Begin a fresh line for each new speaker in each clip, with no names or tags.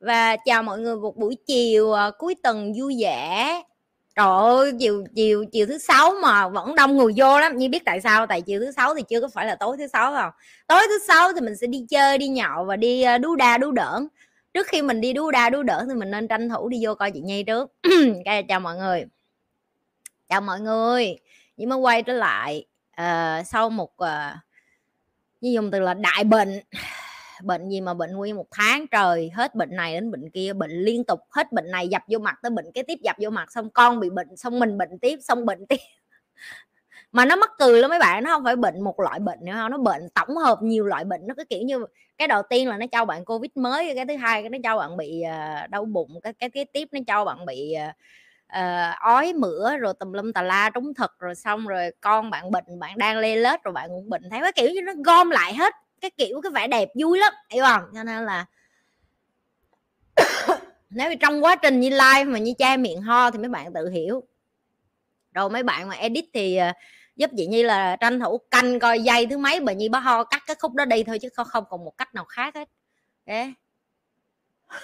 và chào mọi người một buổi chiều uh, cuối tuần vui vẻ. Trời ơi chiều chiều chiều thứ sáu mà vẫn đông người vô lắm. Như biết tại sao tại chiều thứ sáu thì chưa có phải là tối thứ sáu không? Tối thứ sáu thì mình sẽ đi chơi đi nhậu và đi à, uh, đu đa đu đỡn. Trước khi mình đi đu đa đu đỡn thì mình nên tranh thủ đi vô coi chị nhi trước. Okay, chào mọi người. Chào mọi người. Nhưng mà quay trở lại uh, sau một uh, như dùng từ là đại bệnh bệnh gì mà bệnh nguyên một tháng trời hết bệnh này đến bệnh kia bệnh liên tục hết bệnh này dập vô mặt tới bệnh cái tiếp dập vô mặt xong con bị bệnh xong mình bệnh tiếp xong bệnh tiếp. Mà nó mắc cười lắm mấy bạn nó không phải bệnh một loại bệnh nữa không nó bệnh tổng hợp nhiều loại bệnh nó cái kiểu như cái đầu tiên là nó cho bạn covid mới cái thứ hai cái nó cho bạn bị à, đau bụng cái cái cái tiếp nó cho bạn bị uh, uh, ói mửa rồi tùm lum tà la trúng thực rồi xong rồi con bạn bệnh bạn đang lê lết rồi bạn cũng bệnh. Thấy cái kiểu như nó gom lại hết cái kiểu, cái vẻ đẹp vui lắm, hiểu không? Cho nên là nếu như trong quá trình như live mà như cha miệng ho thì mấy bạn tự hiểu. Rồi mấy bạn mà edit thì ờ, giúp chị nhi là tranh thủ canh coi dây thứ mấy bà nhi bá ho cắt cái khúc đó đi thôi chứ không không còn một cách nào khác hết. Thế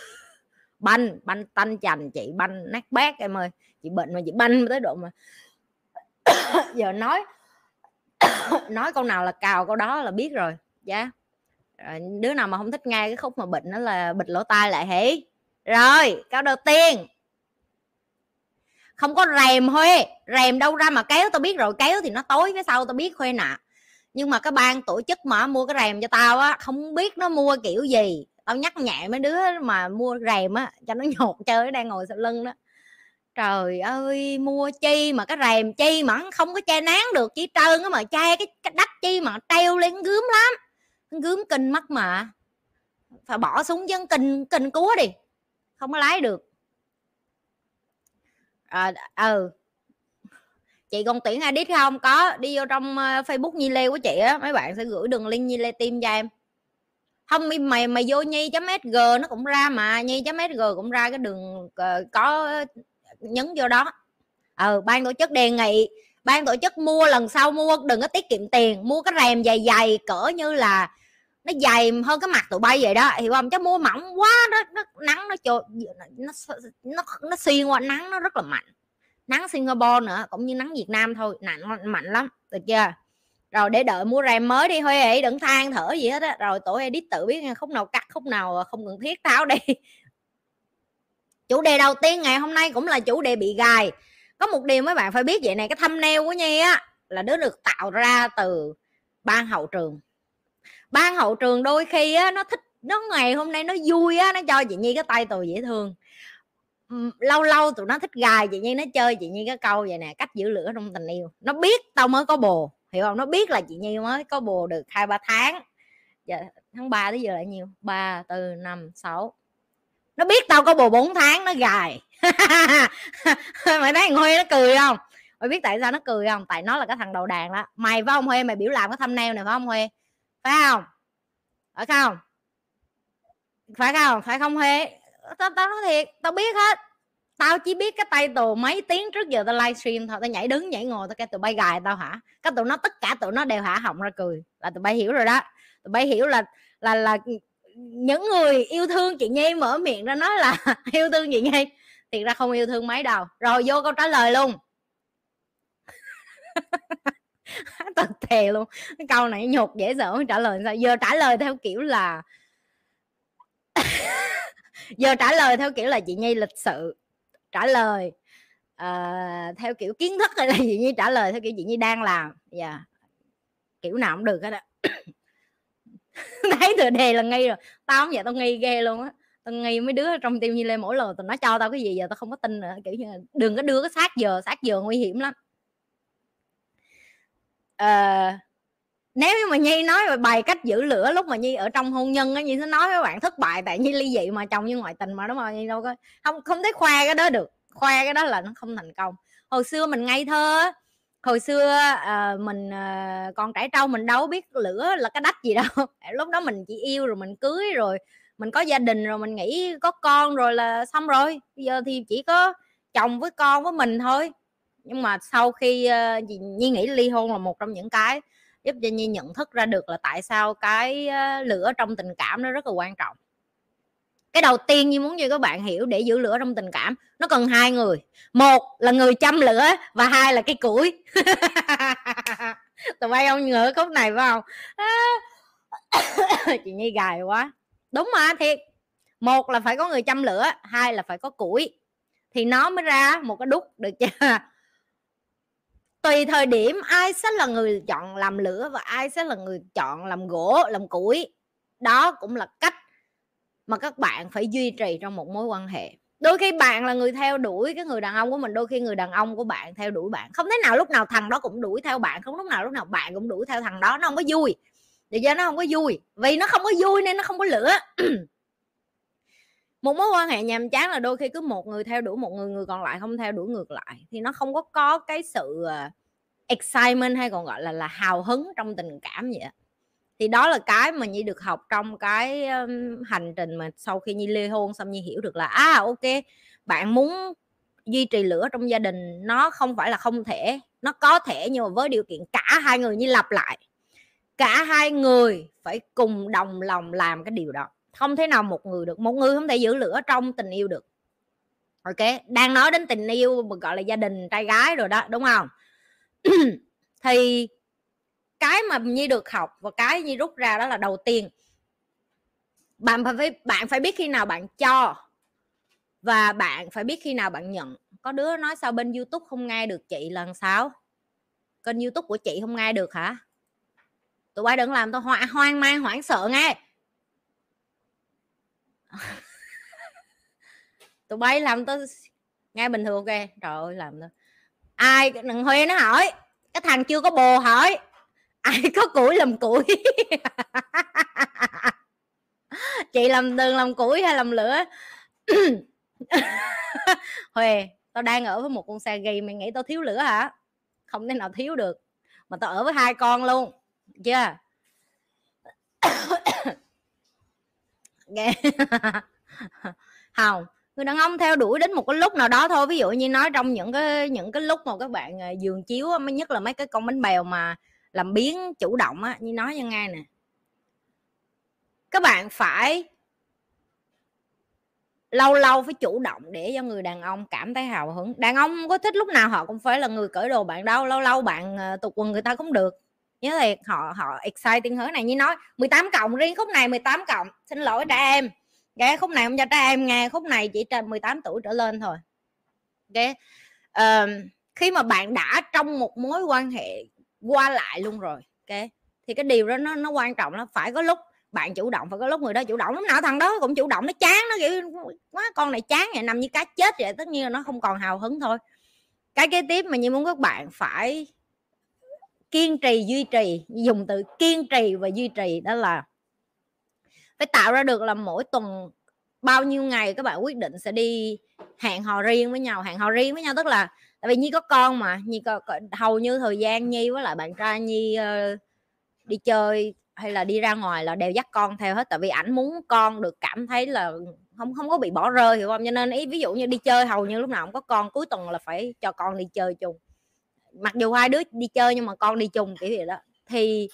banh banh tanh chành, chị banh nát bát em ơi. Chị bệnh mà chị banh tới độ mà giờ nói nói câu nào là cào câu đó là biết rồi dạ. Yeah. đứa nào mà không thích ngay cái khúc mà bệnh đó là bịt lỗ tai lại hỉ. Rồi câu đầu tiên. Không có rèm huê. Rèm đâu ra mà kéo tao biết rồi kéo thì nó tối phía sau tao biết khuê nè. Nhưng mà cái ban tổ chức mà mua cái rèm cho tao á không biết nó mua kiểu gì. Tao nhắc nhẹ mấy đứa mà mua rèm á cho nó nhột chơi đang ngồi sau lưng đó. Trời ơi mua chi mà cái rèm chi mà không có che nắng được chỉ trơn á mà che cái, cái đắp chi mà treo lên gớm lắm gướm kinh mất mà. Phải bỏ súng dân kinh kinh cúa đi. Không có lái được. À, ừ. Chị còn tuyển edit không? Có đi vô trong ờ, facebook nhi lê của chị á mấy bạn sẽ gửi đường link nhi lê tim cho em. Không mày mày vô nhi chấm sg nó cũng ra mà nhi chấm sg cũng ra cái đường ờ, có nhấn vô đó. Ừ ban tổ chức đề nghị ban tổ chức mua lần sau mua đừng có tiết kiệm tiền mua cái rèm dày dày cỡ như là nó dày hơn cái mặt tụi bay vậy đó hiểu không? Chứ mua mỏng quá nó, nó nắng nó cho nó nó nó xuyên qua nắng nó rất là mạnh. Nắng Singapore nữa cũng như nắng Việt Nam thôi nặng mạnh lắm được chưa? Rồi để đợi mua rèm mới đi thôi ấy đừng than thở gì hết á. Rồi tổ edit tự biết khúc nào cắt khúc nào không cần thiết tháo đi. Chủ đề đầu tiên ngày hôm nay cũng là chủ đề bị gài. Có một điều mấy bạn phải biết vậy này cái thâm neo của nhi á là đứa được tạo ra từ ban hậu trường ban hậu trường đôi khi á, nó thích, nó ngày hôm nay nó vui á, nó cho chị nhi cái tay tù dễ thương. Lâu lâu tụi nó thích gài chị nhi, nó chơi chị nhi cái câu vậy nè, cách giữ lửa trong tình yêu. Nó biết tao mới có bồ, hiểu không? Nó biết là chị nhi mới có bồ được hai ba tháng. Giờ, tháng 3 tới giờ là nhiêu? Ba từ năm, sáu. Nó biết tao có bồ 4 tháng, nó gài. Mày thấy thằng huy nó cười không? Mày biết tại sao nó cười không? Tại nó là cái thằng đầu đàn đó. Mày phải không huy? Mày biểu làm cái thâm neo này phải không huy? Phải không? Phải không? Phải không? Phải không hề? tao tao nói thiệt, tao biết hết. Tao chỉ biết cái tay tù mấy tiếng trước giờ tao livestream thôi. Tao nhảy đứng, nhảy ngồi, tao cái tụi bay gài tao hả? Các tụi nó, tất cả tụi nó đều hả? Họng ra cười. Là tụi bay hiểu rồi đó. Tụi bay hiểu là là là những người yêu thương chị nhi mở miệng ra nói là yêu thương chị nhi. Thì ra không yêu thương mấy đâu. Rồi vô câu trả lời luôn. thật thề luôn. Cái câu này nhột dễ sợ trả lời sao? Giờ trả lời theo kiểu là giờ trả lời theo kiểu là chị nhi lịch sự trả lời. Uh, theo kiểu kiến thức hay là chị nhi trả lời theo kiểu chị nhi đang làm? Dạ. Yeah. kiểu nào cũng được hết á. Thấy tựa đề là nghi rồi. Tao không vậy tao nghi ghê luôn á. Tao nghi mấy đứa trong tim như lê mỗi lần tao nói cho tao cái gì giờ tao không có tin nữa. Kiểu như đừng có đưa cái sát giờ sát giờ nguy hiểm lắm uh, nếu như mà nhi nói về bài cách giữ lửa lúc mà nhi ở trong hôn nhân á nhi sẽ nói với bạn thất bại tại nhi ly dị mà chồng như ngoại tình mà đúng không? Nhi đâu có không không thấy khoe cái đó được. Khoe cái đó là nó không thành công. Hồi xưa mình ngây thơ hồi xưa uh, mình ờ, uh, còn trẻ trâu mình đâu biết lửa là cái đách gì đâu. Lúc đó mình chỉ yêu rồi mình cưới rồi mình có gia đình rồi mình nghĩ có con rồi là xong rồi. Bây giờ thì chỉ có chồng với con với mình thôi nhưng mà sau khi uh, nhi nghĩ ly hôn là một trong những cái giúp cho nhi nhận thức ra được là tại sao cái uh, lửa trong tình cảm nó rất là quan trọng. Cái đầu tiên như muốn cho các bạn hiểu để giữ lửa trong tình cảm nó cần hai người. Một là người chăm lửa và hai là cái củi. Tụi bay không ngửa khúc này phải không? Chị nhi gài quá. Đúng mà thiệt. Một là phải có người chăm lửa hai là phải có củi. Thì nó mới ra một cái đúc được chưa tùy thời điểm, ai sẽ là người chọn làm lửa và ai sẽ là người chọn làm gỗ, làm củi. Đó cũng là cách mà các bạn phải duy trì trong một mối quan hệ. Đôi khi bạn là người theo đuổi cái người đàn ông của mình, đôi khi người đàn ông của bạn theo đuổi bạn. Không thế nào lúc nào thằng đó cũng đuổi theo bạn, không lúc nào lúc nào bạn cũng đuổi theo thằng đó. Nó không có vui. Để cho nó không có vui. Vì nó không có vui nên nó không có lửa. một mối quan hệ nhàm chán là đôi khi cứ một người theo đuổi một người người còn lại không theo đuổi ngược lại. Thì nó không có có cái sự ờ, excitement hay còn gọi là là hào hứng trong tình cảm vậy thì đó là cái mà nhi được học trong cái um, hành trình mà sau khi nhi ly hôn xong nhi hiểu được là à ok bạn muốn duy trì lửa trong gia đình nó không phải là không thể nó có thể nhưng mà với điều kiện cả hai người như lặp lại. Cả hai người phải cùng đồng lòng làm cái điều đó không thể nào một người được một người không thể giữ lửa trong tình yêu được. Ok đang nói đến tình yêu gọi là gia đình trai gái rồi đó đúng không? Thì cái mà nhi được học và cái nhi rút ra đó là đầu tiên. Bạn phải bạn phải biết khi nào bạn cho và bạn phải biết khi nào bạn nhận. Có đứa nói sao bên youtube không nghe được chị lần sao? Kênh youtube của chị không nghe được hả? Tụi bay đừng làm tôi hoang, hoang mang hoảng sợ nghe. tụi bay làm tôi nghe bình thường ok? Trời ơi, làm tôi ai đừng huy nó hỏi, cái thằng chưa có bồ hỏi, ai có củi làm củi? Chị làm đường làm củi hay làm lửa? Huề tao đang ở với một con xe ghi mày nghĩ tao thiếu lửa hả? Không thể nào thiếu được. Mà tao ở với hai con luôn chưa? yeah. không người đàn ông theo đuổi đến một cái lúc nào đó thôi. Ví dụ như nói trong những cái những cái lúc mà các bạn à, giường chiếu mới nhất là mấy cái con bánh bèo mà làm biến chủ động á, như nói cho ngay nè. Các bạn phải lâu lâu phải chủ động để cho người đàn ông cảm thấy hào hứng. Đàn ông có thích lúc nào họ cũng phải là người cởi đồ bạn đâu. Lâu lâu bạn à, tục quần người ta cũng được nhớ thiệt họ họ exciting hơn này. Như nói 18 cộng riêng khúc này 18 cộng. Xin lỗi trẻ em. Cái khúc này không cho trẻ em nghe khúc này chỉ trên 18 tuổi trở lên thôi. Ok uh, khi mà bạn đã trong một mối quan hệ qua lại luôn rồi ok thì cái điều đó nó nó quan trọng là phải có lúc bạn chủ động phải có lúc người đó chủ động. Lúc nào thằng đó cũng chủ động nó chán nó kiểu quá con này chán vậy nằm như cá chết vậy. Tất nhiên là nó không còn hào hứng thôi. Cái kế tiếp mà như muốn các bạn phải kiên trì duy trì dùng từ kiên trì và duy trì đó là phải tạo ra được là mỗi tuần bao nhiêu ngày các bạn quyết định sẽ đi hẹn hò riêng với nhau. Hẹn hò riêng với nhau tức là tại vì nhi có con mà nhi có, có hầu như thời gian nhi với lại bạn trai nhi uh, đi chơi hay là đi ra ngoài là đều dắt con theo hết. Tại vì ảnh muốn con được cảm thấy là không không có bị bỏ rơi hiểu không? Cho nên ý ví dụ như đi chơi hầu như lúc nào cũng có con cuối tuần là phải cho con đi chơi chung mặc dù hai đứa đi chơi nhưng mà con đi chung kiểu gì đó. Thì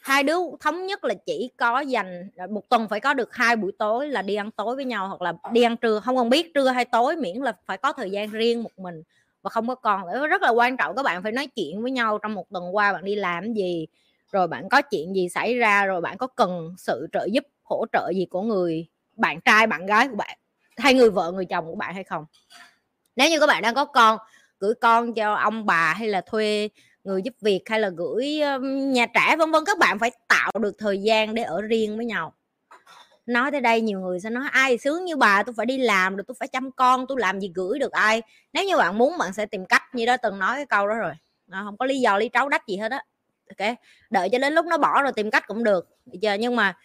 hai đứa thống nhất là chỉ có dành một tuần phải có được hai buổi tối là đi ăn tối với nhau hoặc là đi ăn trưa, không cần biết trưa hay tối, miễn là phải có thời gian riêng một mình và không có con. Rất là quan trọng, các bạn phải nói chuyện với nhau trong một tuần qua bạn đi làm gì, rồi bạn có chuyện gì xảy ra, rồi bạn có cần sự trợ giúp, hỗ trợ gì của người bạn trai, bạn gái của bạn, hay người vợ, người chồng của bạn hay không. Nếu như các bạn đang có con gửi con cho ông bà hay là thuê người giúp việc hay là gửi nhà trẻ vân vân. Các bạn phải tạo được thời gian để ở riêng với nhau. Nói tới đây nhiều người sẽ nói ai sướng như bà tôi phải đi làm rồi tôi phải chăm con tôi làm gì gửi được ai? Nếu như bạn muốn bạn sẽ tìm cách như đó từng nói cái câu đó rồi. À, không có lý do lý trấu đách gì hết á. Ok đợi cho đến lúc nó bỏ rồi tìm cách cũng được. Giờ nhưng mà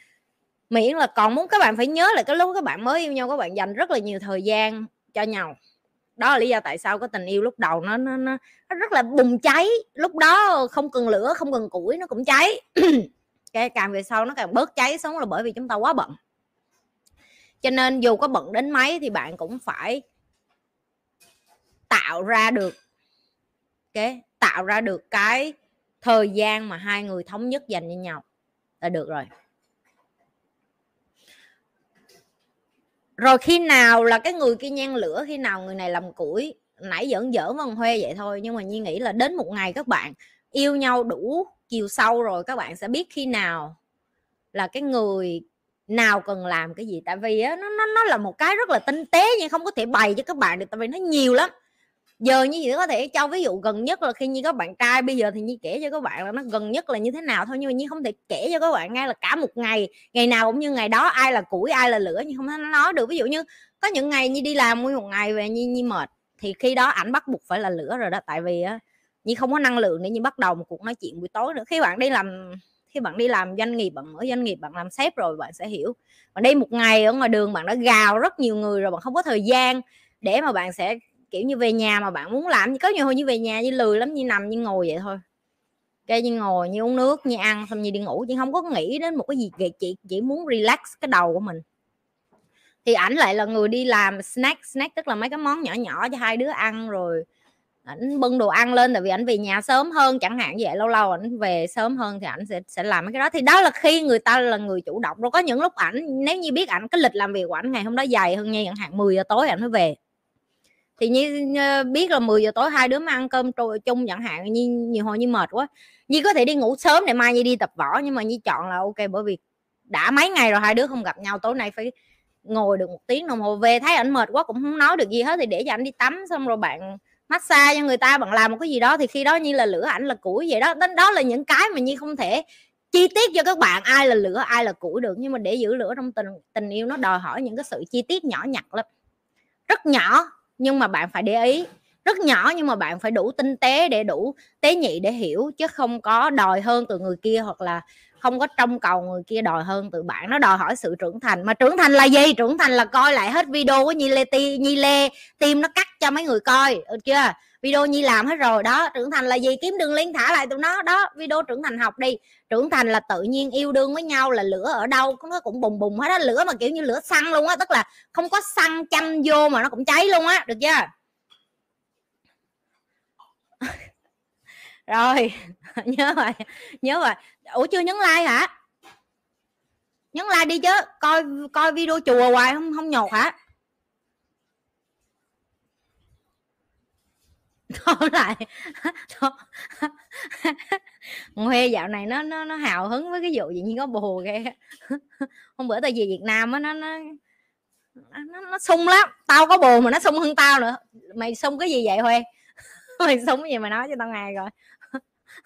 miễn là còn muốn các bạn phải nhớ là cái lúc các bạn mới yêu nhau các bạn dành rất là nhiều thời gian cho nhau đó là lý do tại sao cái tình yêu lúc đầu nó nó, nó, nó rất là bùng cháy. Lúc đó không cần lửa không cần củi nó cũng cháy. Cái càng về sau nó càng bớt cháy sống là bởi vì chúng ta quá bận. Cho nên dù có bận đến mấy thì bạn cũng phải tạo ra được cái tạo ra được cái thời gian mà hai người thống nhất dành cho nhau là được rồi. Rồi khi nào là cái người kia nhen lửa khi nào người này làm củi? Nãy giỡn giỡn vân hoe vậy thôi nhưng mà nhi nghĩ là đến một ngày các bạn yêu nhau đủ chiều sâu rồi các bạn sẽ biết khi nào là cái người nào cần làm cái gì. Tại vì á, nó nó nó là một cái rất là tinh tế nhưng không có thể bày cho các bạn được tại vì nó nhiều lắm giờ như vậy có thể cho ví dụ gần nhất là khi như có bạn trai bây giờ thì như kể cho các bạn là nó gần nhất là như thế nào thôi nhưng mà như không thể kể cho các bạn ngay là cả một ngày ngày nào cũng như ngày đó ai là củi ai là lửa nhưng không thể nói được. Ví dụ như có những ngày như đi làm nguyên một ngày về như, như mệt thì khi đó ảnh bắt buộc phải là lửa rồi đó. Tại vì á như không có năng lượng để như bắt đầu một cuộc nói chuyện buổi tối nữa. Khi bạn đi làm khi bạn đi làm doanh nghiệp bạn mở doanh nghiệp bạn làm sếp rồi bạn sẽ hiểu. Bạn đi một ngày ở ngoài đường bạn đã gào rất nhiều người rồi bạn không có thời gian để mà bạn sẽ kiểu như, về nhà mà bạn muốn làm có nhiều hồi như về nhà như lười lắm, như nằm, như ngồi vậy thôi. Cái như ngồi, như uống nước, như ăn, xong như đi ngủ, chứ không có nghĩ đến một cái gì kìa chị chỉ muốn relax cái đầu của mình. Thì ảnh lại là người đi làm snack snack tức là mấy cái món nhỏ nhỏ cho hai đứa ăn rồi ảnh bưng đồ ăn lên, tại vì ảnh về nhà sớm hơn, chẳng hạn vậy, lâu lâu ảnh về sớm hơn thì ảnh sẽ sẽ làm mấy cái đó. Thì đó là khi người ta là người chủ động. Rồi có những lúc ảnh, nếu như biết ảnh, cái lịch làm việc của ảnh ngày hôm đó dài hơn nha, chẳng hạn 10 giờ tối ảnh mới về thì như biết là 10 giờ tối hai đứa mang ăn cơm chung chẳng hạn như nhiều hồi như mệt quá. Như có thể đi ngủ sớm để mai như đi tập võ, nhưng mà như chọn là ok, bởi vì đã mấy ngày rồi hai đứa không gặp nhau, tối nay phải ngồi được một tiếng đồng hồ. Về thấy ảnh mệt quá cũng không nói được gì hết, thì để cho ảnh đi tắm xong rồi bạn massage cho người ta, bạn làm một cái gì đó. Thì khi đó như là lửa ảnh là củi vậy đó. Đó là những cái mà như không thể chi tiết cho các bạn, ai là lửa, ai là củi được. Nhưng mà để giữ lửa trong tình tình yêu nó đòi hỏi những cái sự chi tiết nhỏ nhặt lắm. Rất nhỏ nhưng mà bạn phải để ý. Rất nhỏ nhưng mà bạn phải đủ tinh tế để đủ tế nhị để hiểu, chứ không có đòi hơn từ người kia hoặc là không có trông cầu người kia đòi hơn từ bạn. Nó đòi hỏi sự trưởng thành. Mà trưởng thành là gì? Trưởng thành là coi lại hết video của nhi lê ti, nhi lê tim nó cắt cho mấy người coi được chưa? Video nhi làm hết rồi. Đó, trưởng thành là gì? Kiếm đường link thả lại tụi nó. Đó, video trưởng thành học đi. Trưởng thành là tự nhiên yêu đương với nhau, là lửa ở đâu nó cũng bùng bùng hết á. Lửa mà kiểu như lửa xăng luôn á, tức là không có xăng chăm vô mà nó cũng cháy luôn á. Được chưa? Rồi, nhớ rồi nhớ rồi. Ủa, chưa nhấn like hả? Nhấn like đi chứ. Coi coi video chùa hoài, không không nhột hả? Có lại. Huê dạo này nó nó nó hào hứng với cái vụ gì như có bồ kìa. Hôm bữa tao về Việt Nam á nó nó nó, nó sung lắm. Tao có bồ mà nó sung hơn tao nữa. Mày sung cái gì vậy Huê mày sung cái gì mà nói cho tao nghe rồi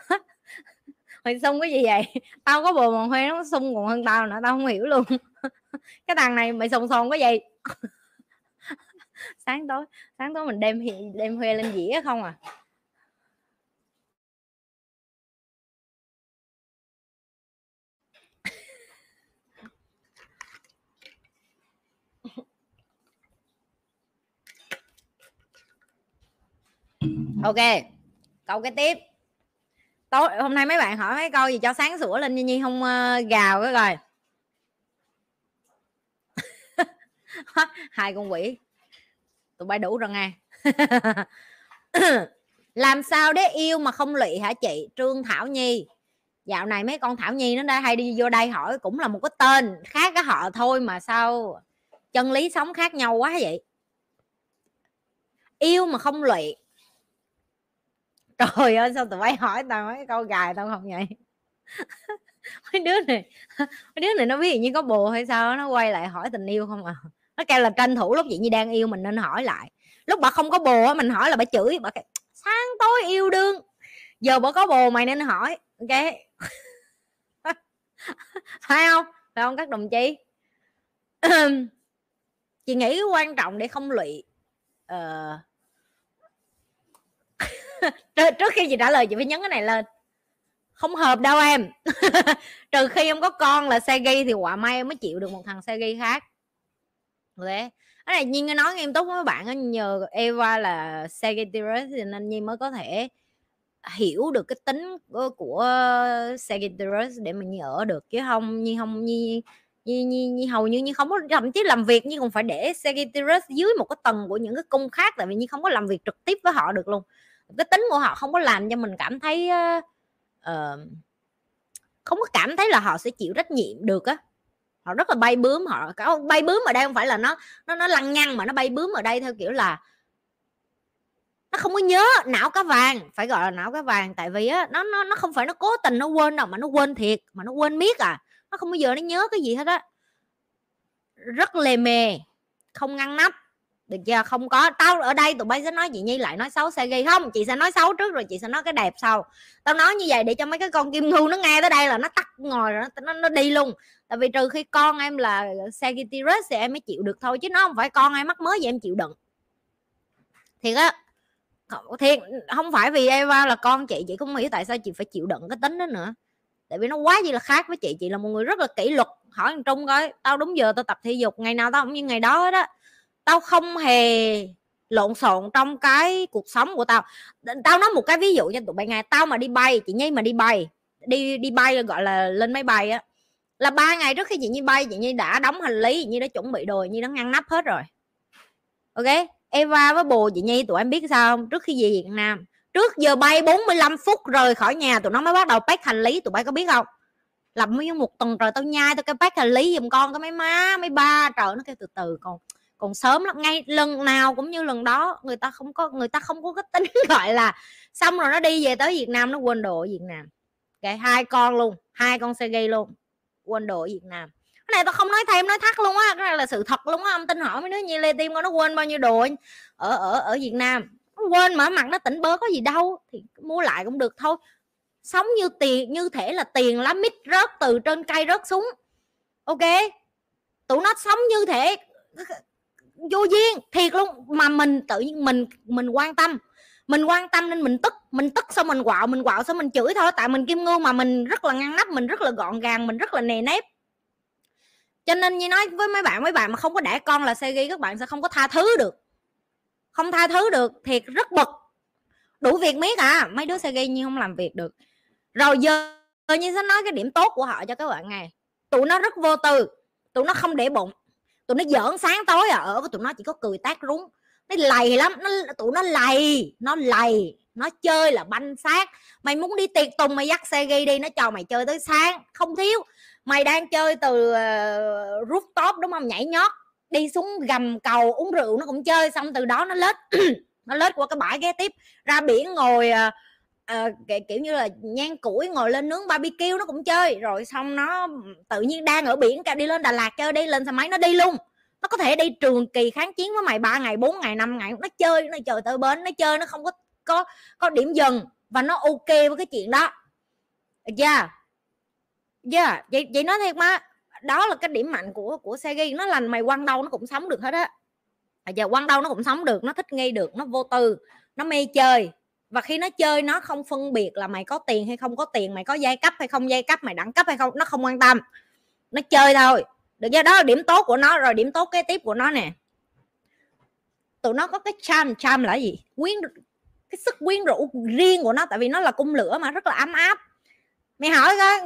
mày sung cái gì vậy? Tao có bồ mà Huê nó sung còn hơn tao nữa tao không hiểu luôn. Cái thằng này mày sùng sồn cái gì? Sáng tối sáng tối mình đem đem Huê lên dĩa không à? Ok câu cái tiếp. Tối hôm nay mấy bạn hỏi mấy câu gì cho sáng sủa lên như nhi không uh, gào cái rồi hai con quỷ tụi bay đủ rồi nghe làm sao để yêu mà không lụy hả chị? Trương thảo nhi. Dạo này mấy con thảo nhi nó đã hay đi vô đây hỏi, cũng là một cái tên khác cái họ thôi mà sao chân lý sống khác nhau quá vậy? Yêu mà không lụy. Trời ơi, sao tụi bay hỏi tao mấy câu gài tao không vậy? Mấy đứa này, mấy đứa này nó biết như có bồ hay sao nó quay lại hỏi tình yêu không à? Nó kêu là tranh thủ lúc chị nhi đang yêu mình nên hỏi lại. Lúc bà không có bồ mình hỏi là bà chửi bà kêu, sáng tối yêu đương. Giờ bà có bồ mày nên hỏi ok? Phải không? Phải không các đồng chí? Chị nghĩ quan trọng để không lụy uh, trước khi chị trả lời chị phải nhấn cái này lên. Không hợp đâu em. Trừ khi em có con là xe ghi thì quả may em mới chịu được một thằng xe ghi khác thế cái này nhiên nói nghiêm túc với bạn nhờ Eva là Sagittarius thì nên nhiên mới có thể hiểu được cái tính của Sagittarius để mình ở được. Chứ không như không như như, như, như hầu như như không có thậm chí làm việc như còn phải để Sagittarius dưới một cái tầng của những cái cung khác tại vì như không có làm việc trực tiếp với họ được luôn. Cái tính của họ không có làm cho mình cảm thấy uh, không có cảm thấy là họ sẽ chịu trách nhiệm được á họ rất là bay bướm, họ có bay bướm ở đây không phải là nó nó nó lăng nhăng mà nó bay bướm ở đây theo kiểu là nó không có nhớ não cá vàng, phải gọi là não cá vàng. Tại vì á, nó nó nó không phải nó cố tình nó quên đâu, mà nó quên thiệt, mà nó quên miết à. Nó không bao giờ nó nhớ cái gì hết á. Rất lề mề, không ngăn nắp được chưa? Không có. Tao ở đây tụi bay sẽ nói chị nhi lại nói xấu sẽ ghi. Không chị sẽ nói xấu trước rồi chị sẽ nói cái đẹp sau. Tao nói như vậy để cho mấy cái con kim ngưu nó nghe tới đây là nó tắt ngồi rồi nó, nó, nó đi luôn. Tại vì trừ khi con em là Sagittarius thì em mới chịu được thôi chứ nó không phải con em mắc mới vậy em chịu đựng. Thiệt á. Thiệt không phải vì Eva là con chị chị không hiểu tại sao chị phải chịu đựng cái tính đó nữa. Tại vì nó quá gì là khác với chị chị là một người rất là kỷ luật. Hỏi thằng trung coi tao đúng giờ tao tập thể dục ngày nào tao cũng như ngày đó đó tao không hề lộn xộn trong cái cuộc sống của tao. Tao nói một cái ví dụ cho tụi bay nghe. Tao mà đi bay, chị nhi mà đi bay, đi đi bay gọi là lên máy bay á, là ba ngày trước khi chị nhi bay, chị nhi đã đóng hành lý, chị nhi đã chuẩn bị đồ như nhi đã ngăn nắp hết rồi. Ok? Eva với bồ chị Nhi, tụi em biết sao không? Trước khi về Việt Nam, trước giờ bay 45 phút rời khỏi nhà, tụi nó mới bắt đầu pack hành lý, tụi bay có biết không? Làm mấy một tuần rồi tao nhai tao cái pack hành lý giùm con, cái mấy má, mấy ba, trời, nó kêu từ từ còn còn sớm lắm, ngay lần nào cũng như lần đó, người ta không có, người ta không có cái tính, gọi là, xong rồi nó đi về tới Việt Nam, nó quên đồ ở Việt Nam. Cái hai con luôn, hai con xe gây luôn, quên đồ ở Việt Nam. Cái này tao không nói thêm, nói thắt luôn á, cái này là sự thật luôn á, ông tin hỏi mấy đứa như lê tim con nó quên bao nhiêu đồ ở ở ở việt nam. Nó quên mở mặt nó tỉnh bơ có gì đâu, thì mua lại cũng được thôi. Sống như tiền, như thể là tiền lá mít rớt từ trên cây rớt xuống, ok? Tụi nó sống như thể vô duyên, thiệt luôn. Mà mình tự nhiên mình mình quan tâm. Mình quan tâm nên mình tức. Mình tức xong mình quạo mình quạo xong mình chửi thôi. Tại mình kim ngưu mà mình rất là ngăn nắp, mình rất là gọn gàng, mình rất là nề nếp. Cho nên như nói với mấy bạn mấy bạn mà không có đẻ con là ghi các bạn sẽ không có tha thứ được. Không tha thứ được, thiệt rất bực. Đủ việc miết à. Mấy đứa ghi nhưng không làm việc được. Rồi giờ như sẽ nói cái điểm tốt của họ cho các bạn nghe. Tụi nó rất vô tư. Tụi nó không để bụng tụi nó giỡn sáng tối à ở tụi nó chỉ có cười tác rúng. Nó lầy lắm nó tụi nó lầy nó lầy nó chơi là banh xác. Mày muốn đi tiệc tùng mày dắt xe ghi đi nó cho mày chơi tới sáng. Không thiếu mày đang chơi từ uh, rooftop đúng không? Nhảy nhót đi xuống gầm cầu uống rượu nó cũng chơi xong từ đó nó lết nó lết qua cái bãi ghé tiếp. Ra biển ngồi uh, uh, kiểu như là nhan củi ngồi lên nướng barbecue nó cũng chơi. Rồi xong nó tự nhiên đang ở biển đi lên Đà Lạt chơi đi lên xe máy nó đi luôn. Nó có thể đi trường kỳ kháng chiến với mày ba ngày 4 ngày 5 ngày nó chơi nó chờ tới bến nó chơi nó không có có có điểm dừng và nó ok với cái chuyện đó. Yeah. Yeah vậy vậy nói thiệt mà đó là cái điểm mạnh của của Segi nó lành mày quăng đâu nó cũng sống được hết á. À, giờ quăng đâu nó cũng sống được nó thích nghi được nó vô tư nó mê chơi và khi nó chơi, nó không phân biệt là mày có tiền hay không có tiền, mày có giai cấp hay không giai cấp, mày đẳng cấp hay không, nó không quan tâm. Nó chơi thôi. Được do đó là điểm tốt của nó, rồi điểm tốt kế tiếp của nó nè. Tụi nó có cái charm charm là gì? Quyến, cái sức quyến rũ riêng của nó, tại vì nó là cung lửa mà, rất là ấm áp mày hỏi coi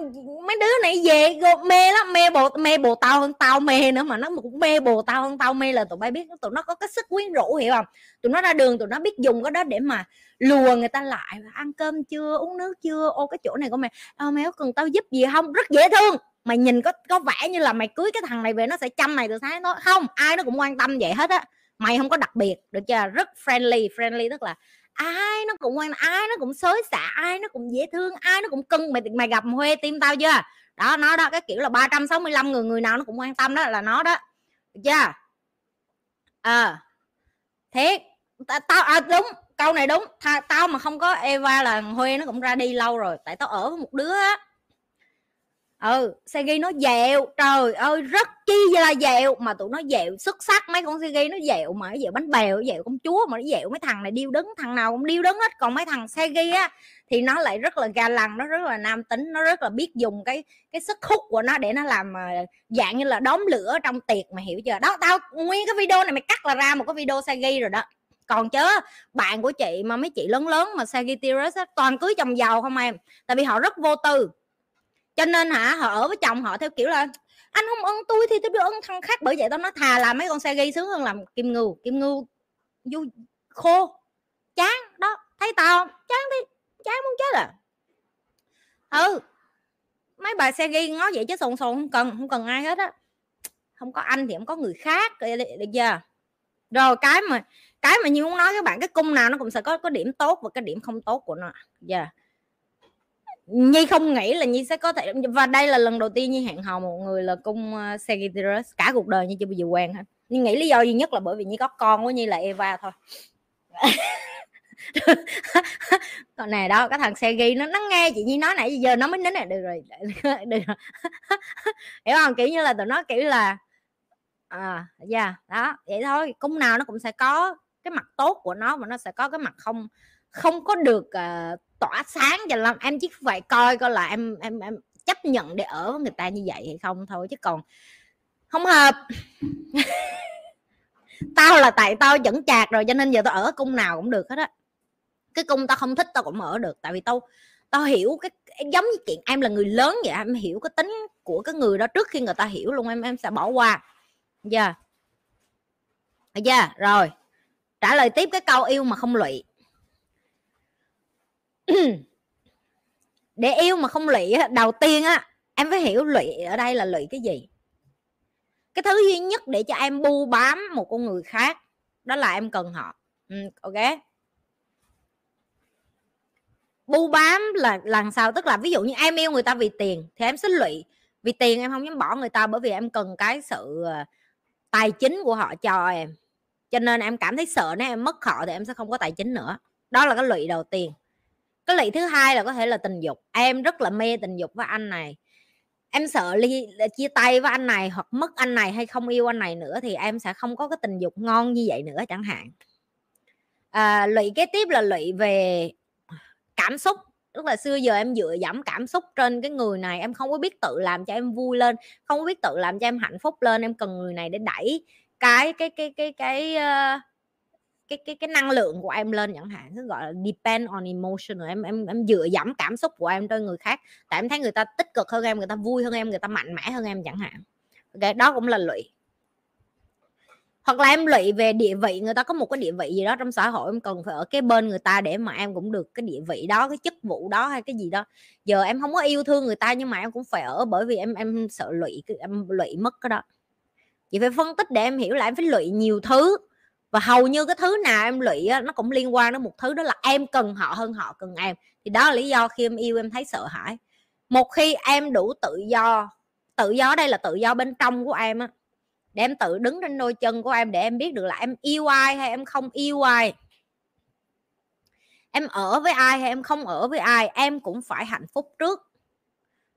mấy đứa này về mê lắm mê bồ mê bồ tao hơn tao mê nữa mà nó cũng mê bồ tao hơn tao mê là tụi bay biết tụi nó có cái sức quyến rũ hiểu không? Tụi nó ra đường tụi nó biết dùng cái đó để mà lùa người ta lại ăn cơm chưa uống nước chưa. Ô cái chỗ này của mày à, mày có cần tao giúp gì không? Rất dễ thương. Mày nhìn có có vẻ như là mày cưới cái thằng này về nó sẽ chăm mày từ sáng nó không ai nó cũng quan tâm vậy hết á. Mày không có đặc biệt được chưa? Rất friendly friendly tức là ai nó cũng quan ai nó cũng xối xả ai nó cũng dễ thương ai nó cũng cưng. Mày mày gặp huê tim tao chưa? Đó nó đó cái kiểu là 365 người người nào nó cũng quan tâm đó là nó đó. Được chưa? Ờ. À, thế tao à, đúng câu này đúng. Tha, tao mà không có Eva là Huê nó cũng ra đi lâu rồi tại tao ở với một đứa á ừ Segi nó dẹo. Trời ơi, rất chi là dẹo. Mà tụi nó dẹo xuất sắc. Mấy con Segi nó dẹo mà, nó dẹo bánh bèo, nó dẹo công chúa mà, nó dẹo mấy thằng này điêu đứng, thằng nào cũng điêu đứng hết. Còn mấy thằng Segi á, thì nó lại rất là ga lăng, nó rất là nam tính, nó rất là biết dùng cái cái sức hút của nó để nó làm ờ, dạng như là đóm lửa trong tiệc mà hiểu chưa? Đó, tao nguyên cái video này mày cắt là ra một cái video segi rồi đó. Còn chớ, bạn của chị mà mấy chị lớn lớn mà Sagittarius toàn cưới chồng giàu không em? Tại vì họ rất vô tư cho nên hả, họ ở với chồng họ theo kiểu là, anh không ân tôi thì tôi đưa ân thằng khác. Bởi vậy tao nói, thà làm mấy con xe ghi sướng hơn làm kim ngưu kim ngưu du khô, chán, đó. Thấy tao chán đi, chán muốn chết à. Ừ mấy bà xe ghi ngó vậy chứ sồn sồn không cần không cần ai hết á. Không có anh thì không có người khác được chưa rồi cái mà cái mà như muốn nói các bạn, cái cung nào nó cũng sẽ có có điểm tốt và cái điểm không tốt của nó. Giờ yeah. Nhi không nghĩ là Nhi sẽ có thể và đây là lần đầu tiên Nhi hẹn hò một người là cung ờ, uh, Sagittarius cả cuộc đời Nhi chưa bao giờ quen hết. Nhi nghĩ lý do duy nhất là bởi vì Nhi có con của Nhi là Eva thôi. Còn này đó cái thằng xe ghi nó nó nghe chị nhi nói nãy giờ nó mới nín này được rồi được rồi hiểu không? Kiểu như là tụi nó kiểu là à dạ yeah, đó vậy thôi cung nào nó cũng sẽ có cái mặt tốt của nó và nó sẽ có cái mặt không không có được uh, tỏa sáng cho lắm em chỉ phải coi coi là em em em chấp nhận để ở với người ta như vậy hay không thôi, chứ còn không hợp tao là tại tao vẫn chạc rồi, cho nên giờ tao ở cung nào cũng được hết á cái cung tao không thích tao cũng ở được, tại vì tao tao hiểu cái giống như chuyện em là người lớn vậy em hiểu cái tính của cái người đó trước khi người ta hiểu luôn, em em sẽ bỏ qua giờ yeah. yeah. rồi, trả lời tiếp cái câu yêu mà không lụy để yêu mà không lụy đầu tiên á em phải hiểu lụy ở đây là lụy cái gì. Cái thứ duy nhất để cho em bu bám một con người khác đó là em cần họ. Ừ, ok. Bu bám là lần sau tức là ví dụ như em yêu người ta vì tiền thì em sẽ lụy. Vì tiền em không dám bỏ người ta bởi vì em cần cái sự ờ, tài chính của họ cho em. Cho nên em cảm thấy sợ nếu em mất họ thì em sẽ không có tài chính nữa. Đó là cái lụy đầu tiên cái lụy thứ hai là có thể là tình dục. Em rất là mê tình dục với anh này. Em sợ ly chia tay với anh này hoặc mất anh này hay không yêu anh này nữa thì em sẽ không có cái tình dục ngon như vậy nữa chẳng hạn. À, lụy kế tiếp là lụy về cảm xúc. Tức là xưa giờ em dựa dẫm cảm xúc trên cái người này em không có biết tự làm cho em vui lên không có biết tự làm cho em hạnh phúc lên. Em cần người này để đẩy cái cái cái cái cái uh, cái cái cái năng lượng của em lên chẳng hạn cứ gọi là, depend on emotion em em em dựa dẫm cảm xúc của em trên người khác, tại em thấy người ta tích cực hơn em, người ta vui hơn em, người ta mạnh mẽ hơn em chẳng hạn. Cái đó cũng là lụy. Hoặc là em lụy về địa vị, người ta có một cái địa vị gì đó trong xã hội, em cần phải ở cái bên người ta để mà em cũng được cái địa vị đó, cái chức vụ đó hay cái gì đó. Giờ em không có yêu thương người ta nhưng mà em cũng phải ở bởi vì em em sợ lụy em lụy mất cái đó. Chị phải phân tích để em hiểu là em phải lụy nhiều thứ và hầu như cái thứ nào em lụy á, nó cũng liên quan đến một thứ đó là em cần họ hơn họ cần em. Thì đó là lý do khi em yêu em thấy sợ hãi. Một khi em đủ tự do tự do đây là tự do bên trong của em á để em tự đứng trên đôi chân của em để em biết được là em yêu ai hay em không yêu ai. Em ở với ai hay em không ở với ai em cũng phải hạnh phúc trước.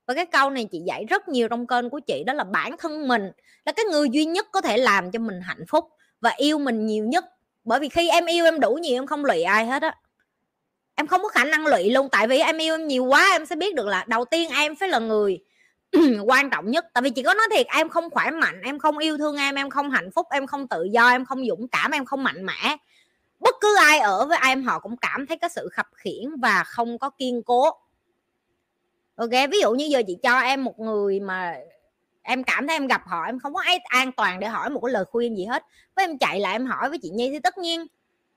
Và cái câu này chị dạy rất nhiều trong kênh của chị đó là bản thân mình là cái người duy nhất có thể làm cho mình hạnh phúc và yêu mình nhiều nhất. Bởi vì khi em yêu em đủ nhiều, em không lụy ai hết á. Em không có khả năng lụy luôn, tại vì em yêu em nhiều quá, em sẽ biết được là đầu tiên em phải là người quan trọng nhất. Tại vì chỉ có nói thiệt, em không khỏe mạnh, em không yêu thương em em không hạnh phúc, em không tự do, em không dũng cảm, em không mạnh mẽ. Bất cứ ai ở với em, họ cũng cảm thấy cái sự khập khiển và không có kiên cố. Ok, ví dụ như giờ chị cho em một người mà em cảm thấy em gặp họ em không có ai an toàn để hỏi một cái lời khuyên gì hết. Với em chạy lại em hỏi với chị nhi thì tất nhiên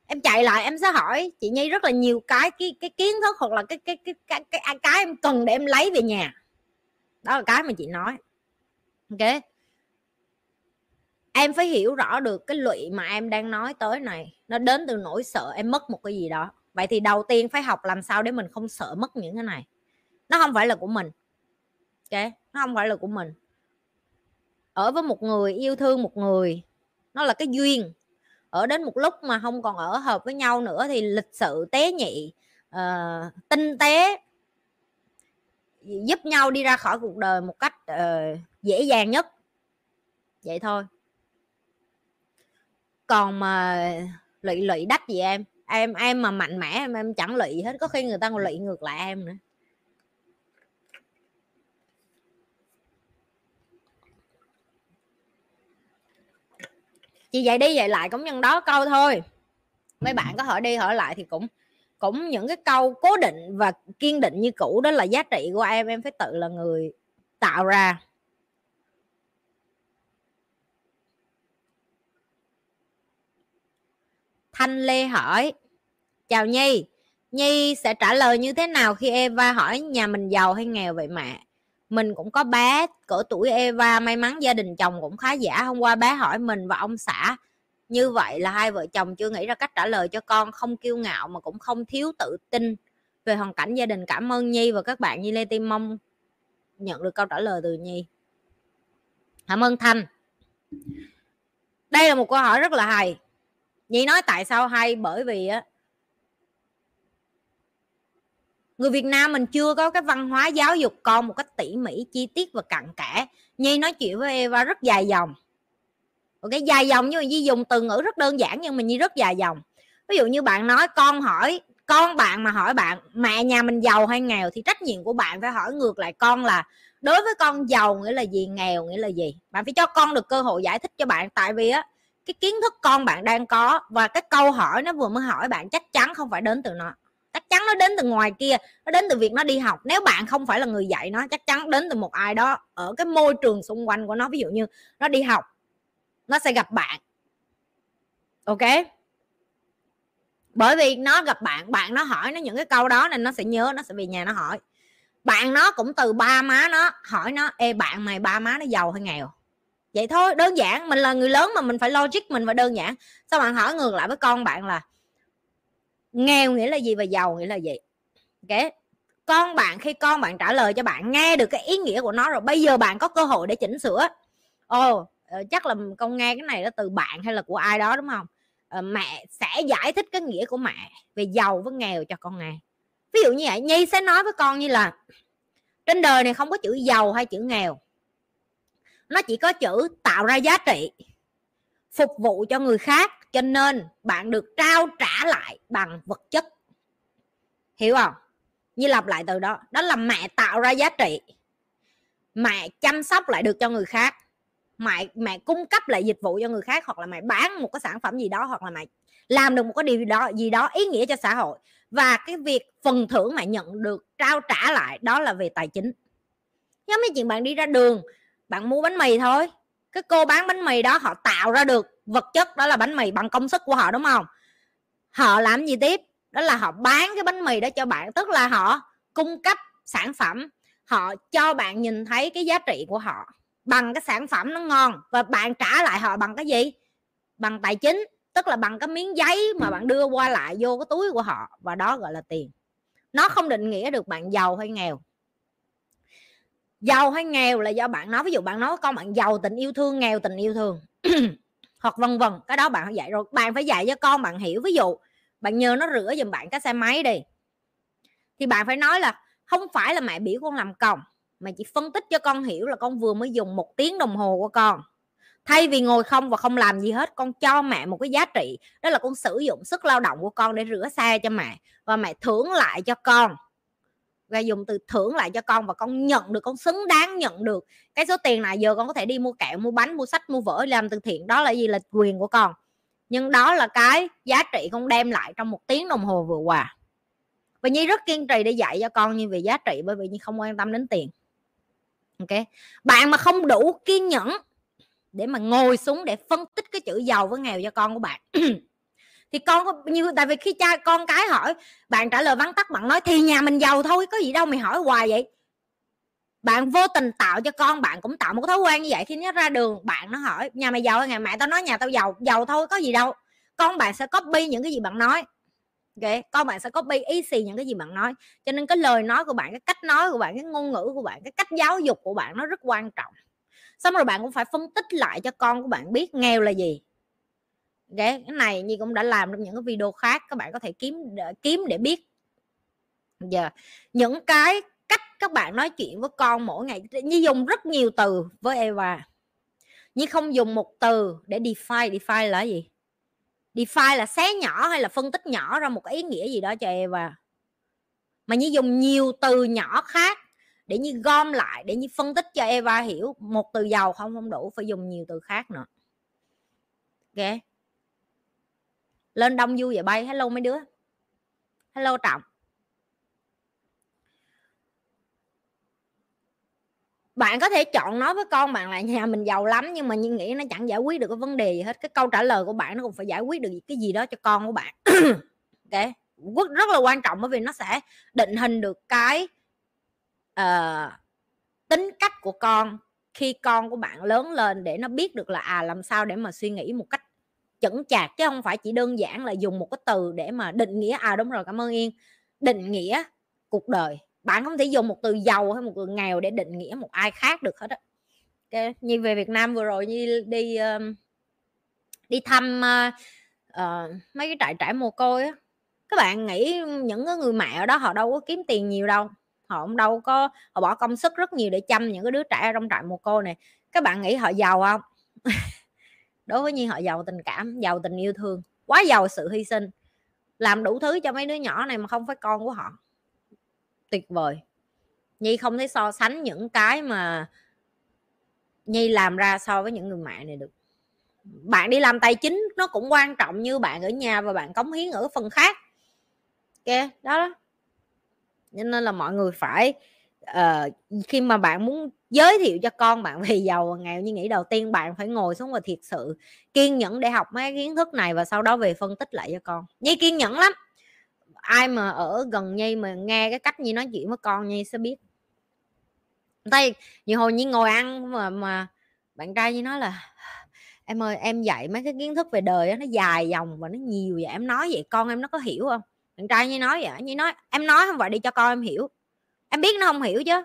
em chạy lại em sẽ hỏi chị nhi rất là nhiều cái cái cái kiến thức hoặc là cái cái cái cái cái, cái, cái em cần để em lấy về nhà. Đó là cái mà chị nói. Ok? Em phải hiểu rõ được cái lụy mà em đang nói tới này nó đến từ nỗi sợ em mất một cái gì đó. Vậy thì đầu tiên phải học làm sao để mình không sợ mất những cái này. Nó không phải là của mình. Ok? Nó không phải là của mình ở với một người yêu thương một người. Nó là cái duyên. Ở đến một lúc mà không còn ở hợp với nhau nữa thì lịch sự tế nhị uh, tinh tế giúp nhau đi ra khỏi cuộc đời một cách uh, dễ dàng nhất. Vậy thôi. Còn mà lụy lụy đách gì em? Em em mà mạnh mẽ em em chẳng lụy hết có khi người ta còn lụy ngược lại em nữa. Chị dạy đi dạy lại cũng nhân đó câu thôi. Mấy bạn có hỏi đi hỏi lại thì cũng cũng những cái câu cố định và kiên định như cũ, đó là giá trị của em. Em phải tự là người tạo ra. Thanh lê hỏi, chào nhi nhi sẽ trả lời như thế nào khi eva hỏi nhà mình giàu hay nghèo vậy mẹ? Mình cũng có bé cỡ tuổi Eva, may mắn gia đình chồng cũng khá giả, hôm qua bé hỏi mình và ông xã như vậy là hai vợ chồng chưa nghĩ ra cách trả lời cho con, không kiêu ngạo mà cũng không thiếu tự tin về hoàn cảnh gia đình. Cảm ơn nhi và các bạn như lê tim mong nhận được câu trả lời từ nhi. Cảm ơn thanh. Đây là một câu hỏi rất là hay. Nhi nói tại sao hay? Bởi vì á người Việt Nam mình chưa có cái văn hóa giáo dục con một cách tỉ mỉ, chi tiết và cặn kẽ. Nhi nói chuyện với Eva rất dài dòng. Ok, dài dòng nhưng mà Nhi dùng từ ngữ rất đơn giản nhưng mà Nhi rất dài dòng. Ví dụ như bạn nói, con hỏi, con bạn mà hỏi bạn, mẹ nhà mình giàu hay nghèo thì trách nhiệm của bạn phải hỏi ngược lại con là, đối với con giàu nghĩa là gì, nghèo nghĩa là gì? Bạn phải cho con được cơ hội giải thích cho bạn. Tại vì á, cái kiến thức con bạn đang có và cái câu hỏi nó vừa mới hỏi bạn chắc chắn không phải đến từ nó chắc chắn nó đến từ ngoài kia, nó đến từ việc nó đi học. Nếu bạn không phải là người dạy nó, chắc chắn đến từ một ai đó ở cái môi trường xung quanh của nó. Ví dụ như nó đi học, nó sẽ gặp bạn. Ok? Bởi vì nó gặp bạn bạn nó hỏi nó những cái câu đó nên nó sẽ nhớ, nó sẽ về nhà nó hỏi. Bạn nó cũng từ ba má nó hỏi nó, ê, bạn mày ba má nó giàu hay nghèo? Vậy thôi, đơn giản, mình là người lớn mà mình phải logic mình phải đơn giản. Sao bạn hỏi ngược lại với con bạn là nghèo nghĩa là gì và giàu nghĩa là gì? Ok? Con bạn, khi con bạn trả lời cho bạn, nghe được cái ý nghĩa của nó rồi, bây giờ bạn có cơ hội để chỉnh sửa. Ồ ờ, chắc là con nghe cái này là từ bạn hay là của ai đó, đúng không? Ờ, mẹ sẽ giải thích cái nghĩa của mẹ về giàu với nghèo cho con nghe. Ví dụ như vậy, nhi sẽ nói với con như là, trên đời này không có chữ giàu hay chữ nghèo. Nó chỉ có chữ tạo ra giá trị, phục vụ cho người khác cho nên bạn được trao trả lại bằng vật chất. Hiểu không? Như lặp lại từ đó. Đó là mẹ tạo ra giá trị. Mẹ chăm sóc lại được cho người khác. Mẹ mẹ cung cấp lại dịch vụ cho người khác, hoặc là mẹ bán một cái sản phẩm gì đó, hoặc là mẹ làm được một cái điều đó, gì đó ý nghĩa cho xã hội. Và cái việc phần thưởng mẹ nhận được trao trả lại, đó là về tài chính. Giống như chuyện bạn đi ra đường, bạn mua bánh mì thôi cái cô bán bánh mì đó họ tạo ra được vật chất đó là bánh mì bằng công sức của họ, đúng không? Họ làm gì tiếp? Đó là họ bán cái bánh mì đó cho bạn, tức là họ cung cấp sản phẩm, họ cho bạn nhìn thấy cái giá trị của họ bằng cái sản phẩm nó ngon và bạn trả lại họ bằng cái gì? Bằng tài chính, tức là bằng cái miếng giấy mà bạn đưa qua lại vô cái túi của họ và đó gọi là tiền. Nó không định nghĩa được bạn giàu hay nghèo giàu hay nghèo là do bạn nói. Ví dụ bạn nói con bạn giàu, tình yêu thương, nghèo, tình yêu thương. Hoặc vân vân. Cái đó bạn phải dạy rồi. Bạn phải dạy cho con bạn hiểu. Ví dụ, bạn nhờ nó rửa giùm bạn cái xe máy đi. Thì bạn phải nói là không phải là mẹ biểu con làm còng, mà chỉ phân tích cho con hiểu là con vừa mới dùng một tiếng đồng hồ của con. Thay vì ngồi không và không làm gì hết, con cho mẹ một cái giá trị. Đó là con sử dụng sức lao động của con để rửa xe cho mẹ và mẹ thưởng lại cho con và dùng từ thưởng lại cho con và con nhận được, con xứng đáng nhận được cái số tiền này. Giờ con có thể đi mua kẹo, mua bánh, mua sách, mua vở làm từ thiện. Đó là gì? Là quyền của con. Nhưng đó là cái giá trị con đem lại trong một tiếng đồng hồ vừa qua. Và nhi rất kiên trì để dạy cho con như về giá trị bởi vì nhi không quan tâm đến tiền. Ok? Bạn mà không đủ kiên nhẫn để mà ngồi xuống để phân tích cái chữ giàu với nghèo cho con của bạn thì con có, như, tại vì khi cha con cái hỏi, bạn trả lời vắn tắt, bạn nói thì nhà mình giàu thôi, có gì đâu, mày hỏi hoài vậy. Bạn vô tình tạo cho con, bạn cũng tạo một thói quen như vậy, khi nó ra đường, bạn nó hỏi, nhà mày giàu hay ngày mẹ tao nói nhà tao giàu giàu thôi, có gì đâu. Con bạn sẽ copy những cái gì bạn nói, ok? Con bạn sẽ copy ý xì những cái gì bạn nói. Cho nên cái lời nói của bạn, cái cách nói của bạn, cái ngôn ngữ của bạn, cái cách giáo dục của bạn nó rất quan trọng. Xong rồi bạn cũng phải phân tích lại cho con của bạn biết nghèo là gì cái này như cũng đã làm trong những cái video khác, các bạn có thể kiếm kiếm để biết. Giờ yeah. những cái cách các bạn nói chuyện với con mỗi ngày. Như dùng rất nhiều từ với Eva. Như không dùng một từ để define define là gì? Define là xé nhỏ hay là phân tích nhỏ ra một cái ý nghĩa gì đó cho Eva. Mà như dùng nhiều từ nhỏ khác để như gom lại, để như phân tích cho Eva hiểu. Một từ giàu không không đủ, phải dùng nhiều từ khác nữa. Ok? Lên đông vui vậy bay. Hello mấy đứa. Hello trọng. Bạn có thể chọn nói với con bạn là nhà mình giàu lắm nhưng mà như nghĩ nó chẳng giải quyết được cái vấn đề gì hết. Cái câu trả lời của bạn nó cũng phải giải quyết được cái gì đó cho con của bạn. Ok. Rất là quan trọng bởi vì nó sẽ định hình được cái uh, tính cách của con khi con của bạn lớn lên để nó biết được là à làm sao để mà suy nghĩ một cách chững chạc chứ không phải chỉ đơn giản là dùng một cái từ để mà định nghĩa à đúng rồi cảm ơn yên. Định nghĩa cuộc đời bạn không thể dùng một từ giàu hay một từ nghèo để định nghĩa một ai khác được hết á. Okay. như về Việt Nam vừa rồi như đi đi thăm uh, uh, mấy cái trại trại mồ côi á các bạn nghĩ những cái người mẹ ở đó họ đâu có kiếm tiền nhiều đâu họ không đâu có họ bỏ công sức rất nhiều để chăm những cái đứa trẻ trong trại mồ côi này. Các bạn nghĩ họ giàu không? đối với nhi họ giàu tình cảm giàu tình yêu thương quá giàu sự hy sinh. Làm đủ thứ cho mấy đứa nhỏ này mà không phải con của họ. Tuyệt vời. Nhi không thể so sánh những cái mà nhi làm ra so với những người mẹ này được. Bạn đi làm tài chính nó cũng quan trọng như bạn ở nhà và bạn cống hiến ở phần khác. Ok đó, đó. nên là mọi người phải uh, khi mà bạn muốn giới thiệu cho con bạn về giàu và nghèo như nghĩ đầu tiên bạn phải ngồi xuống và thiệt sự kiên nhẫn để học mấy kiến thức này và sau đó về phân tích lại cho con. Nhi kiên nhẫn lắm. Ai mà ở gần nhi mà nghe cái cách nhi nói chuyện với con nhi sẽ biết. Tay nhiều hồi nhi ngồi ăn mà mà bạn trai như nói là em ơi em dạy mấy cái kiến thức về đời đó, nó dài dòng và nó nhiều vậy em nói vậy con em nó có hiểu không? Bạn trai như nói vậy như nói em nói không phải đi cho con em hiểu em biết nó không hiểu chứ.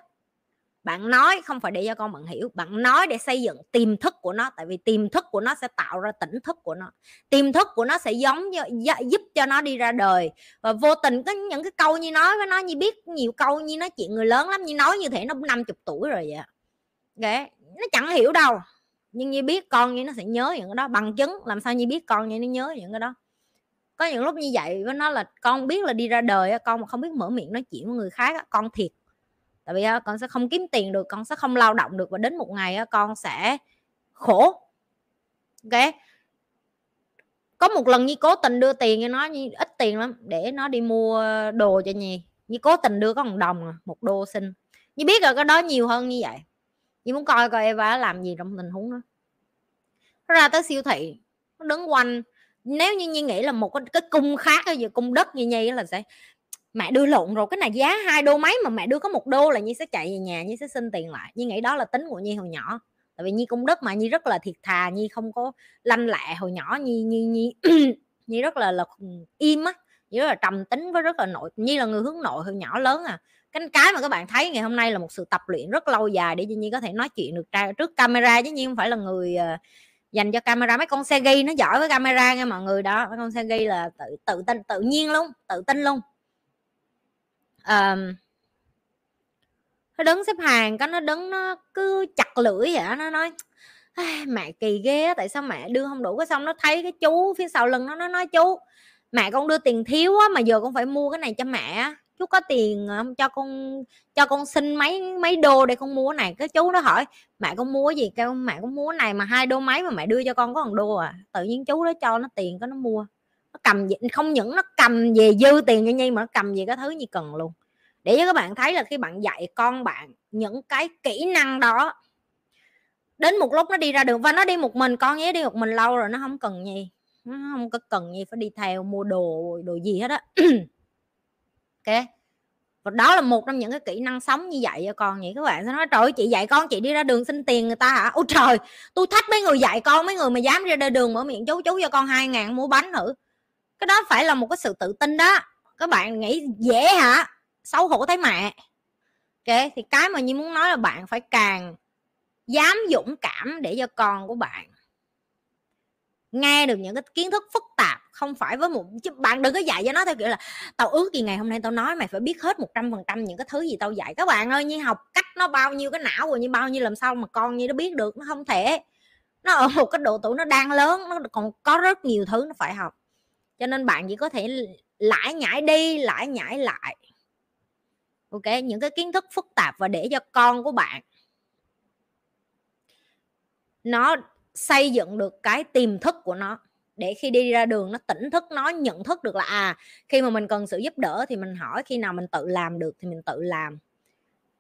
Bạn nói không phải để cho con bạn hiểu, bạn nói để xây dựng tiềm thức của nó, tại vì tiềm thức của nó sẽ tạo ra tỉnh thức của nó. Tiềm thức của nó sẽ giống như giúp cho nó đi ra đời. Và vô tình có những cái câu như nói với nó, như biết nhiều câu như nói chuyện người lớn lắm, như nói như thế nó năm chục tuổi rồi vậy okay. nó chẳng hiểu đâu. Nhưng như biết con như nó sẽ nhớ những cái đó, bằng chứng làm sao như biết con như nó nhớ những cái đó có những lúc như vậy với nó là con biết là đi ra đời con mà không biết mở miệng nói chuyện với người khác con thiệt. Tại vì con sẽ không kiếm tiền được con sẽ không lao động được và đến một ngày con sẽ khổ. Ok? Có một lần như cố tình đưa tiền cho nó như ít tiền lắm để nó đi mua đồ cho nhì như cố tình đưa có một đồng à, một đô xin. Như biết rồi cái đó nhiều hơn như vậy. Như muốn coi coi Eva làm gì trong tình huống đó. Nó ra tới siêu thị nó đứng quanh nếu như như nghĩ là một cái, cái cung khác giờ cung đất như nhi là sẽ mẹ đưa lộn rồi cái này giá hai đô mấy mà mẹ đưa có một đô là nhi sẽ chạy về nhà nhi sẽ xin tiền lại. Nhi nghĩ đó là tính của nhi hồi nhỏ tại vì nhi cung đất mà nhi rất là thiệt thà nhi không có lanh lẹ hồi nhỏ nhi nhi nhi nhi rất là là im á nhi rất là trầm tính với rất là nội nhi là người hướng nội hồi nhỏ lớn à. Cái cái mà các bạn thấy ngày hôm nay là một sự tập luyện rất lâu dài để nhi có thể nói chuyện được ra trước camera chứ nhi không phải là người uh, dành cho camera. Mấy con xe ghi nó giỏi với camera nha mọi người. Đó mấy con xe ghi là tự tự tin tự nhiên luôn tự tin luôn. Um, nó đứng xếp hàng có nó đứng nó cứ chặt lưỡi vậy nó nói mẹ kỳ ghê tại sao mẹ đưa không đủ? Cái xong nó thấy cái chú phía sau lưng nó nó nói chú mẹ con đưa tiền thiếu á mà giờ con phải mua cái này cho mẹ chú có tiền không cho con cho con xin mấy mấy đô để con mua này. Cái chú nó hỏi, mẹ con mua gì? Kêu, mẹ con mua này mà hai đô mấy mà mẹ đưa cho con có một đô à. Tự nhiên chú đó cho nó tiền có nó mua. Nó cầm không những nó cầm về dư tiền cho nhi mà nó cầm về cái thứ như cần luôn. Để cho các bạn thấy là khi bạn dạy con bạn những cái kỹ năng đó, đến một lúc nó đi ra đường và nó đi một mình, con nhé, đi một mình lâu rồi nó không cần gì nó không có cần gì phải đi theo mua đồ đồ gì hết á. ok. Và đó là một trong những cái kỹ năng sống như vậy cho con vậy các bạn sẽ nói trời ơi, chị dạy con chị đi ra đường xin tiền người ta hả? Ôi trời tôi thách mấy người dạy con mấy người mà dám ra đường mở miệng chú chú cho con hai ngàn mua bánh thử. Cái đó phải là một cái sự tự tin đó. Các bạn nghĩ dễ hả? Xấu hổ thấy mẹ. Ok thì cái mà như muốn nói là bạn phải càng dám dũng cảm để cho con của bạn nghe được những cái kiến thức phức tạp không phải với một, chứ bạn đừng có dạy cho nó theo kiểu là, tao ước gì ngày hôm nay tao nói mày phải biết hết một trăm phần trăm những cái thứ gì tao dạy. Các bạn ơi, như học cách nó bao nhiêu, cái não rồi như bao nhiêu làm sao mà con như nó biết được, nó không thể. Nó ở một cái độ tuổi nó đang lớn, nó còn có rất nhiều thứ nó phải học. Cho nên bạn chỉ có thể lãi nhảy đi lãi nhảy lại. Ok, những cái kiến thức phức tạp và để cho con của bạn nó xây dựng được cái tiềm thức của nó để khi đi ra đường nó tỉnh thức nó nhận thức được là à khi mà mình cần sự giúp đỡ thì mình hỏi khi nào mình tự làm được thì mình tự làm.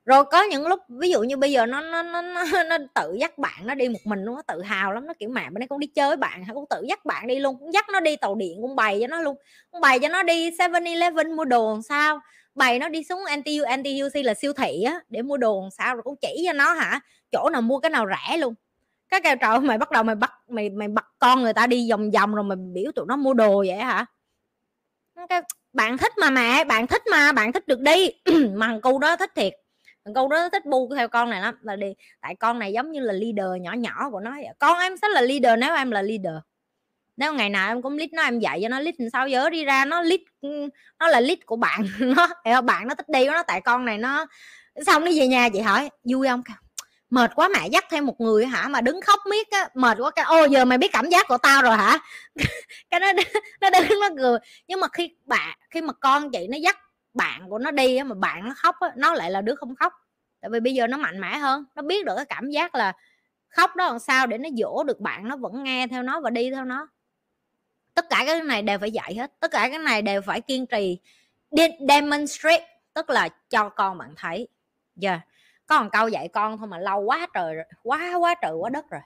Rồi có những lúc ví dụ như bây giờ nó nó nó nó, nó tự dắt bạn nó đi một mình nó tự hào lắm nó kiểu mẹ bên đây con đi chơi với bạn hay cũng tự dắt bạn đi luôn cũng dắt nó đi tàu điện cũng bày cho nó luôn. Cũng bày cho nó đi 7 Eleven mua đồ làm sao? Bày nó đi xuống NTU NTUC là siêu thị á để mua đồ sao? Rồi cũng chỉ cho nó hả? Chỗ nào mua cái nào rẻ luôn cái kêu, trời mày bắt đầu mày bắt, mày mày bắt con người ta đi vòng vòng rồi mày biểu tụi nó mua đồ vậy hả? Cái bạn thích mà mẹ, bạn thích mà, bạn thích được đi. Mà thằng cu đó thích thiệt. Thằng cu đó thích bu theo con này lắm. Là đi, tại con này giống như là leader nhỏ nhỏ của nó vậy. con em sẽ là leader nếu em là leader. Nếu ngày nào em cũng lít nó, em dạy cho nó lít sao giờ đi ra, nó lít ừ, nó là lít của bạn. Nó bạn nó thích đi của nó, tại con này nó, xong nó về nhà chị hỏi vui không? Mệt quá mẹ dắt thêm một người hả? Mà đứng khóc miết á, mệt quá cái ô giờ mày biết cảm giác của tao rồi hả? Cái nó nó đứng, nó cười. Nhưng mà khi bạn khi mà con chị nó dắt bạn của nó đi á, mà bạn nó khóc á, nó lại là đứa không khóc. Tại vì bây giờ nó mạnh mẽ hơn, nó biết được cái cảm giác là khóc đó làm sao để nó dỗ được bạn nó vẫn nghe theo nó và đi theo nó. Tất cả cái này đều phải dạy hết, tất cả cái này đều phải kiên trì demonstrate, tức là cho con bạn thấy. Giờ yeah có một câu dạy con thôi mà lâu quá trời quá quá trời, quá đất rồi.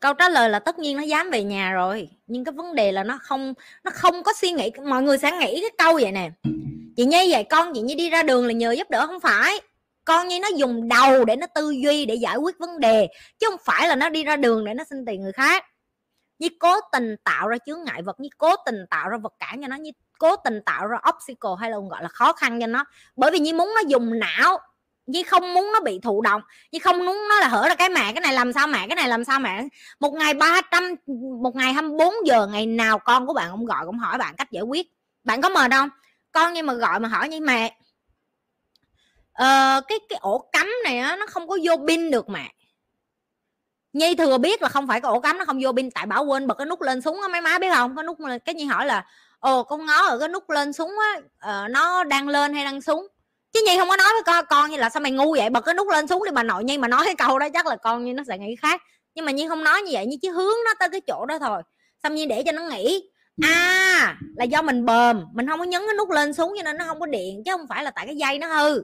Câu trả lời là tất nhiên nó dám về nhà rồi, nhưng cái vấn đề là nó không nó không có suy nghĩ, mọi người sẽ nghĩ cái câu vậy nè. Chị nhi vậy con, chị nhi đi ra đường là nhờ giúp đỡ, không phải. Con như nó dùng đầu để nó tư duy để giải quyết vấn đề, chứ không phải là nó đi ra đường để nó xin tiền người khác. Như cố tình tạo ra chướng ngại vật như cố tình tạo ra vật cản cho nó như cố tình tạo ra obstacle hay là gọi là khó khăn cho nó. Bởi vì như muốn nó dùng não như không muốn nó bị thụ động như không muốn nó là hở ra cái mẹ cái này làm sao mẹ cái này làm sao mẹ. Một ngày 300 một ngày 24 giờ ngày nào con của bạn cũng gọi cũng hỏi bạn cách giải quyết. Bạn có mờ không? Con nhưng mà gọi mà hỏi như mẹ uh, ờ, cái cái ổ cắm này á nó không có vô pin được mẹ. Nhi thừa biết là không phải cái ổ cắm nó không vô pin tại bảo quên bật cái nút lên xuống á mấy má biết không? Cái nút cái Nhi hỏi là ồ con ngó ở cái nút lên súng á uh, nó đang lên hay đang xuống? Chứ Nhi không có nói với con con như là sao mày ngu vậy? Bật cái nút lên xuống đi bà nội Nhi mà nói cái câu đó chắc là con như nó sẽ nghĩ khác. Nhưng mà Nhi không nói như vậy như chứ hướng nó tới cái chỗ đó thôi. Xong Nhi để cho nó nghĩ à là do mình bờm mình không có nhấn cái nút lên xuống cho nên nó không có điện chứ không phải là tại cái dây nó hư.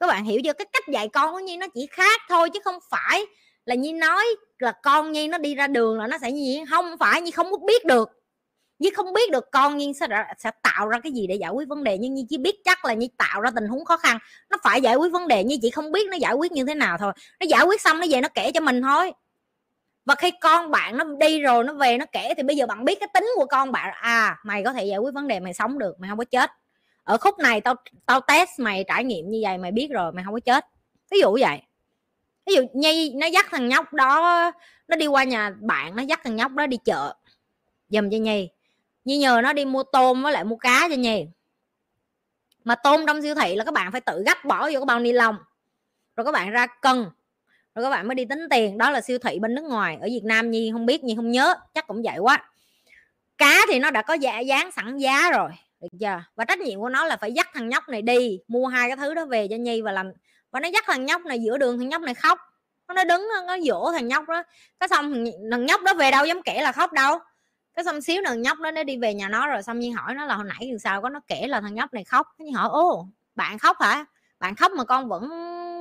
Các bạn hiểu chưa? Cái cách dạy con của nhi nó chỉ khác thôi chứ không phải là nhi nói là con nhi nó đi ra đường là nó sẽ như không phải nhi không có biết được nhi không biết được con nhi sẽ sẽ tạo ra cái gì để giải quyết vấn đề, nhưng nhi chỉ biết chắc là nhi tạo ra tình huống khó khăn. Nó phải giải quyết vấn đề, nhi chỉ không biết nó giải quyết như thế nào thôi. Nó giải quyết xong nó về nó kể cho mình thôi. Và khi con bạn nó đi rồi, nó về nó kể thì bây giờ bạn biết cái tính của con bạn. À mày có thể giải quyết vấn đề, mày sống được, mày không có chết. Ở khúc này tao tao test mày, trải nghiệm như vậy, mày biết rồi, mày không có chết. Ví dụ vậy. Ví dụ nhi, nó dắt thằng nhóc đó, nó đi qua nhà bạn, nó dắt thằng nhóc đó đi chợ, dùm cho nhi nhi nhờ nó đi mua tôm với lại mua cá cho nhi mà tôm trong siêu thị là các bạn phải tự gấp bỏ vô cái bao ni lông. Rồi các bạn ra cân. Rồi các bạn mới đi tính tiền. Đó là siêu thị bên nước ngoài, ở việt nam nhi, không biết nhi không nhớ, chắc cũng vậy quá. Cá thì nó đã có giá dán sẵn giá rồi, được chưa? Và trách nhiệm của nó là phải dắt thằng nhóc này đi, mua hai cái thứ đó về cho nhi và làm, và nó dắt thằng nhóc này giữa đường, thằng nhóc này khóc. Nó đứng, nó dỗ thằng nhóc đó. Cái xong thằng nhóc đó về đâu dám kể là khóc đâu cái xong xíu thằng nhóc đó nó đi về nhà nó rồi xong nhiên hỏi nó là hồi nãy từ sao? Có nó kể là thằng nhóc này khóc. Nhi hỏi ô bạn khóc hả? Bạn khóc mà con vẫn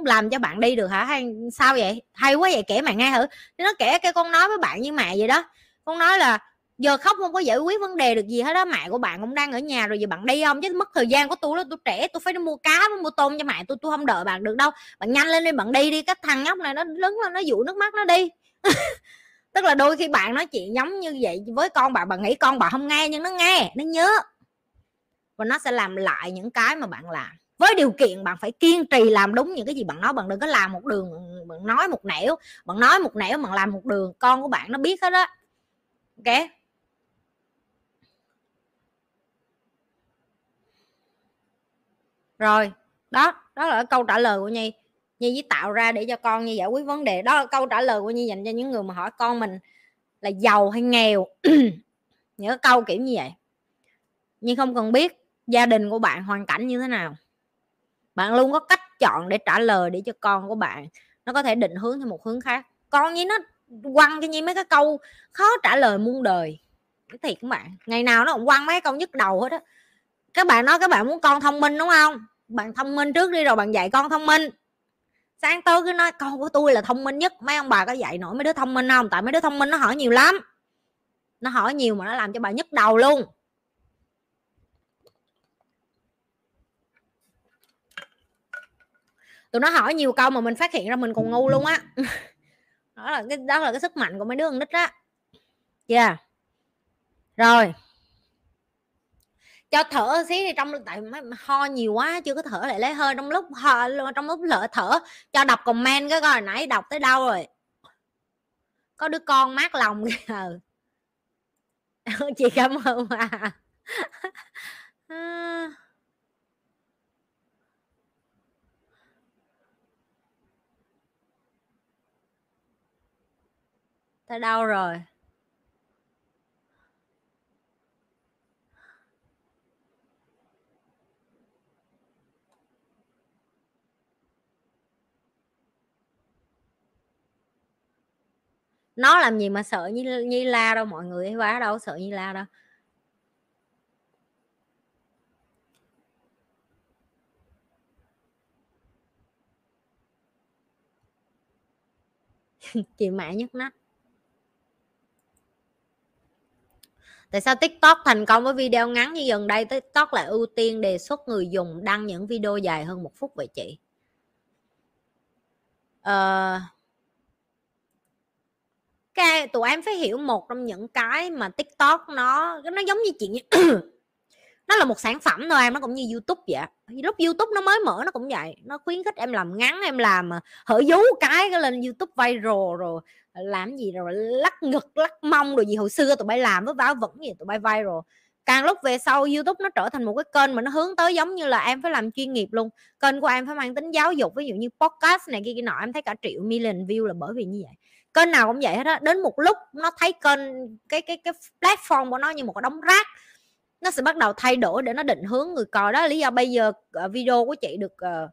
làm cho bạn đi được hả? Hay sao vậy? Hay quá vậy? Kể mày nghe thử. Nó kể cái con nói với bạn như mẹ vậy đó. Con nói là, giờ khóc không có giải quyết vấn đề được gì hết đó mẹ của bạn cũng đang ở nhà rồi, giờ bạn đi không? Chứ mất thời gian của tôi đó tôi trẻ tôi phải đi mua cá mua tôm cho mẹ tôi tôi không đợi bạn được đâu. Bạn nhanh lên đi, bạn đi đi. Cái thằng nhóc này nó lớn lên, nó dụ nước mắt nó đi. tức là đôi khi bạn nói chuyện giống như vậy với con bạn bạn nghĩ con bạn không nghe nhưng nó nghe, nó nhớ. Và nó sẽ làm lại những cái mà bạn làm. Với điều kiện bạn phải kiên trì làm đúng những cái gì bạn nói. Bạn đừng có làm một đường, bạn nói một nẻo, bạn nói một nẻo, bạn làm một đường, con của bạn nó biết hết đó ok? Rồi, đó đó là câu trả lời của nhi nhi chỉ tạo ra để cho con nhi giải quyết vấn đề. Đó là câu trả lời của nhi dành cho những người mà hỏi con mình là giàu hay nghèo. Những câu kiểu như vậy. Nhưng không cần biết gia đình của bạn hoàn cảnh như thế nào. Bạn luôn có cách chọn để trả lời để cho con của bạn nó có thể định hướng theo một hướng khác. Con với nó quăng cho nhi mấy cái câu khó trả lời muôn đời. Thiệt các bạn, ngày nào nó cũng quăng mấy câu nhức đầu hết á. Các bạn nói các bạn muốn con thông minh, đúng không? Bạn thông minh trước đi rồi bạn dạy con thông minh sáng tối cứ nói, con của tôi là thông minh nhất. Mấy ông bà có dạy nổi mấy đứa thông minh không? Tại mấy đứa thông minh nó hỏi nhiều lắm. Nó hỏi nhiều mà nó làm cho bà nhức đầu luôn. Tụi nó hỏi nhiều câu mà mình phát hiện ra mình còn ngu luôn á. Đó là cái, đó là cái sức mạnh của mấy đứa con nít á. Yeah. Rồi cho thở xí thì trong tại ho nhiều quá, chưa có thở lại lấy hơi, trong lúc ho trong lúc lỡ thở, cho đọc comment cái coi nãy đọc tới đâu rồi. Có đứa con mát lòng kìa ờ. chị cảm ơn à. tới đâu rồi? Nó làm gì mà sợ như như la đâu mọi người quá đâu sợ như la đâu. Chị mẹ nhất nách tại sao tiktok thành công với video ngắn như gần đây? Tiktok lại ưu tiên đề xuất người dùng đăng những video dài hơn một phút vậy chị? Uh, cái tụi em phải hiểu một trong những cái mà tiktok nó nó giống như chuyện nó là một sản phẩm thôi em nó cũng như youtube vậy lúc youtube nó mới mở nó cũng vậy, nó khuyến khích em làm ngắn, em làm à, hở vú cái cái lên youtube viral rồi à, làm gì rồi, lắc ngực, lắc mông rồi gì. Hồi xưa tụi bay làm với vá vẫn gì tụi bay viral. Càng lúc về sau youtube nó trở thành một cái kênh mà nó hướng tới giống như là em phải làm chuyên nghiệp luôn. Kênh của em phải mang tính giáo dục, ví dụ như podcast này kia kia nọ, em thấy cả triệu million view là bởi vì như vậy kênh nào cũng vậy hết á đến một lúc nó thấy kênh cái cái cái platform của nó như một cái đống rác. Nó sẽ bắt đầu thay đổi để nó định hướng người coi. Đó là lý do bây giờ ờ, video của chị được uh,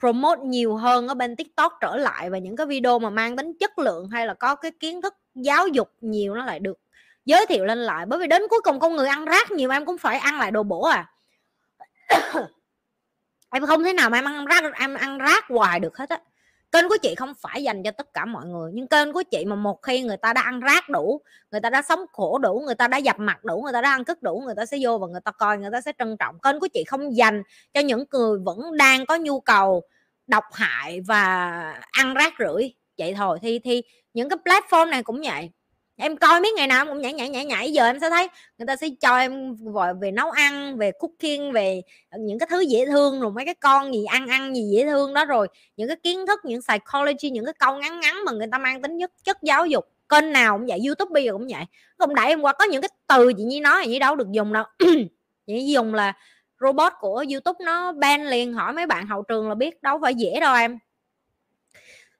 promote nhiều hơn ở bên tiktok trở lại và những cái video mà mang tính chất lượng hay là có cái kiến thức giáo dục nhiều nó lại được giới thiệu lên lại. Bởi vì đến cuối cùng con người ăn rác nhiều em cũng phải ăn lại đồ bổ à. Em không thể nào mà em ăn rác em ăn rác hoài được hết á kênh của chị không phải dành cho tất cả mọi người, nhưng kênh của chị mà một khi người ta đã ăn rác đủ, người ta đã sống khổ đủ, người ta đã dập mặt đủ, người ta đã ăn cất đủ, người ta sẽ vô và người ta coi, người ta sẽ trân trọng. Kênh của chị không dành cho những người vẫn đang có nhu cầu độc hại và ăn rác rưởi. Vậy thôi, thì thì những cái platform này cũng vậy em coi mấy ngày nào cũng nhảy nhảy nhảy nhảy. Giờ em sẽ thấy người ta sẽ cho em gọi về nấu ăn, về cooking, về những cái thứ dễ thương, rồi mấy cái con gì ăn ăn gì dễ thương đó. Rồi những cái kiến thức, những psychology, những cái câu ngắn ngắn mà người ta mang tính nhất, chất giáo dục. Kênh nào cũng vậy, youtube bây giờ cũng vậy. Không đẩy em qua, có những cái từ chị nhi nói như đâu được dùng đâu. Chị dùng là robot của youtube, nó ban liền hỏi mấy bạn hậu trường là biết, đâu phải dễ đâu em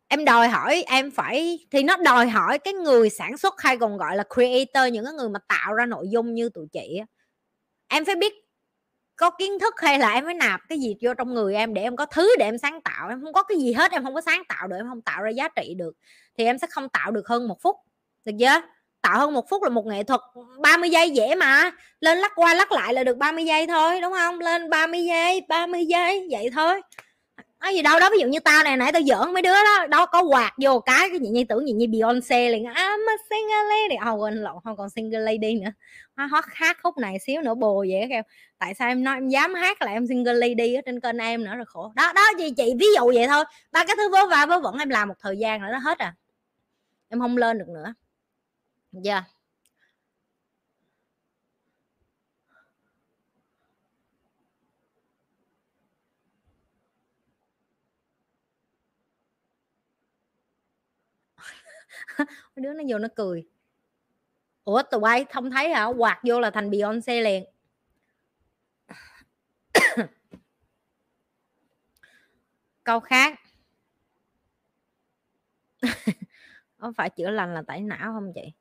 em đòi hỏi, em phải, thì nó đòi hỏi cái người sản xuất hay còn gọi là creator, những cái người mà tạo ra nội dung như tụi chị em phải biết có kiến thức hay là em phải nạp cái gì vô trong người em để em có thứ để em sáng tạo. Em không có cái gì hết, em không có sáng tạo được, em không tạo ra giá trị được, thì em sẽ không tạo được hơn một phút, được chưa? Tạo hơn một phút là một nghệ thuật 30 giây dễ mà, lên lắc qua lắc lại là được 30 giây thôi, đúng không? Lên 30 giây 30 giây, vậy thôi nói gì đâu, đó ví dụ như tao này nãy tao giỡn mấy đứa đó đó, có quạt vô cái cái gì, như tưởng gì như Beyonce liền I'm a single lady. Oh quên lộn, không còn single lady nữa. Hóa hót hát khúc này xíu nữa, bồ vậy kêu. Tại sao em nói, em dám hát là em single lady ở trên kênh em nữa, rồi khổ. Đó đó gì chị ví dụ vậy thôi. Ba cái thứ vớ va, vớ vẩn em làm một thời gian rồi nó hết à. Em không lên được nữa. Dạ yeah. đứa nó vô nó cười. Ủa tụi bay không thấy hả? Quạt vô là thành Beyonce liền. Câu khác. Có phải chữa lành là tẩy não không chị?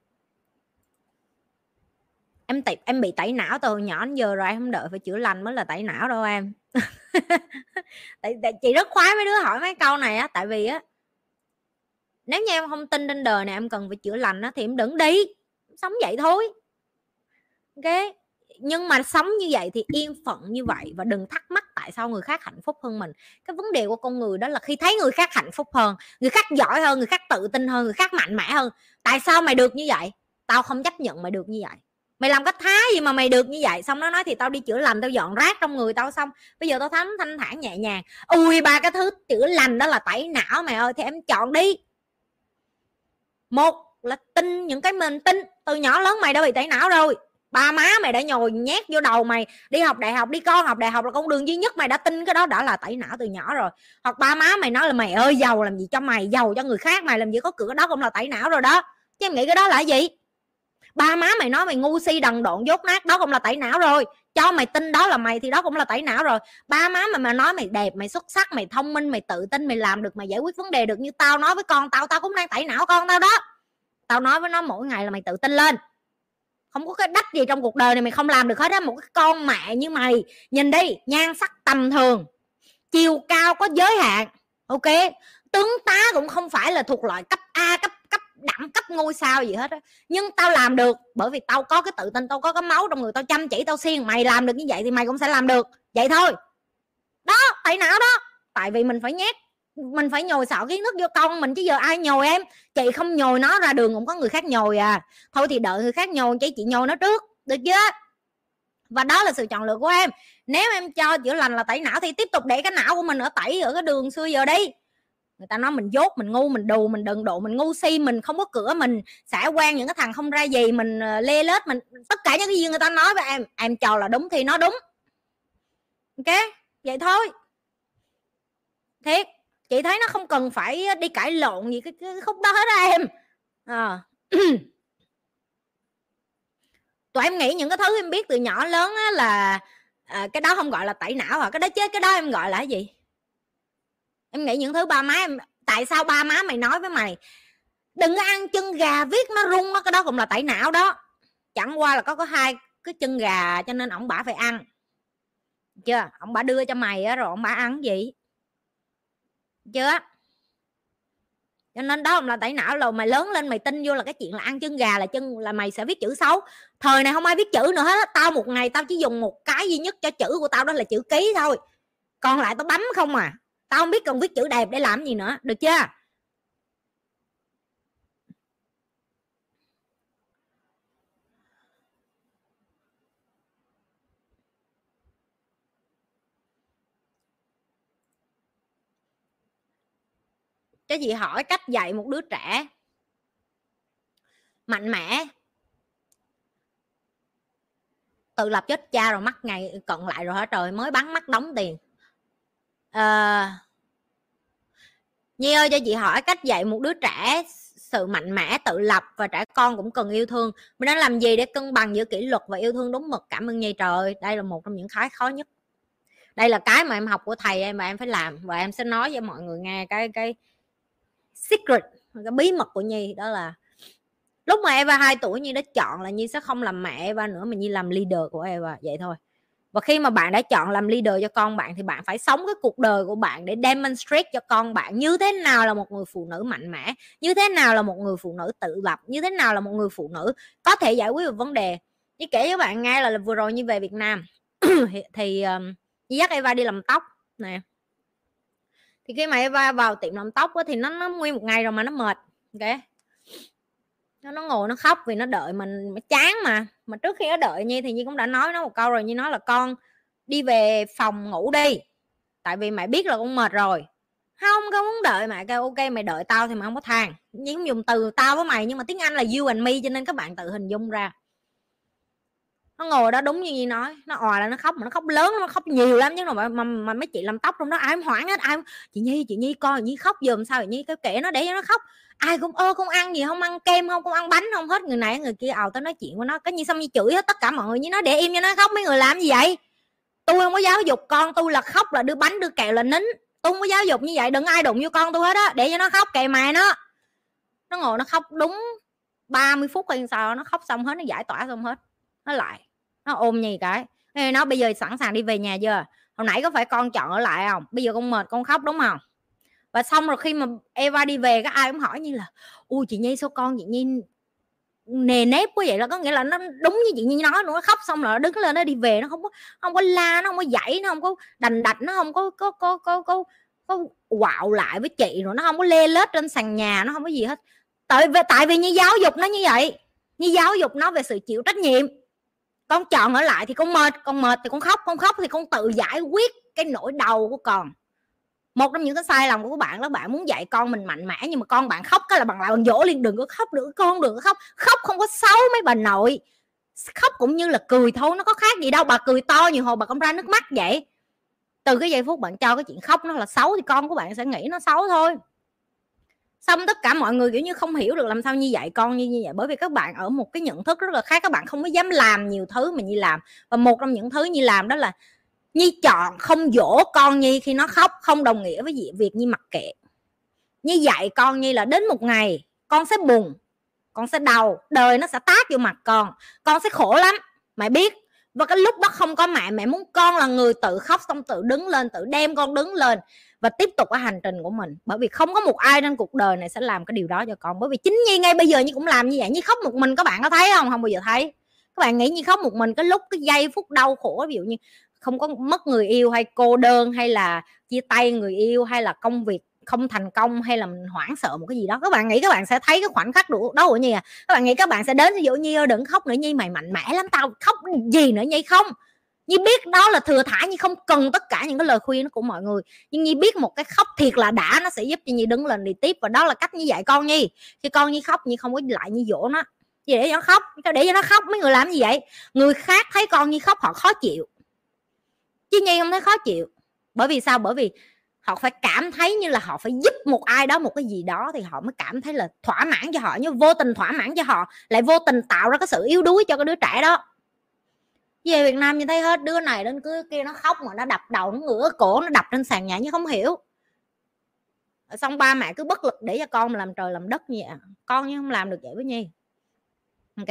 Em tẩy, em bị tẩy não từ nhỏ đến giờ rồi em không đợi phải chữa lành mới là tẩy não đâu em. Tại, tại chị rất khoái mấy đứa hỏi mấy câu này á tại vì á nếu như em không tin trên đời này, em cần phải chữa lành á, thì em đừng đi. Sống vậy thôi. Ok? Nhưng mà sống như vậy thì yên phận như vậy và đừng thắc mắc tại sao người khác hạnh phúc hơn mình. Cái vấn đề của con người đó là khi thấy người khác hạnh phúc hơn, người khác giỏi hơn, người khác tự tin hơn, người khác mạnh mẽ hơn, tại sao mày được như vậy? Tao không chấp nhận mày được như vậy. Mày làm cách thái gì mà mày được như vậy? Xong nó nói thì tao đi chữa lành, tao dọn rác trong người tao xong. Bây giờ tao thấm thanh thản nhẹ nhàng. Ui, ba cái thứ chữa lành đó là tẩy não mày ơi, thì em chọn đi một là tin những cái mình tin. Từ nhỏ lớn mày đã bị tẩy não rồi. Ba má mày đã nhồi nhét vô đầu mày. Đi học đại học, đi con học đại học là con đường duy nhất mày đã tin cái đó đã là tẩy não từ nhỏ rồi. Hoặc ba má mày nói là mày ơi, giàu làm gì cho mày, giàu cho người khác mày, làm gì có cửa, đó cũng là tẩy não rồi đó. Chứ em nghĩ cái đó là gì? Ba má mày nói mày ngu si, đần độn, dốt nát, đó cũng là tẩy não rồi. Cho mày tin đó là mày thì đó cũng là tẩy não rồi. Ba má mày mà nói mày đẹp, mày xuất sắc, mày thông minh, mày tự tin, mày làm được, mày giải quyết vấn đề được như tao nói với con tao tao cũng đang tẩy não con tao đó. Tao nói với nó mỗi ngày là mày tự tin lên. Không có cái đách gì trong cuộc đời này mày không làm được hết á, một cái con mẹ như mày. Nhìn đi, nhan sắc tầm thường, chiều cao có giới hạn, ok? Tướng tá cũng không phải là thuộc loại cấp a cấp cấp đẳng cấp ngôi sao gì hết á. Nhưng tao làm được, bởi vì tao có cái tự tin, tao có cái máu trong người, tao chăm chỉ, tao xiên mày làm được như vậy thì mày cũng sẽ làm được. Vậy thôi. Đó tại não đó. Tại vì mình phải nhét, mình phải nhồi sọ kiến thức vô con mình chứ giờ ai nhồi em? Chị không nhồi nó ra đường, cũng có người khác nhồi à. Thôi thì đợi người khác nhồi chứ chị nhồi nó trước, được chưa? Và đó là sự chọn lựa của em. Nếu em cho chữa lành là tẩy não thì tiếp tục để cái não của mình ở tẩy ở cái đường xưa giờ đi người ta nói mình dốt mình ngu mình đù mình đần độ mình ngu si mình không có cửa mình xả quan những cái thằng không ra gì mình ờ, lê lết mình tất cả những cái gì người ta nói với em em cho là đúng thì nó đúng. Ok vậy thôi. Thiệt chị thấy nó không cần phải đi cãi lộn gì cái, cái khúc đó hết á em. À. tụi em nghĩ những cái thứ em biết từ nhỏ lớn á là à, cái đó không gọi là tẩy não à cái đó chết cái đó em gọi là cái gì? Em nghĩ những thứ ba má em, tại sao ba má mày nói với mày? Đừng có ăn chân gà viết nó rung đó cái đó cũng là tẩy não đó. Chẳng qua là có có hai cái chân gà cho nên ổng bả phải ăn. Chưa? Ổng bả đưa cho mày á, rồi ổng bả ăn gì? Chưa? Cho nên đó là tẩy não. Rồi mày lớn lên mày tin vô là cái chuyện là ăn chân gà là chân, là mày sẽ viết chữ xấu. Thời này không ai viết chữ nữa hết tao một ngày tao chỉ dùng một cái duy nhất cho chữ của tao đó là chữ ký thôi. Còn lại tao bấm không à tao không biết cần viết chữ đẹp để làm gì nữa, được chưa? Cho chị hỏi cách dạy một đứa trẻ mạnh mẽ, tự lập chết cha rồi mắc ngày cận lại rồi hả trời, mới bắn mắt đóng tiền à, Nhi ơi cho chị hỏi cách dạy một đứa trẻ sự mạnh mẽ tự lập và trẻ con cũng cần yêu thương. Mình đang làm gì để cân bằng giữa kỷ luật và yêu thương đúng mực? Cảm ơn nhi. Trời đây là một trong những cái khó nhất. Đây là cái mà em học của thầy em mà em phải làm. Và em sẽ nói cho mọi người nghe cái cái secret cái bí mật của nhi. Đó là lúc mà Eva 2 tuổi Nhi đã chọn là Nhi sẽ không làm mẹ Eva nữa mà Nhi làm leader của Eva. Vậy thôi và khi mà bạn đã chọn làm leader cho con bạn thì bạn phải sống cái cuộc đời của bạn để demonstrate cho con bạn như thế nào là một người phụ nữ mạnh mẽ như thế nào là một người phụ nữ tự lập như thế nào là một người phụ nữ có thể giải quyết được vấn đề. Như kể với bạn ngay là, là vừa rồi như về Việt Nam thì um, dắt Eva đi làm tóc nè. Thì khi mà Eva vào tiệm làm tóc á, thì nó nó nguyên một ngày rồi mà nó mệt ok? Nó nó ngồi nó khóc vì nó đợi mình chán mà. Mà trước khi nó đợi nhi thì nhi cũng đã nói nó một câu rồi, nhi nói là con, đi về phòng ngủ đi, tại vì mày biết là con mệt rồi. Không, con muốn đợi mẹ. Kêu, ok mày đợi tao thì mày không có than. Nhưng dùng từ tao với mày, nhưng mà tiếng anh là you and me cho nên các bạn tự hình dung ra nó ngồi đó đúng như gì nói nó òa là nó khóc mà nó khóc lớn nó khóc nhiều lắm chứ mà mà, mà mấy chị làm tóc trong đó ai cũng hoảng hết ai chị Nhi chị Nhi coi Nhi khóc giùm sao? Nhi cái kệ nó để cho nó khóc. Ai cũng ơ không ăn gì không ăn kem không không ăn bánh không hết. Người này người kia ào tao nói chuyện với nó cái như xong như chửi hết tất cả mọi người như nó để im cho nó khóc mấy người làm gì vậy? Tôi không có giáo dục con tôi là khóc là đưa bánh đưa kẹo là nín. Tôi không có giáo dục như vậy đừng ai đụng vô con tôi hết á để cho nó khóc kệ mày nó. Nó ngồi nó khóc đúng 30 phút hay sao nó khóc xong hết nó giải tỏa xong hết nó lại nó ôm nhì cái? Nó bây giờ sẵn sàng đi về nhà chưa? Hồi nãy có phải con chọn ở lại không? Bây giờ con mệt con khóc đúng không? Và xong rồi khi mà Eva đi về các ai cũng hỏi như là ui chị Nhi sao con chị Nhi nề nếp quá vậy? Là có nghĩa là nó đúng như chị Nhi nói nó khóc xong rồi nó đứng lên nó đi về nó không có không có la nó không có dãy nó không có đành đạch nó không có có có có có, có quạo lại với chị rồi nó không có lê lết trên sàn nhà nó không có gì hết. Tại vì tại vì như giáo dục nó như vậy như giáo dục nó về sự chịu trách nhiệm con chọn ở lại thì con mệt con mệt thì con khóc con khóc thì con tự giải quyết cái nỗi đau của con. Một trong những cái sai lầm của các bạn là bạn muốn dạy con mình mạnh mẽ, nhưng mà con bạn khóc cái là bằng lại bằng dỗ liền, đừng có khóc nữa con, đừng có khóc. Khóc không có xấu mấy bà nội. Khóc cũng như là cười thôi, nó có khác gì đâu. Bà cười to nhiều hồi bà không ra nước mắt vậy. Từ cái giây phút bạn cho cái chuyện khóc nó là xấu thì con của bạn sẽ nghĩ nó xấu thôi xong tất cả mọi người, kiểu như, không hiểu được làm sao như vậy con, như như vậy. Bởi vì các bạn ở một cái nhận thức rất là khác, các bạn không có dám làm nhiều thứ mà như làm. Và một trong những thứ như làm đó là nhi chọn không dỗ con nhi khi nó khóc, không đồng nghĩa với việc nhi mặc kệ. Như dạy con nhi là đến một ngày, con sẽ buồn, con sẽ đau, đời nó sẽ tác vô mặt con con sẽ khổ lắm. Mày biết và cái lúc đó không có mẹ mẹ muốn con là người tự khóc xong tự đứng lên, tự đem con đứng lên và tiếp tục cái hành trình của mình. Bởi vì không có một ai trên cuộc đời này sẽ làm cái điều đó cho con. Bởi vì chính nhi ngay bây giờ như cũng làm như vậy. Như khóc một mình, các bạn có thấy không? Không bao giờ thấy. Các bạn nghĩ như khóc một mình, cái lúc, cái giây phút đau khổ, ví dụ như không có mất người yêu hay cô đơn hay là chia tay người yêu hay là công việc không thành công hay là mình hoảng sợ một cái gì đó, các bạn nghĩ các bạn sẽ thấy cái khoảnh khắc đủ đó của nhi à. Các bạn nghĩ các bạn sẽ đến, ví dụ như đừng khóc nữa, nhi mày mạnh mẽ lắm, tao khóc gì nữa, nhi không? Nhi biết đó là thừa thải, Nhi không cần tất cả những cái lời khuyên của mọi người. Nhưng Nhi biết một cái khóc thiệt là đã, nó sẽ giúp cho Nhi đứng lên đi tiếp, và đó là cách như vậy con Nhi. Khi con Nhi khóc, Nhi không có lại Nhi dỗ nó. Để cho nó khóc để cho nó khóc, mấy người làm gì vậy? Người khác thấy con Nhi khóc, họ khó chịu. Chứ Nhi không thấy khó chịu. Bởi vì sao? Bởi vì họ phải cảm thấy như là họ phải giúp một ai đó một cái gì đó thì họ mới cảm thấy là thỏa mãn cho họ nhưng vô tình thỏa mãn cho họ, lại vô tình tạo ra cái sự yếu đuối cho cái đứa trẻ đó. Về Việt Nam như thấy hết, đứa này đến cứ kia nó khóc mà nó đập đầu, nó ngửa cổ, nó đập trên sàn nhà như không hiểu. Xong ba mẹ cứ bất lực để cho con làm trời làm đất à. như vậy con nhưng không làm được vậy với nhi. Ok?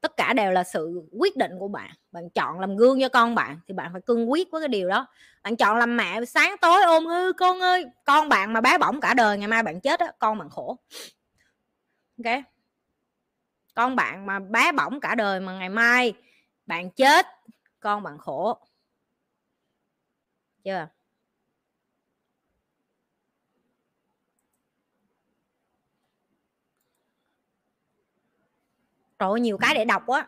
Tất cả đều là sự quyết định của bạn. Bạn chọn làm gương cho con bạn thì bạn phải cương quyết với cái điều đó. Bạn chọn làm mẹ, sáng tối ôm hư, con ơi, con bạn mà bé bỏng cả đời, ngày mai bạn chết á, con bạn khổ. Ok? Con bạn mà bé bỏng cả đời mà ngày mai bạn chết, con bạn khổ. Chưa? Trời nhiều cái để đọc quá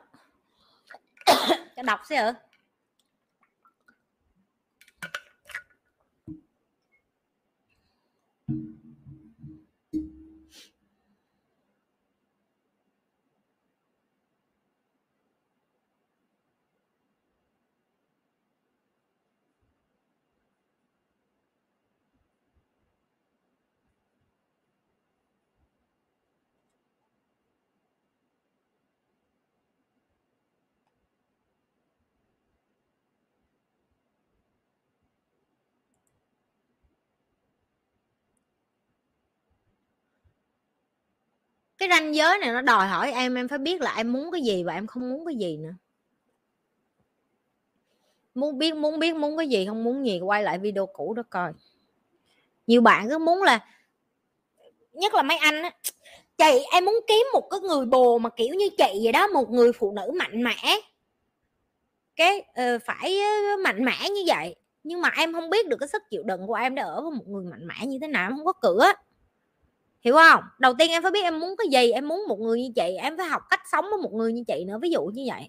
đọc xíu hả? Cái ranh giới này nó đòi hỏi em em phải biết là em muốn cái gì và em không muốn cái gì nữa. Muốn biết muốn biết muốn cái gì không muốn gì quay lại video cũ đó coi. Nhiều bạn cứ muốn là nhất là mấy anh á chị em muốn kiếm một cái người bồ mà kiểu như chị vậy đó một người phụ nữ mạnh mẽ. Cái uh, phải ờ, mạnh mẽ như vậy. Nhưng mà em không biết được cái sức chịu đựng của em để ở với một người mạnh mẽ như thế nào em không có cửa hiểu không? Đầu tiên em phải biết em muốn cái gì, em muốn một người như chị, em phải học cách sống với một người như chị nữa, ví dụ như vậy.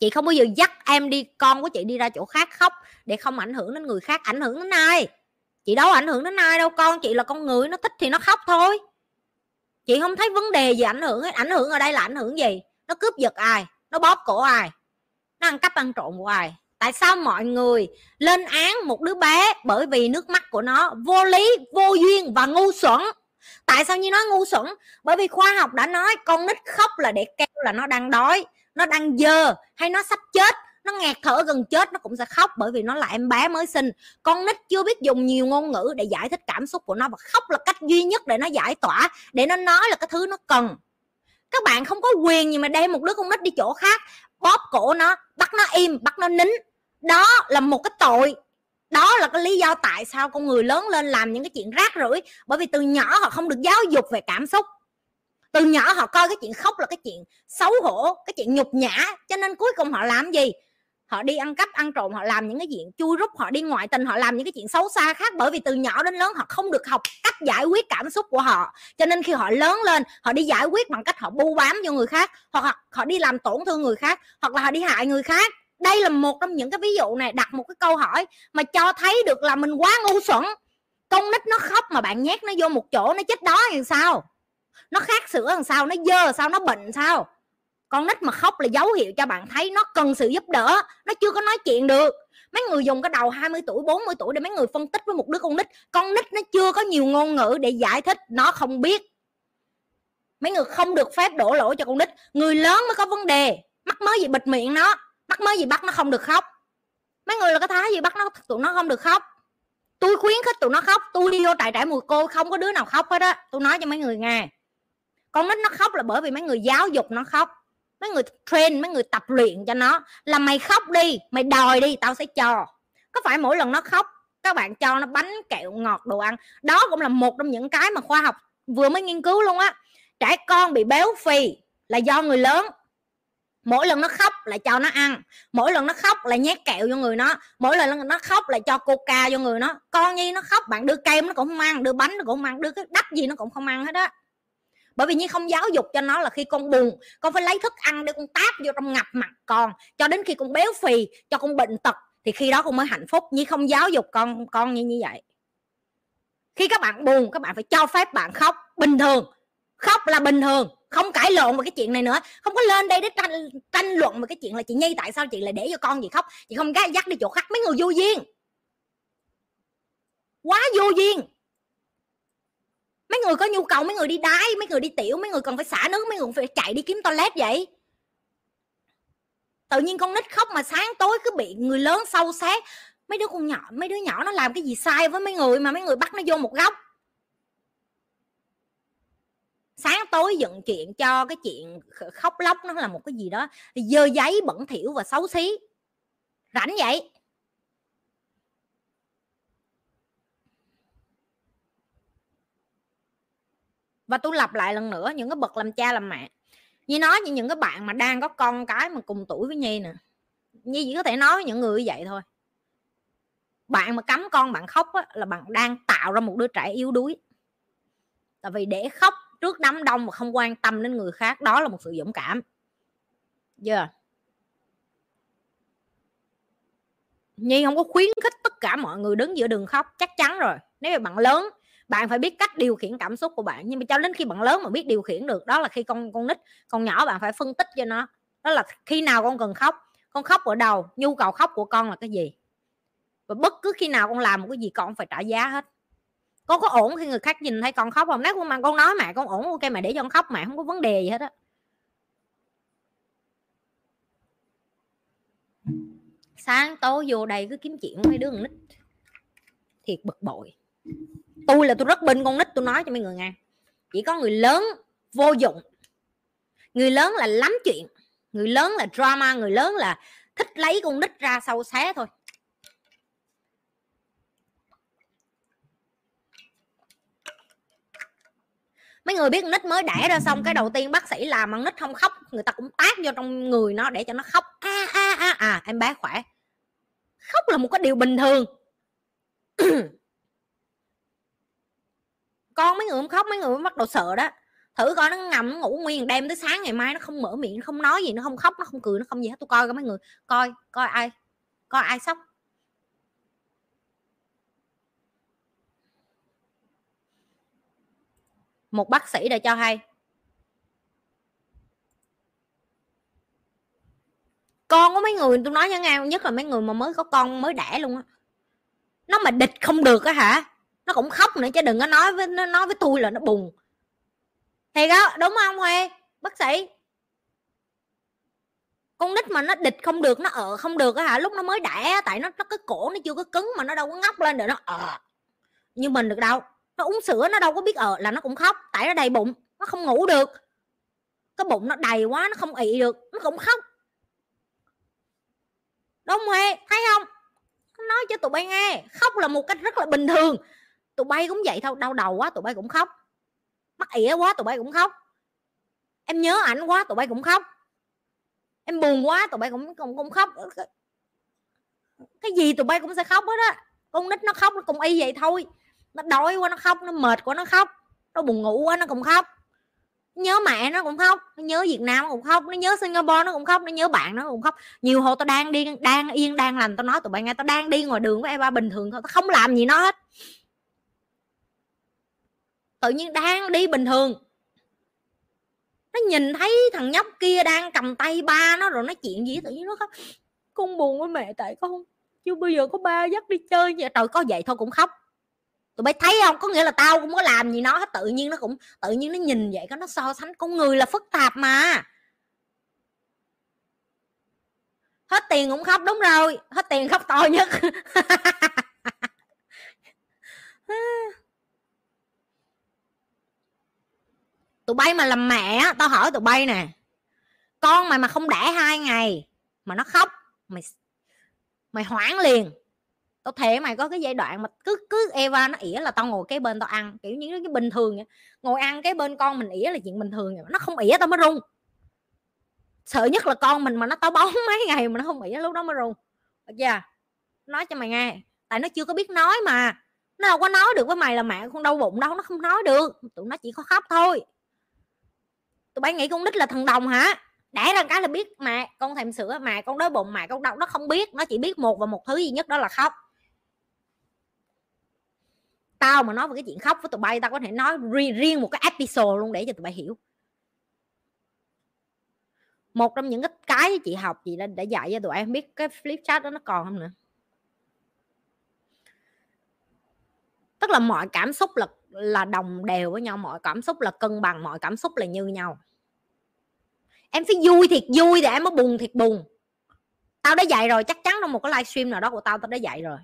Chị không bao giờ dắt em đi, con của chị đi ra chỗ khác khóc để không ảnh hưởng đến người khác, ảnh hưởng đến ai? Chị đâu ảnh hưởng đến ai đâu, con chị là con người, nó thích thì nó khóc thôi. Chị không thấy vấn đề gì ảnh hưởng ảnh hưởng ở đây là ảnh hưởng gì? Nó cướp giật ai? Nó bóp cổ ai? Nó ăn cắp ăn trộm của ai? Tại sao mọi người lên án một đứa bé bởi vì nước mắt của nó vô lý, vô duyên và ngu xuẩn? Tại sao như nói ngu xuẩn? Bởi vì khoa học đã nói con nít khóc là để kêu là nó đang đói, nó đang dơ hay nó sắp chết, nó ngạt thở gần chết nó cũng sẽ khóc bởi vì nó là em bé mới sinh. Con nít chưa biết dùng nhiều ngôn ngữ để giải thích cảm xúc của nó và khóc là cách duy nhất để nó giải tỏa, để nó nói là cái thứ nó cần. Các bạn không có quyền gì mà đem một đứa con nít đi chỗ khác, bóp cổ nó, bắt nó im, bắt nó nín đó là một cái tội. Đó là cái lý do tại sao con người lớn lên làm những cái chuyện rác rưởi. Bởi vì từ nhỏ họ không được giáo dục về cảm xúc. Từ nhỏ họ coi cái chuyện khóc là cái chuyện xấu hổ, cái chuyện nhục nhã. Cho nên cuối cùng họ làm gì? Họ đi ăn cắp, ăn trộm, họ làm những cái chuyện chui rút, họ đi ngoại tình, họ làm những cái chuyện xấu xa khác. Bởi vì từ nhỏ đến lớn họ không được học cách giải quyết cảm xúc của họ. Cho nên khi họ lớn lên, họ đi giải quyết bằng cách họ bu bám cho người khác, hoặc họ đi làm tổn thương người khác, hoặc là họ đi hại người khác đây là một trong những cái ví dụ này, đặt một cái câu hỏi mà cho thấy được là mình quá ngu xuẩn. Con nít nó khóc mà bạn nhét nó vô một chỗ, nó chết đó thì sao? Nó khát sữa làm sao? Nó dơ sao? Nó bệnh sao? Con nít mà khóc là dấu hiệu cho bạn thấy nó cần sự giúp đỡ, nó chưa có nói chuyện được. Mấy người dùng cái đầu 20 tuổi 40 tuổi để mấy người phân tích với một đứa con nít con nít nó chưa có nhiều ngôn ngữ để giải thích, nó không biết. Mấy người không được phép đổ lỗi cho con nít, người lớn mới có vấn đề, mắc mới gì bịt miệng nó bắt mới gì bắt nó không được khóc. Mấy người là cái thái gì bắt nó, tụi nó không được khóc. Tôi khuyến khích tụi nó khóc, tôi đi vô trại trại mùi cô, không có đứa nào khóc hết á. Tôi nói cho mấy người nghe. Con nít nó khóc là bởi vì mấy người giáo dục nó khóc. Mấy người train, mấy người tập luyện cho nó là mày khóc đi, mày đòi đi, tao sẽ cho. Có phải mỗi lần nó khóc, các bạn cho nó bánh kẹo ngọt đồ ăn. Đó cũng là một trong những cái mà khoa học vừa mới nghiên cứu luôn á. Trẻ con bị béo phì là do người lớn mỗi lần nó khóc là cho nó ăn, mỗi lần nó khóc là nhét kẹo cho người nó, mỗi lần nó khóc là cho coca cho người nó. Con nhi nó khóc, bạn đưa kem nó cũng không ăn, đưa bánh nó cũng không ăn, đưa cái đắp gì nó cũng không ăn hết á. Bởi vì như không giáo dục cho nó là khi con buồn, con phải lấy thức ăn để con táp vô trong ngập mặt con, cho đến khi con béo phì, cho con bệnh tật, thì khi đó con mới hạnh phúc. Như không giáo dục con con như như vậy. Khi các bạn buồn, các bạn phải cho phép bạn khóc bình thường. Khóc là bình thường không cãi lộn về cái chuyện này nữa, không có lên đây để tranh tranh luận về cái chuyện là chị nhi tại sao chị lại để cho con gì khóc, chị không gái dắt đi chỗ khác. Mấy người vô duyên. Quá vô duyên. Mấy người có nhu cầu, mấy người đi đái, mấy người đi tiểu, mấy người cần phải xả nước, mấy người phải chạy đi kiếm toilet vậy. Tự nhiên con nít khóc mà sáng tối cứ bị người lớn sâu sát mấy đứa con nhỏ, mấy đứa nhỏ nó làm cái gì sai với mấy người mà mấy người bắt nó vô một góc? Sáng tối dựng chuyện cho cái chuyện khóc lóc nó là một cái gì đó dơ giấy bẩn thỉu và xấu xí. Rảnh vậy. Và tôi lặp lại lần nữa những cái bậc làm cha làm mẹ. Như nói như những cái bạn mà đang có con cái mà cùng tuổi với nhi nè. Nhi chỉ có thể nói với những người như vậy thôi. Bạn mà cấm con bạn khóc á, là bạn đang tạo ra một đứa trẻ yếu đuối. Tại vì để khóc trước đám đông mà không quan tâm đến người khác, đó là một sự dũng cảm. Giờ yeah. nhi không có khuyến khích tất cả mọi người đứng giữa đường khóc, chắc chắn rồi. Nếu mà bạn lớn, bạn phải biết cách điều khiển cảm xúc của bạn. Nhưng mà cho đến khi bạn lớn mà biết điều khiển được, đó là khi con con nít, con nhỏ bạn phải phân tích cho nó. Đó là khi nào con cần khóc? Con khóc ở đầu, nhu cầu khóc của con là cái gì? Và bất cứ khi nào con làm một cái gì, con phải trả giá hết con có ổn khi người khác nhìn thấy con khóc không? Nếu con mà con nói mẹ con ổn, ok, mẹ để cho con khóc, mẹ không có vấn đề gì hết á. Sáng tối vô đây cứ kiếm chuyện với đứa con nít. Thiệt bực bội. Tôi là tôi rất bên con nít, tôi nói cho mấy người nghe. Chỉ có người lớn vô dụng. Người lớn là lắm chuyện. Người lớn là drama, người lớn là thích lấy con nít ra sâu xé thôi. Mấy người biết nít mới đẻ ra xong cái đầu tiên bác sĩ làm mà nít không khóc, người ta cũng tác vô trong người nó để cho nó khóc. A a a à em bé khỏe. Khóc là một cái điều bình thường. Con mấy người không khóc, mấy người bắt đầu sợ đó. Thử coi nó ngầm nó ngủ nguyên đêm tới sáng ngày mai nó không mở miệng, nó không nói gì, nó không khóc, nó không cười, nó không gì hết. Tôi coi coi mấy người, coi coi ai coi ai sốc. Một bác sĩ đã cho hay. Con có mấy người, tôi nói với nghe nhất là mấy người mà mới có con, mới đẻ luôn á. Nó mà địch không được á hả? Nó cũng khóc nữa chứ đừng có nói với, nó nói với tôi là nó bùng thì đó đúng không huê? Bác sĩ. Con nít mà nó địch không được, nó ở không được á hả? Lúc nó mới đẻ tại nó nó cái cổ nó chưa có cứng mà nó đâu có ngóc lên để nó ờ. Như mình được đâu nó uống sữa nó đâu có biết ở là nó cũng khóc tại nó đầy bụng nó không ngủ được. Cái bụng nó đầy quá nó không ị được nó cũng khóc. Đúng không thấy không? Nói cho tụi bay nghe khóc là một cách rất là bình thường. Tụi bay cũng vậy thôi đau đầu quá tụi bay cũng khóc. Mắc ỉa quá tụi bay cũng khóc. Em nhớ ảnh quá tụi bay cũng khóc. Em buồn quá tụi bay cũng cũng, cũng khóc. Cái gì tụi bay cũng sẽ khóc hết á. Con nít nó khóc nó cũng y vậy thôi nó đói quá, nó khóc, nó mệt quá, nó khóc. Nó buồn ngủ quá, nó cũng khóc. Nhớ mẹ nó cũng khóc, nó nhớ việt nam nó cũng khóc, nó nhớ singapore nó cũng khóc, nó nhớ bạn nó cũng khóc. Nhiều hồi tao đang đi, đang yên, đang lành, tao nói tụi bạn nghe tao đang đi ngoài đường với eva bình thường thôi, tao không làm gì nó hết. Tự nhiên đang đi bình thường. Nó nhìn thấy thằng nhóc kia đang cầm tay ba nó rồi nói chuyện gì, tự nhiên nó khóc. Con buồn với mẹ, tại con chứ bây giờ có ba dắt đi chơi vậy trời, có vậy thôi cũng khóc tụi bay thấy không? Có nghĩa là tao cũng có làm gì nó hết, tự nhiên nó cũng, tự nhiên nó nhìn vậy có nó so sánh. Con người là phức tạp mà. Hết tiền cũng khóc, đúng rồi. Hết tiền khóc to nhất. Tụi bay mà làm mẹ tao hỏi tụi bay nè. Con mày mà không đẻ hai ngày mà nó khóc, mày mày hoảng liền tao thề mày có cái giai đoạn mà cứ cứ Eva nó ỉa là tao ngồi cái bên tao ăn, kiểu như cái bình thường vậy. ngồi ăn cái bên con mình ỉa là chuyện bình thường vậy. nó không ỉa tao mới run. Sợ nhất là con mình mà nó táo bóng mấy ngày mà nó không ỉa lúc đó mới run. Được chưa à? nói cho mày nghe, tại nó chưa có biết nói mà. Nó đâu có nói được với mày là mẹ con đau bụng đâu, nó không nói được. Tụi nó chỉ có khóc thôi. Tụi bay nghĩ con nít là thần đồng hả? Đẻ ra cái là biết mà con thèm sữa, mẹ con đói bụng, mẹ con đau, nó không biết. Nó chỉ biết một và một thứ duy nhất đó là khóc tao mà nói về cái chuyện khóc với tụi bay tao có thể nói riêng, riêng một cái episode luôn để cho tụi bay hiểu. Một trong những cái cái chị học chị đã, đã dạy cho tụi em biết cái flip chat đó nó còn không nữa. Tức là mọi cảm xúc là là đồng đều với nhau mọi cảm xúc là cân bằng mọi cảm xúc là như nhau. Em phải vui thiệt vui để em mới buồn thiệt buồn. Tao đã dạy rồi chắc chắn trong một cái livestream nào đó của tao tao đã dạy rồi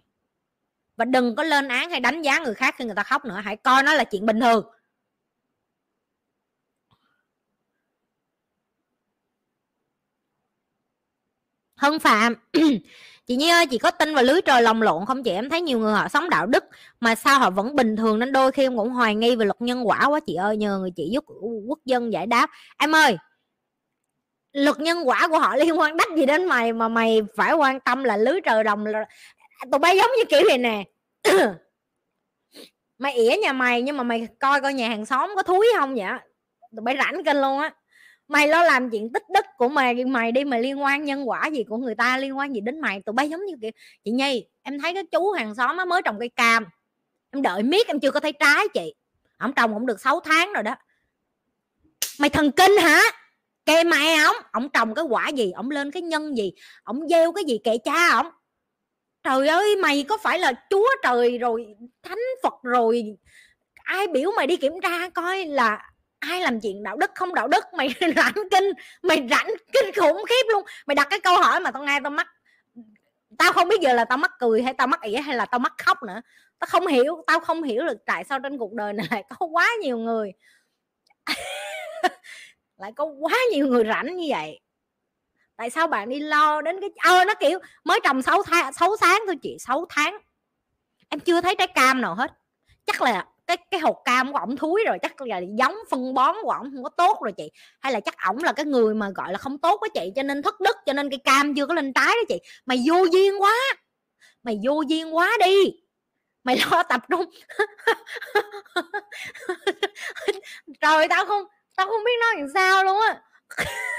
và đừng có lên án hay đánh giá người khác khi người ta khóc nữa, hãy coi nó là chuyện bình thường. Hân phạm, chị nhi ơi, chị có tin vào lưới trời lòng lộn không chị? Em thấy nhiều người họ sống đạo đức mà sao họ vẫn bình thường nên đôi khi em cũng hoài nghi về luật nhân quả quá chị ơi, nhờ người chị giúp quốc dân giải đáp. Em ơi, luật nhân quả của họ liên quan đắt gì đến mày mà mày phải quan tâm là lưới trời đồng tụi bay giống như kiểu này nè. Mày ỉa nhà mày nhưng mà mày coi coi nhà hàng xóm có thúi không vậy tụi bay rảnh kênh luôn á. Mày lo làm chuyện tích đức của mày mày đi mày liên quan nhân quả gì của người ta, liên quan gì đến mày, tụi bay giống như kiểu, chị nhi, em thấy cái chú hàng xóm á mới trồng cây cam. Em đợi miết em chưa có thấy trái chị. Ông trồng cũng được 6 tháng rồi đó. Mày thần kinh hả? Kệ mẹ ổng. Ổng trồng cái quả gì? Ổng lên cái nhân gì? Ổng gieo cái gì kệ cha ổng? Trời ơi, mày có phải là chúa trời rồi, thánh phật rồi? Ai biểu mày đi kiểm tra coi là ai làm chuyện đạo đức không đạo đức? Mày rảnh kinh, mày rảnh kinh khủng khiếp luôn. Mày đặt cái câu hỏi mà tao nghe tao mắc, tao không biết giờ là tao mắc cười hay tao mắc ỉa hay là tao mắc khóc nữa. Tao không hiểu, tao không hiểu được tại sao trên cuộc đời này lại có quá nhiều người. Lại có quá nhiều người rảnh như vậy tại sao bạn đi lo đến cái ơ, nó kiểu mới trồng 6 tháng 6 tháng thôi chị 6 tháng. Em chưa thấy trái cam nào hết. Chắc là cái cái hột cam của ổng thúi rồi, chắc là giống phân bón của ổng không có tốt rồi chị. Hay là chắc ổng là cái người mà, gọi là, không tốt với chị, cho nên thất đức, cho nên cái cam chưa có lên trái đó chị. Mày vô duyên quá. Mày vô duyên quá đi. Mày lo tập trung. Trời tao không tao không biết nói làm sao luôn á.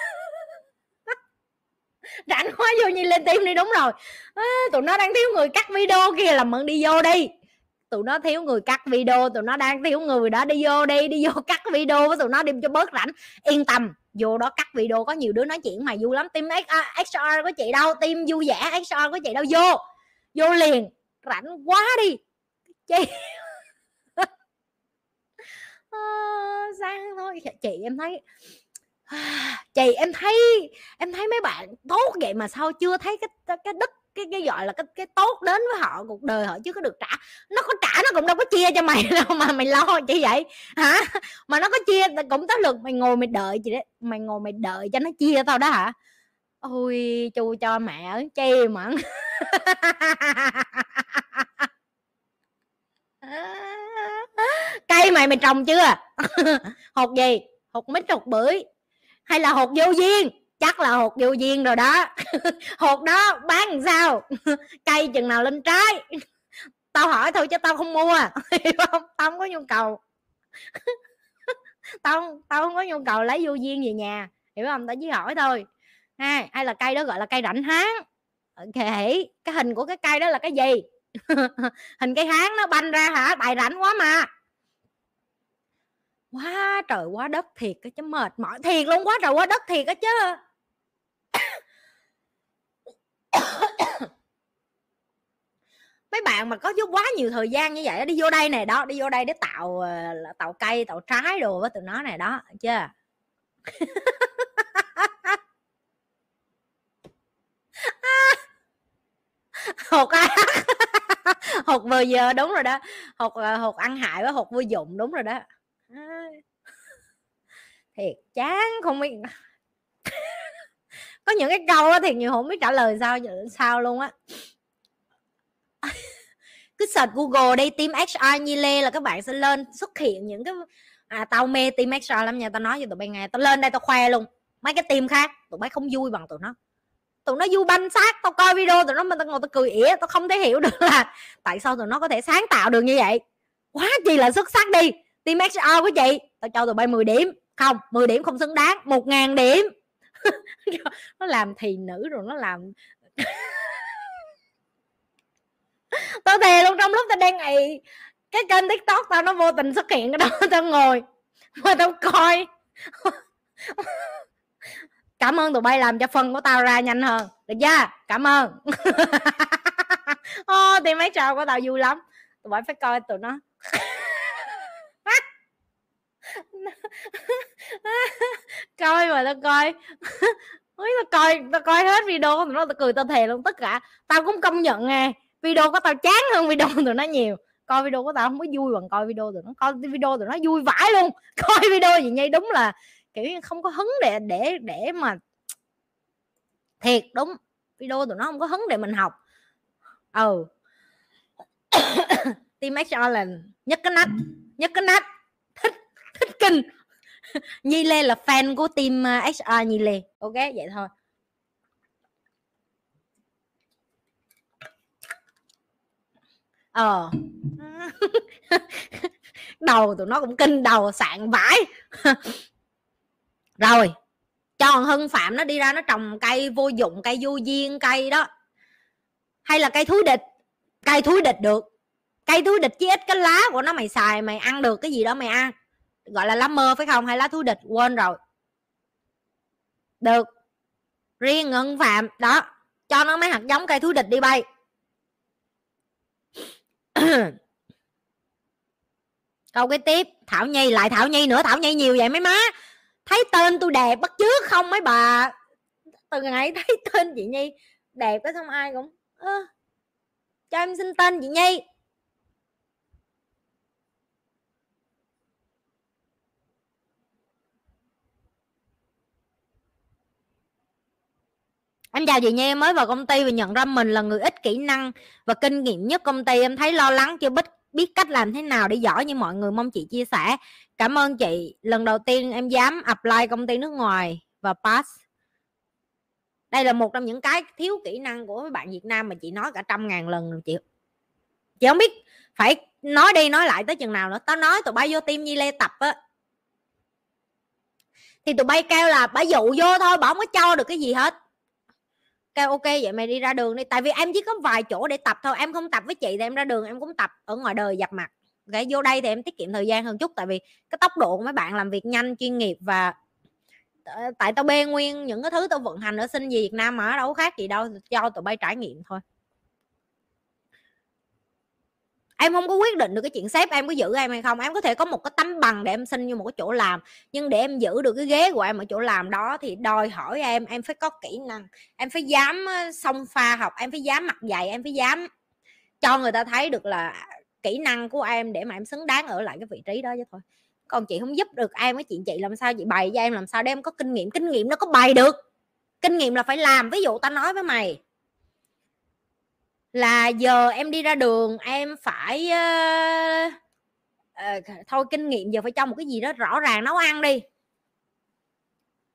rảnh quá vô như lên tim đi đúng rồi. À, tụi nó đang thiếu người cắt video kia làm ơn đi vô đi. Tụi nó thiếu người cắt video tụi nó đang thiếu người đó đi vô đi đi vô cắt video với tụi nó đi cho bớt rảnh. Yên tâm vô đó cắt video có nhiều đứa nói chuyện mà vui lắm. Tim XR à, của chị đâu? Tim vui vẻ XR của chị đâu? Vô vô liền. Rảnh quá đi. Chị à, sang thôi. Chị em thấy chị em thấy em thấy mấy bạn tốt vậy mà sao chưa thấy cái cái đức, cái cái gọi là cái cái tốt đến với họ cuộc đời họ chứ có được trả. Nó có trả, nó cũng đâu có chia cho mày đâu mà mày lo chị vậy? Hả? Mà nó có chia cũng tới lượt mày ngồi mày đợi chị đấy, mày ngồi mày đợi cho nó chia tao đó hả? Ôi, chu cho mẹ ở chi mà. Cây mày mày trồng chưa? Hột gì? Hột mít, hột bưởi hay là hột vô duyên chắc là hột vô duyên rồi đó. Hột đó bán làm sao? Cây chừng nào lên trái? Tao hỏi thôi chứ tao không mua. Hiểu không, tao không có nhu cầu. Tao tao không có nhu cầu lấy vô duyên về nhà. Hiểu không? Tao chỉ hỏi thôi. Ha, hay là cây đó gọi là cây rảnh háng. Kể cái hình của cái cây đó là cái gì? Hình cây háng nó banh ra hả? Bài rảnh quá mà quá trời quá đất thiệt cái chứ, mệt mỏi thiệt luôn, quá trời quá đất thiệt cái chứ. Mấy bạn mà có chút quá nhiều thời gian như vậy đi vô đây này đó, đi vô đây để tạo ờ, tạo cây, tạo trái đồ với tụi nó này đó chưa hột á, hột vừa giờ đúng rồi đó, hột ờ, hột ăn hại với hột vô dụng đúng rồi đó. thiệt, chán, không biết. Có những cái câu á thiệt nhiều không biết trả lời sao sao luôn á. Cứ search google đây team hr như lê là các bạn sẽ lên, xuất hiện những cái à tao mê team hr lắm nha. Tao nói cho tụi bay nghe, tao lên đây tao khoe luôn. Mấy cái team khác, tụi bay không vui bằng tụi nó. Tụi nó vui banh xác, tao coi video tụi nó mà tao ngồi tao cười ỉa, tao không thể hiểu được là tại sao tụi nó có thể sáng tạo được như vậy. Quá chi là xuất sắc đi team hr của chị tao cho tụi bay 10 điểm. Không 10 điểm không xứng đáng một ngàn điểm. Nó làm thì nữ rồi nó làm tao thề luôn trong lúc tao đang ị cái kênh tiktok tao nó vô tình xuất hiện cái đó tao ngồi mà tao coi. Cảm ơn tụi bay làm cho phân của tao ra nhanh hơn. Được chưa? Cảm ơn. Ô oh, thì mấy trò của tao vui lắm. Tụi bay phải coi tụi nó. coi mà tao coi. Ôi, tao coi tao coi hết video của tụi nó tao cười tao thề luôn tất cả. Tao cũng công nhận nghe video của tao chán hơn video của tụi nó nhiều. Coi video của tao không có vui bằng coi video tụi nó. Coi video tụi nó vui vãi luôn. Coi video gì nhây đúng là kiểu như không có hứng để để để mà thiệt đúng. Video tụi nó không có hứng để mình học. Ừ. Team HR là nhất cái nách nhất cái nách thích kinh. Nhi Lê là fan của team à, HR Nhi Lê. Ok, vậy thôi. Ờ. Đầu tụi nó cũng kinh, đầu sạn vãi. Rồi cho hưng phạm nó đi ra nó trồng cây vô dụng, cây vô duyên, cây đó. Hay là cây thúi địch? Cây thúi địch được. Cây thúi địch chỉ ít cái lá của nó mày xài, mày ăn được cái gì đó mày ăn gọi là lá mơ phải không? Hay lá thú địch? Quên rồi. Được. Riêng ngân phạm đó. Cho nó mấy hạt giống cây thú địch đi bay. Câu cái tiếp. Thảo nhi lại thảo nhi nữa. Thảo nhi nhiều vậy mấy má. Thấy tên tôi đẹp bắt chước không mấy bà? Từ ngày thấy tên chị nhi đẹp cái xong ai cũng à, cho em xin tên chị nhi. Em chào chị Nhi, em mới vào công ty và nhận ra mình là người ít kỹ năng và kinh nghiệm nhất công ty. Em thấy lo lắng chưa biết biết cách làm thế nào để giỏi như mọi người mong chị chia sẻ. Cảm ơn chị. Lần đầu tiên em dám apply công ty nước ngoài và pass. Đây là một trong những cái thiếu kỹ năng của mấy bạn Việt Nam mà chị nói cả trăm ngàn lần rồi chị. Chị không biết phải nói đi nói lại tới chừng nào nữa. Tao nói tụi bay vô tim Nhi Lê tập á thì tụi bay kêu là bà dụ vô thôi bà không có cho được cái gì hết kêu ok vậy mày đi ra đường đi. Tại vì em chỉ có vài chỗ để tập thôi em không tập với chị thì em ra đường em cũng tập ở ngoài đời dập mặt. Okay, vô đây thì em tiết kiệm thời gian hơn chút tại vì cái tốc độ của mấy bạn làm việc nhanh chuyên nghiệp và ờ, tại tao bê nguyên những cái thứ tao vận hành ở sinh gì Việt Nam mà đâu khác gì đâu cho tụi bay trải nghiệm thôi em không có quyết định được cái chuyện sếp em có giữ em hay không. Em có thể có một cái tấm bằng để em xin như một cái chỗ làm, nhưng để em giữ được cái ghế của em ở chỗ làm đó thì đòi hỏi em em phải có kỹ năng. Em phải dám xông pha học, em phải dám mặc dày, em phải dám cho người ta thấy được là kỹ năng của em để mà em xứng đáng ở lại cái vị trí đó chứ thôi. Còn chị không giúp được em cái chuyện chị làm sao chị bày cho em, làm sao để em có kinh nghiệm? Kinh nghiệm nó có bày được. Kinh nghiệm là phải làm. Ví dụ ta nói với mày là giờ em đi ra đường em phải uh, uh, thôi kinh nghiệm giờ phải cho một cái gì đó rõ ràng nấu ăn đi.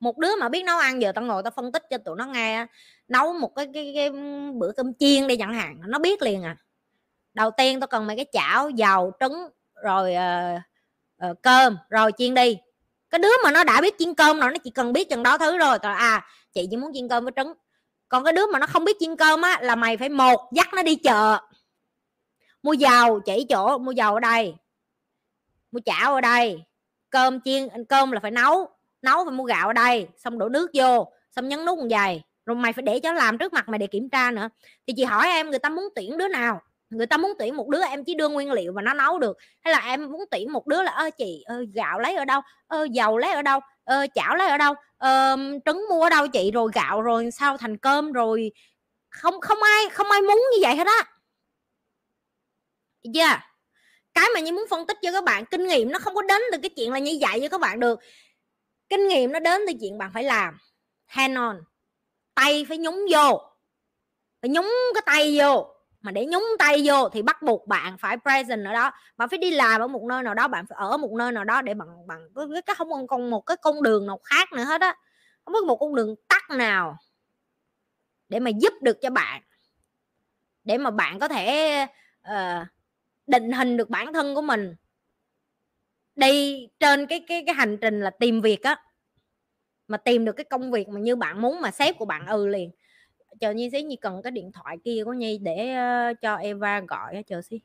Một đứa mà biết nấu ăn giờ tao ngồi tao phân tích cho tụi nó nghe nấu một cái, cái, cái bữa cơm chiên đi chẳng hạn nó biết liền à. Đầu tiên tao cần mấy cái chảo dầu trứng rồi uh, uh, cơm rồi chiên đi. Cái đứa mà nó đã biết chiên cơm rồi nó chỉ cần biết chừng đó thứ rồi tao à chị chỉ muốn chiên cơm với trứng còn cái đứa mà nó không biết chiên cơm á, là mày phải một, dắt nó đi chợ. Mua dầu, chỉ chỗ, mua dầu ở đây. Mua chảo ở đây. Cơm chiên, cơm là phải nấu. Nấu phải mua gạo ở đây, xong đổ nước vô, xong nhấn nút dày rồi mày phải để cho làm trước mặt mày để kiểm tra nữa. Thì chị hỏi em, người ta muốn tuyển đứa nào? Người ta muốn tuyển một đứa em chỉ đưa nguyên liệu và nó nấu được. Hay là em muốn tuyển một đứa là, ơ, chị, ơ, gạo lấy ở đâu? Ơ, dầu lấy ở đâu? Ờ, chảo lấy ở đâu? Ờ, trứng mua ở đâu chị? Rồi gạo rồi sao? Thành cơm rồi không không ai không ai muốn như vậy hết á. Chưa yeah. cái mà như muốn phân tích cho các bạn kinh nghiệm nó không có đến từ cái chuyện là như vậy cho các bạn được. Kinh nghiệm nó đến từ chuyện bạn phải làm. Hand on. Tay phải nhúng vô. Phải nhúng cái tay vô mà để nhúng tay vô thì bắt buộc bạn phải present ở đó. Bạn phải đi làm ở một nơi nào đó bạn phải ở một nơi nào đó để bằng bằng cái, cái không còn một cái con đường nào khác nữa hết á. Không có một con đường tắt nào để mà giúp được cho bạn. Để mà bạn có thể uh, định hình được bản thân của mình. Đi trên cái cái cái hành trình là tìm việc á. Mà tìm được cái công việc mà như bạn muốn mà sếp của bạn ừ liền chờ nhi xí nhi cần cái điện thoại kia của nhi để uh, cho eva gọi chờ xí.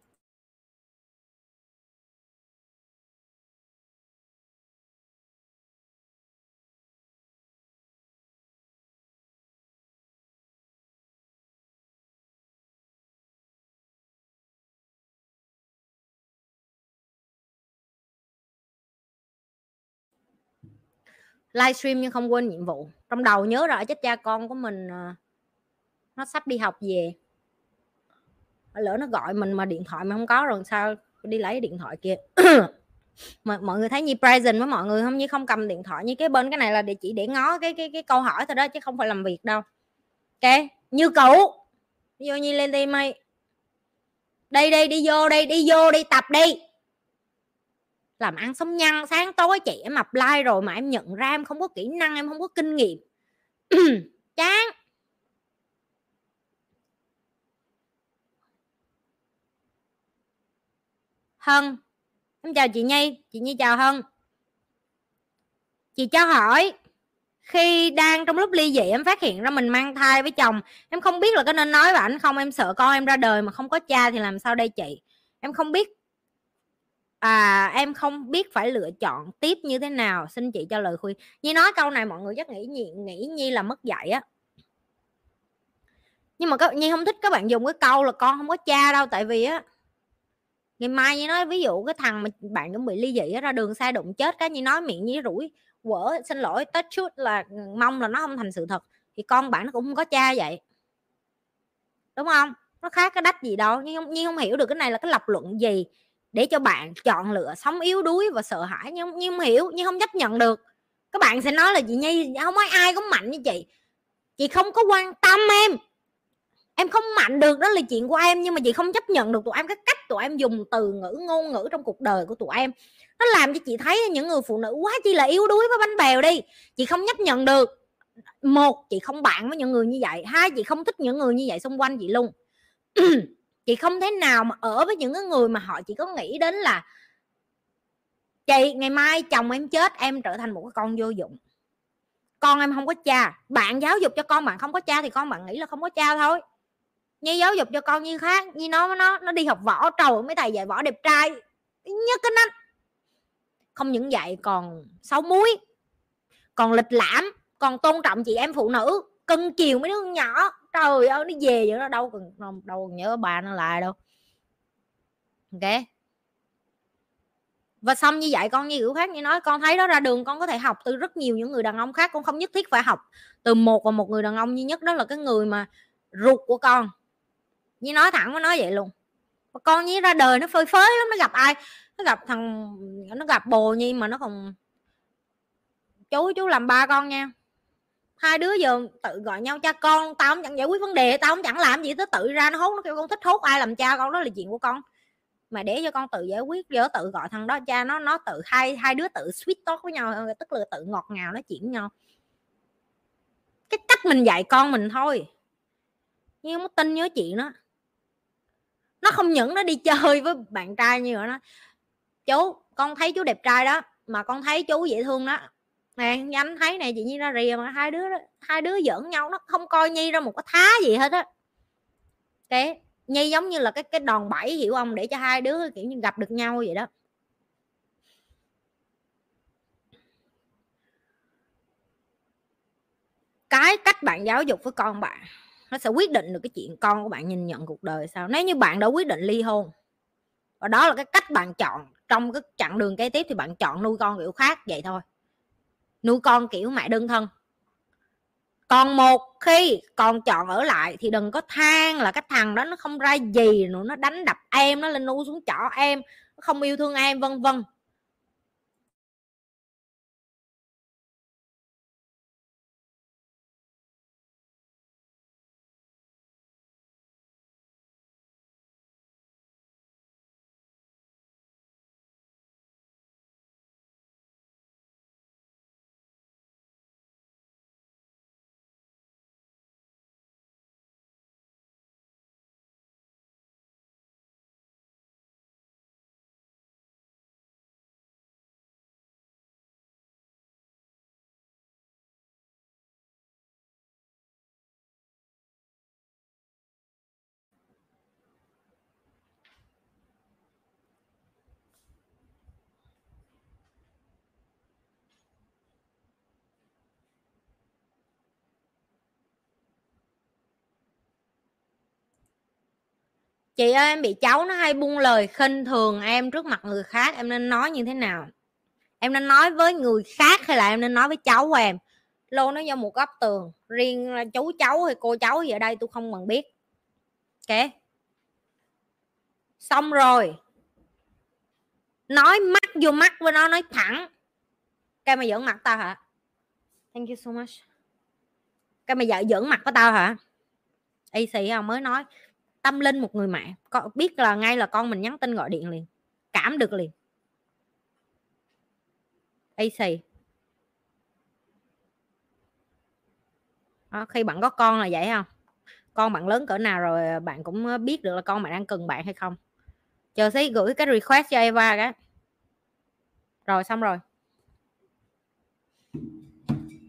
Livestream nhưng không quên nhiệm vụ. Trong đầu nhớ rõ chết cha con của mình uh, nó sắp đi học về. Lỡ nó gọi mình mà điện thoại mà không có rồi sao đi lấy điện thoại kia. Mà mọi người thấy như present với mọi người không? Như không cầm điện thoại như cái bên cái này là để chỉ để ngó cái cái cái câu hỏi thôi đó, chứ không phải làm việc đâu. Ok, như cũ. Vô như lên đi mày đây đây, đi vô đây, đi vô đi, tập đi. Làm ăn sống nhăn, sáng tối chị em apply rồi mà em nhận ra em không có kỹ năng, em không có kinh nghiệm. Chán. Hân. Em chào chị Nhi chị Nhi chào Hân. Chị cho hỏi, khi đang trong lúc ly dị em phát hiện ra mình mang thai với chồng, em không biết là có nên nói với ảnh không? Em sợ con em ra đời mà không có cha thì làm sao đây chị? Em không biết à em không biết phải lựa chọn tiếp như thế nào. Xin chị cho lời khuyên. Như nói câu này mọi người chắc nghĩ nhi nghĩ nhi là mất dạy á. Nhưng mà các nhi không thích các bạn dùng cái câu là con không có cha đâu tại vì á ngày mai như nói ví dụ cái thằng mà bạn cũng bị ly dị ra đường xa đụng chết cái như nói miệng như rủi quở xin lỗi tết chút là ừ, mong là nó không thành sự thật. Thì con bạn nó cũng không có cha vậy. Đúng không? Nó khác cái đách gì đâu nhưng không, nhưng không hiểu được cái này là cái lập luận gì để cho bạn chọn lựa sống yếu đuối và sợ hãi nhưng nhưng không hiểu nhưng không chấp nhận được. Các bạn sẽ nói là chị nhi không ai ai cũng mạnh như chị. Chị không có quan tâm em em không mạnh được, đó là chuyện của em, nhưng mà chị không chấp nhận được tụi em, cái cách tụi em dùng từ ngữ, ngôn ngữ trong cuộc đời của tụi em. Nó làm cho chị thấy những người phụ nữ quá chi là yếu đuối với bánh bèo đi. Chị không chấp nhận được. Một, chị không bạn với những người như vậy. Hai, chị không thích những người như vậy xung quanh chị luôn. Chị không thể nào mà ở với những cái người mà họ chỉ có nghĩ đến là, chị, ngày mai chồng em chết, em trở thành một cái con vô dụng. Con em không có cha. Bạn giáo dục cho con bạn không có cha thì con bạn nghĩ là không có cha thôi như giáo dục cho con như khác, như nó nó nó đi học võ trầu mấy thầy dạy võ đẹp trai. Nhất cái nách. Không những vậy, còn xấu muối, còn lịch lãm, còn tôn trọng chị em phụ nữ. Cân chiều mấy đứa nhỏ. Trời ơi, nó về vậy nó đâu cần đâu còn nhớ bà nó lại đâu. Ok. Và xong như vậy con như kiểu khác như nói, con thấy đó ra đường con có thể học từ rất nhiều những người đàn ông khác, con không nhất thiết phải học từ một và một người đàn ông duy nhất. Đó là cái người mà ruột của con như nói thẳng với nó vậy luôn. Con như ra đời nó phơi phới lắm, nó gặp ai? Nó gặp thằng, nó gặp bồ nhi mà nó còn chú chú làm ba con nha. Hai đứa giờ tự gọi nhau cha con, tao không chẳng giải quyết vấn đề, tao không chẳng làm gì tới tự ra nó hốt, nó kêu con thích hốt ai làm cha, con đó là chuyện của con. Mà để cho con tự giải quyết giờ tự gọi thằng đó cha, nó nó tự, hai hai đứa tự sweet talk với nhau, tức là tự ngọt ngào nói chuyện với nhau. Cái cách mình dạy con mình thôi. Nhưng không tin nhớ chuyện đó nó không những nó đi chơi với bạn trai như vậy nó chú, con thấy chú đẹp trai đó, mà con thấy chú dễ thương đó. Nè anh thấy này chị nhi ra rìa mà hai đứa hai đứa giỡn nhau, nó không coi nhi ra một cái thá gì hết á. Cái, nhi giống như là cái cái đòn bẩy hiểu không để cho hai đứa, kiểu như, gặp được nhau vậy đó. Cái cách bạn giáo dục với con bạn nó sẽ quyết định được cái chuyện con của bạn nhìn nhận cuộc đời sao. Nếu như bạn đã quyết định ly hôn, và đó là cái cách bạn chọn, trong cái chặng đường kế tiếp thì bạn chọn nuôi con kiểu khác vậy thôi. Nuôi con kiểu mẹ đơn thân. Còn một khi còn chọn ở lại thì đừng có than là cái thằng đó nó không ra gì nữa, nó đánh đập em, nó lên nu xuống chỏ em, nó không yêu thương em, vân vân. Chị ơi em bị cháu nó hay buông lời khinh thường em trước mặt người khác em nên nói như thế nào? Em nên nói với người khác hay là em nên nói với cháu của em? Lô nó do một góc tường riêng là chú cháu hay cô cháu gì ở đây tôi không cần biết. Ok xong rồi. Nói mắt vô mắt với nó nói thẳng. Cái mày giỡn mặt tao hả? Thank you so much. Cái mày giỡn mặt của tao hả? Y xì không mới nói tâm linh một người mẹ có biết là ngay là con mình nhắn tin gọi điện liền cảm được liền. AC đó, khi bạn có con là vậy không con bạn lớn cỡ nào rồi bạn cũng ờ, biết được là con bạn đang cần bạn hay không? Chờ xí gửi cái request cho Eva cái. Rồi xong rồi.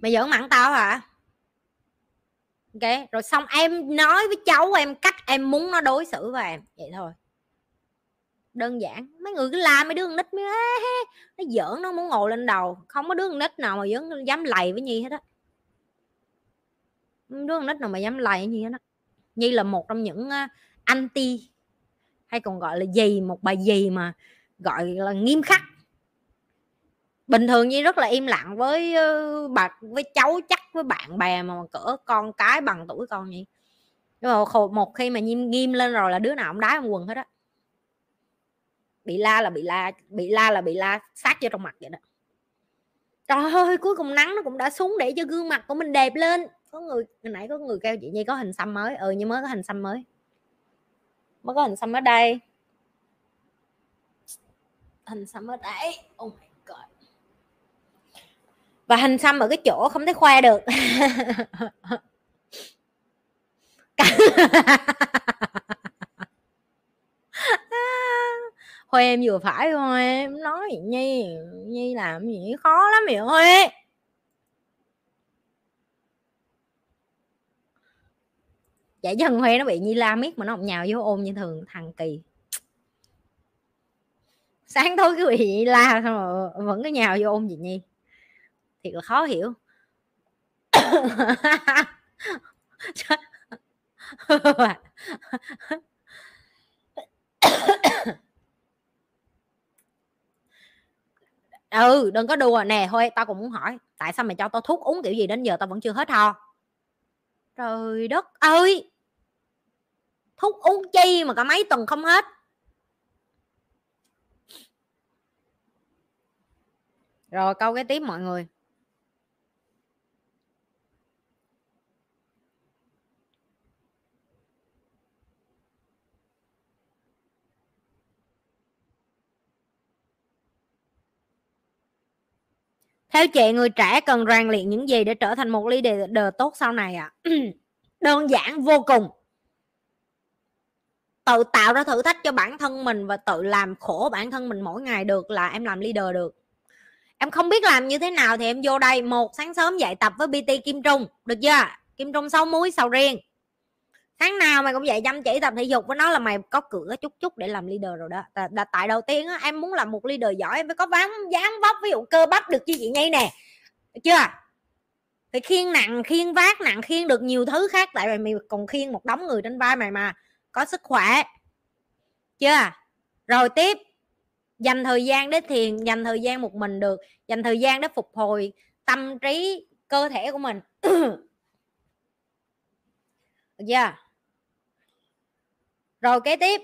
Mày giỡn mặn tao hả? Ok, rồi xong em nói với cháu em cách em muốn nó đối xử với em, vậy thôi. Đơn giản, mấy người cứ la mấy đứa con nít mới nó giỡn, nó muốn ngồi lên đầu, không có đứa con nít nào mà dám dám lầy với nhi hết á. Đứa con nít nào mà dám lầy như hết á. Nhi là một trong những anti, hay còn gọi là gì một bà gì mà gọi là nghiêm khắc bình thường như rất là im lặng với bà, với cháu chắc với bạn bè mà cỡ con cái bằng tuổi con vậy. Nhưng mà một khi mà nghiêm nghiêm lên rồi là đứa nào cũng đá ông quần hết á. Bị la là bị la bị la là bị la, sát vô trong mặt vậy đó. Trời ơi, cuối cùng nắng nó cũng đã xuống để cho gương mặt của mình đẹp lên. Có người, hồi nãy có người kêu chị nhi có hình xăm mới. Ừ nhưng mới có hình xăm mới. Mới có hình xăm ở đây. Hình xăm ở đây. Oh my và hình xăm ở cái chỗ không thể khoe được. Huê em vừa phải thôi, em nói gì Nhi Nhi làm gì khó lắm mẹ Huê Dạ chứ thằng Huê nó bị Nhi la miết mà nó không nhào vô ôm như thường thằng kỳ. Sáng tối cứ bị la xong rồi vẫn cứ nhào vô ôm gì Nhi thiệt là khó hiểu. Ừ đừng có đùa nè thôi tao cũng muốn hỏi, tại sao mày cho tao thuốc uống kiểu gì đến giờ tao vẫn chưa hết ho trời đất ơi! Thuốc uống chi mà cả mấy tuần không hết? Rồi, câu cái tiếp mọi người. Theo chị, người trẻ cần rèn luyện những gì để trở thành một leader tốt sau này ạ? À? đơn giản, vô cùng. Tự tạo ra thử thách cho bản thân mình và tự làm khổ bản thân mình mỗi ngày được là em làm leader được. Em không biết làm như thế nào thì em vô đây một sáng sớm dạy tập với bt kim trung, được chưa? Kim trung sáu muối sầu riêng tháng nào mày cũng vậy chăm chỉ tập thể dục với nó là mày có cửa chút chút để làm leader rồi đó. Tại, tại đầu tiên á, em muốn làm một leader giỏi em phải có ván dáng vóc ví dụ cơ bắp được chứ chị nhây nè. Được chưa? Phải khiên nặng khiên vác nặng khiên được nhiều thứ khác tại vì mày còn khiên một đống người trên vai mày mà có sức khỏe. Chưa? Rồi tiếp dành thời gian để thiền dành thời gian một mình được dành thời gian để phục hồi tâm trí cơ thể của mình. Được chưa? Rồi kế tiếp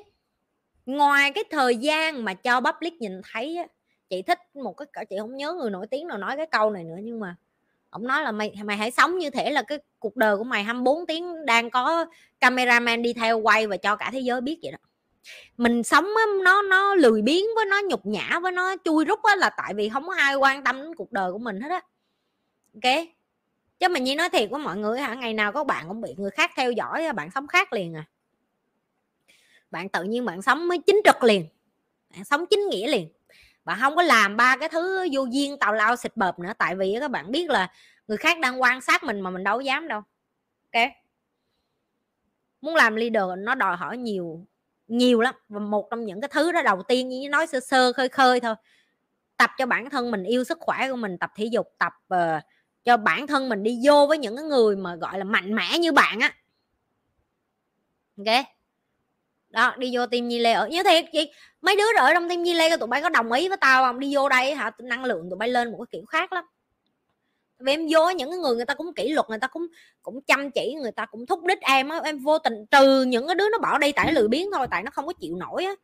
ngoài cái thời gian mà cho public nhìn thấy á, chị thích một cái chị không nhớ người nổi tiếng nào nói cái câu này nữa nhưng mà ông nói là mày mày hãy sống như thể là cái cuộc đời của mày 24 tiếng đang có cameraman đi theo quay và cho cả thế giới biết vậy đó. Mình sống á, nó nó lười biếng với nó nhục nhã với nó chui rút á, là tại vì không có ai quan tâm đến cuộc đời của mình hết á. Ok? Chứ mình như nói thiệt với mọi người hả ngày nào có bạn cũng bị người khác theo dõi bạn sống khác liền à bạn tự nhiên bạn sống mới chính trực liền bạn sống chính nghĩa liền. Bạn không có làm ba cái thứ vô duyên tào lao xịt bợp nữa tại vì các bạn biết là người khác đang quan sát mình mà mình đâu dám đâu. Ok? Muốn làm leader nó đòi hỏi nhiều nhiều lắm. Và một trong những cái thứ đó đầu tiên như nói sơ sơ khơi khơi thôi. Tập cho bản thân mình yêu sức khỏe của mình tập thể dục tập uh, cho bản thân mình đi vô với những cái người mà gọi là mạnh mẽ như bạn á. Ok? Đó, đi vô team Nhi Lê ở, như thiệt chị, mấy đứa ở trong team Nhi Lê tụi bay có đồng ý với tao không? Đi vô đây hả? Năng lượng tụi bay lên một cái kiểu khác lắm. Vì em vô những cái người người ta cũng kỷ luật, người ta cũng cũng chăm chỉ, người ta cũng thúc đích em á, em vô tình trừ những cái đứa nó bỏ đi tại lười biếng thôi, tại nó không có chịu nổi á.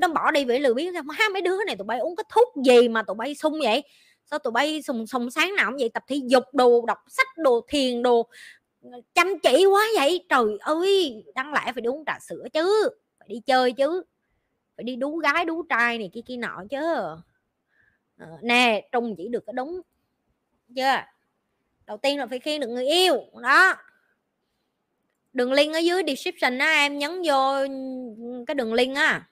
Nó bỏ đi vì lười biếng má, mấy đứa này tụi bay uống cái thuốc gì mà tụi bay sung vậy? Sao tụi bay sùng sùng sáng nào cũng vậy? Tập thể dục đồ, đọc sách đồ, thiền đồ, chăm chỉ quá vậy? Trời ơi đăng lại phải đi uống trà sữa chứ phải đi chơi chứ. Phải đi đú gái đú trai này kia kia nọ chứ. À, nè trung chỉ được cái đúng chưa? Đầu tiên là phải khi được người yêu đó. Đường link ở dưới description á em nhấn vô cái đường link á.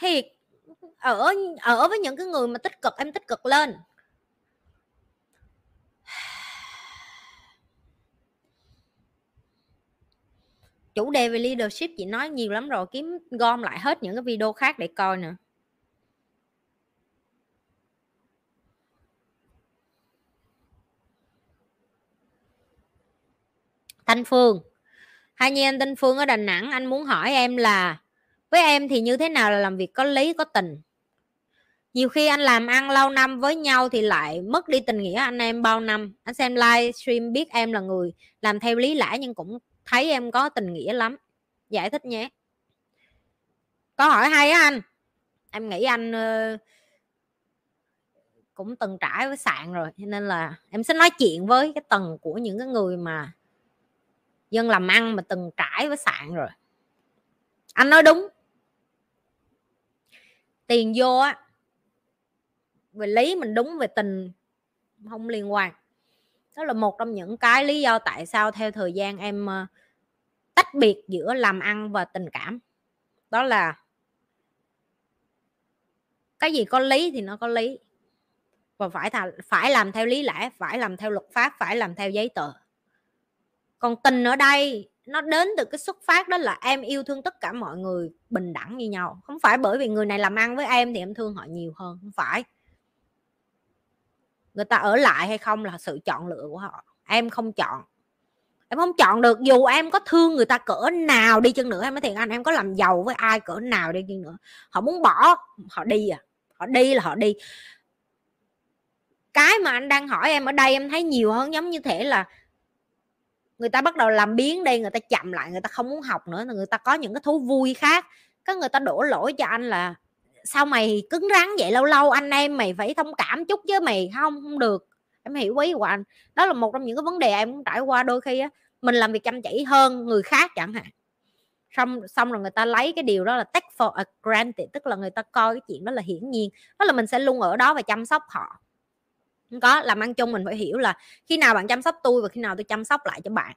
Thiệt ở ở với những cái người mà tích cực em tích cực lên. Chủ đề về leadership, chị nói nhiều lắm rồi, kiếm gom lại hết những cái video khác để coi nữa Thanh Phương. Hai anh em Thanh Phương ở Đà Nẵng, anh muốn hỏi em là, với em thì như thế nào là làm việc có lý, có tình? Nhiều khi anh làm ăn lâu năm với nhau thì lại mất đi tình nghĩa anh em bao năm. Anh xem livestream biết em là người làm theo lý lẽ nhưng cũng thấy em có tình nghĩa lắm. Giải thích nhé. Câu hỏi hay á anh. Em nghĩ anh ờ, cũng từng trải với sạn rồi, cho nên là em sẽ nói chuyện với cái tầng của những cái người mà dân làm ăn mà từng trải với sạn rồi. Anh nói đúng. Tiền vô á, về lý mình đúng, về tình không liên quan đó là một trong những cái lý do tại sao theo thời gian em ờ, tách biệt giữa làm ăn và tình cảm. Đó là cái gì có lý thì nó có lý. Và phải thà, phải làm theo lý lẽ phải làm theo luật pháp phải làm theo giấy tờ. Còn tình ở đây nó đến từ cái xuất phát đó là em yêu thương tất cả mọi người bình đẳng như nhau. Không phải bởi vì người này làm ăn với em thì em thương họ nhiều hơn không phải người ta ở lại hay không là sự chọn lựa của họ. Em không chọn. Em không chọn được, dù em có thương người ta cỡ nào đi chăng nữa, em nói thiệt anh, em có làm giàu với ai cỡ nào đi chăng nữa. Họ muốn bỏ, họ đi à. Họ đi là họ đi. Cái mà anh đang hỏi em ở đây, em thấy nhiều hơn, giống như thể là người ta bắt đầu làm biến đây người ta chậm lại, người ta không muốn học nữa, người ta có những cái thú vui khác. Có người ta đổ lỗi cho anh là sao mày cứng rắn vậy? Lâu lâu anh em mày phải thông cảm chút với mày, không không được. Em hiểu quý của anh. Đó là một trong những cái vấn đề em cũng trải qua đôi khi á. Mình làm việc chăm chỉ hơn người khác chẳng hạn. Xong xong rồi người ta lấy cái điều đó là take for a granted, tức là người ta coi cái chuyện đó là hiển nhiên. Đó là mình sẽ luôn ở đó và chăm sóc họ. Không có, làm ăn chung mình phải hiểu là khi nào bạn chăm sóc tôi và khi nào tôi chăm sóc lại cho bạn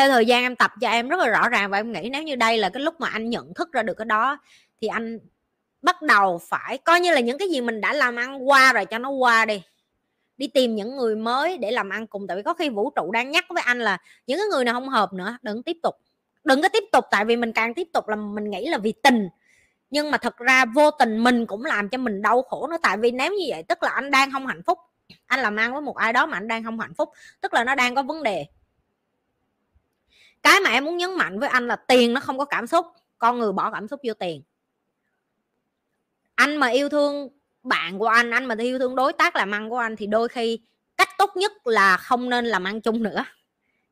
theo thời gian em tập cho em rất là rõ ràng và em nghĩ nếu như đây là cái lúc mà anh nhận thức ra được cái đó thì anh bắt đầu phải coi như là những cái gì mình đã làm ăn qua rồi cho nó qua đi. Đi tìm những người mới để làm ăn cùng. Tại vì có khi vũ trụ đang nhắc với anh là những cái người nào không hợp nữa, đừng tiếp tục. Đừng có tiếp tục, tại vì mình càng tiếp tục là mình nghĩ là vì tình. Nhưng mà thật ra vô tình mình cũng làm cho mình đau khổ nữa. Tại vì nếu như vậy, tức là anh đang không hạnh phúc. Anh làm ăn với một ai đó mà anh đang không hạnh phúc. Tức là nó đang có vấn đề cái mà em muốn nhấn mạnh với anh là tiền nó không có cảm xúc, con người bỏ cảm xúc vô tiền. Anh mà yêu thương bạn của anh anh mà yêu thương đối tác làm ăn của anh thì đôi khi cách tốt nhất là không nên làm ăn chung nữa.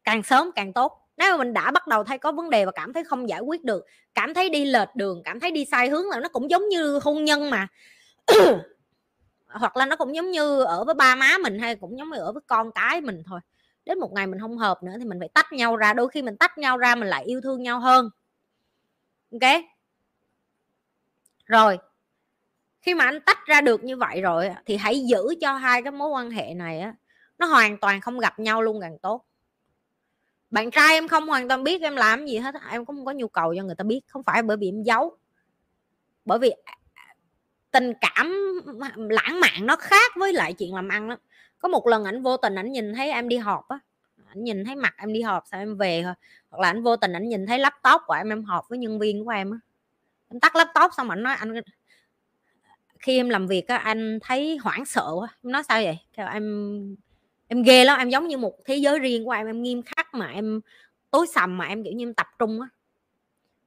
Càng sớm càng tốt. Nếu mà mình đã bắt đầu thấy có vấn đề và cảm thấy không giải quyết được, cảm thấy đi lệch đường, cảm thấy đi sai hướng là nó cũng giống như hôn nhân mà. Hoặc là nó cũng giống như ở với ba má mình hay cũng giống như ở với con cái mình thôi đến một ngày mình không hợp nữa thì mình phải tách nhau ra, đôi khi mình tách nhau ra mình lại yêu thương nhau hơn. Ok? Rồi, khi mà anh tách ra được như vậy rồi thì hãy giữ cho hai cái mối quan hệ này á, nó hoàn toàn không gặp nhau luôn càng tốt. Bạn trai em không hoàn toàn biết em làm gì hết em cũng không có nhu cầu cho người ta biết, không phải bởi vì em giấu. Bởi vì à, à, tình cảm lãng mạn nó khác với lại chuyện làm ăn lắm có một lần ảnh vô tình ảnh nhìn thấy em đi họp á, ảnh nhìn thấy mặt em đi họp sao em về thôi, hoặc là ảnh vô tình ảnh nhìn thấy laptop của em em họp với nhân viên của em á. Em tắt laptop xong ảnh nói anh khi em làm việc á, anh thấy hoảng sợ quá. Em nói sao vậy? Kêu em em ghê lắm, em giống như một thế giới riêng của em em nghiêm khắc mà em tối sầm mà em, kiểu như, em tập trung á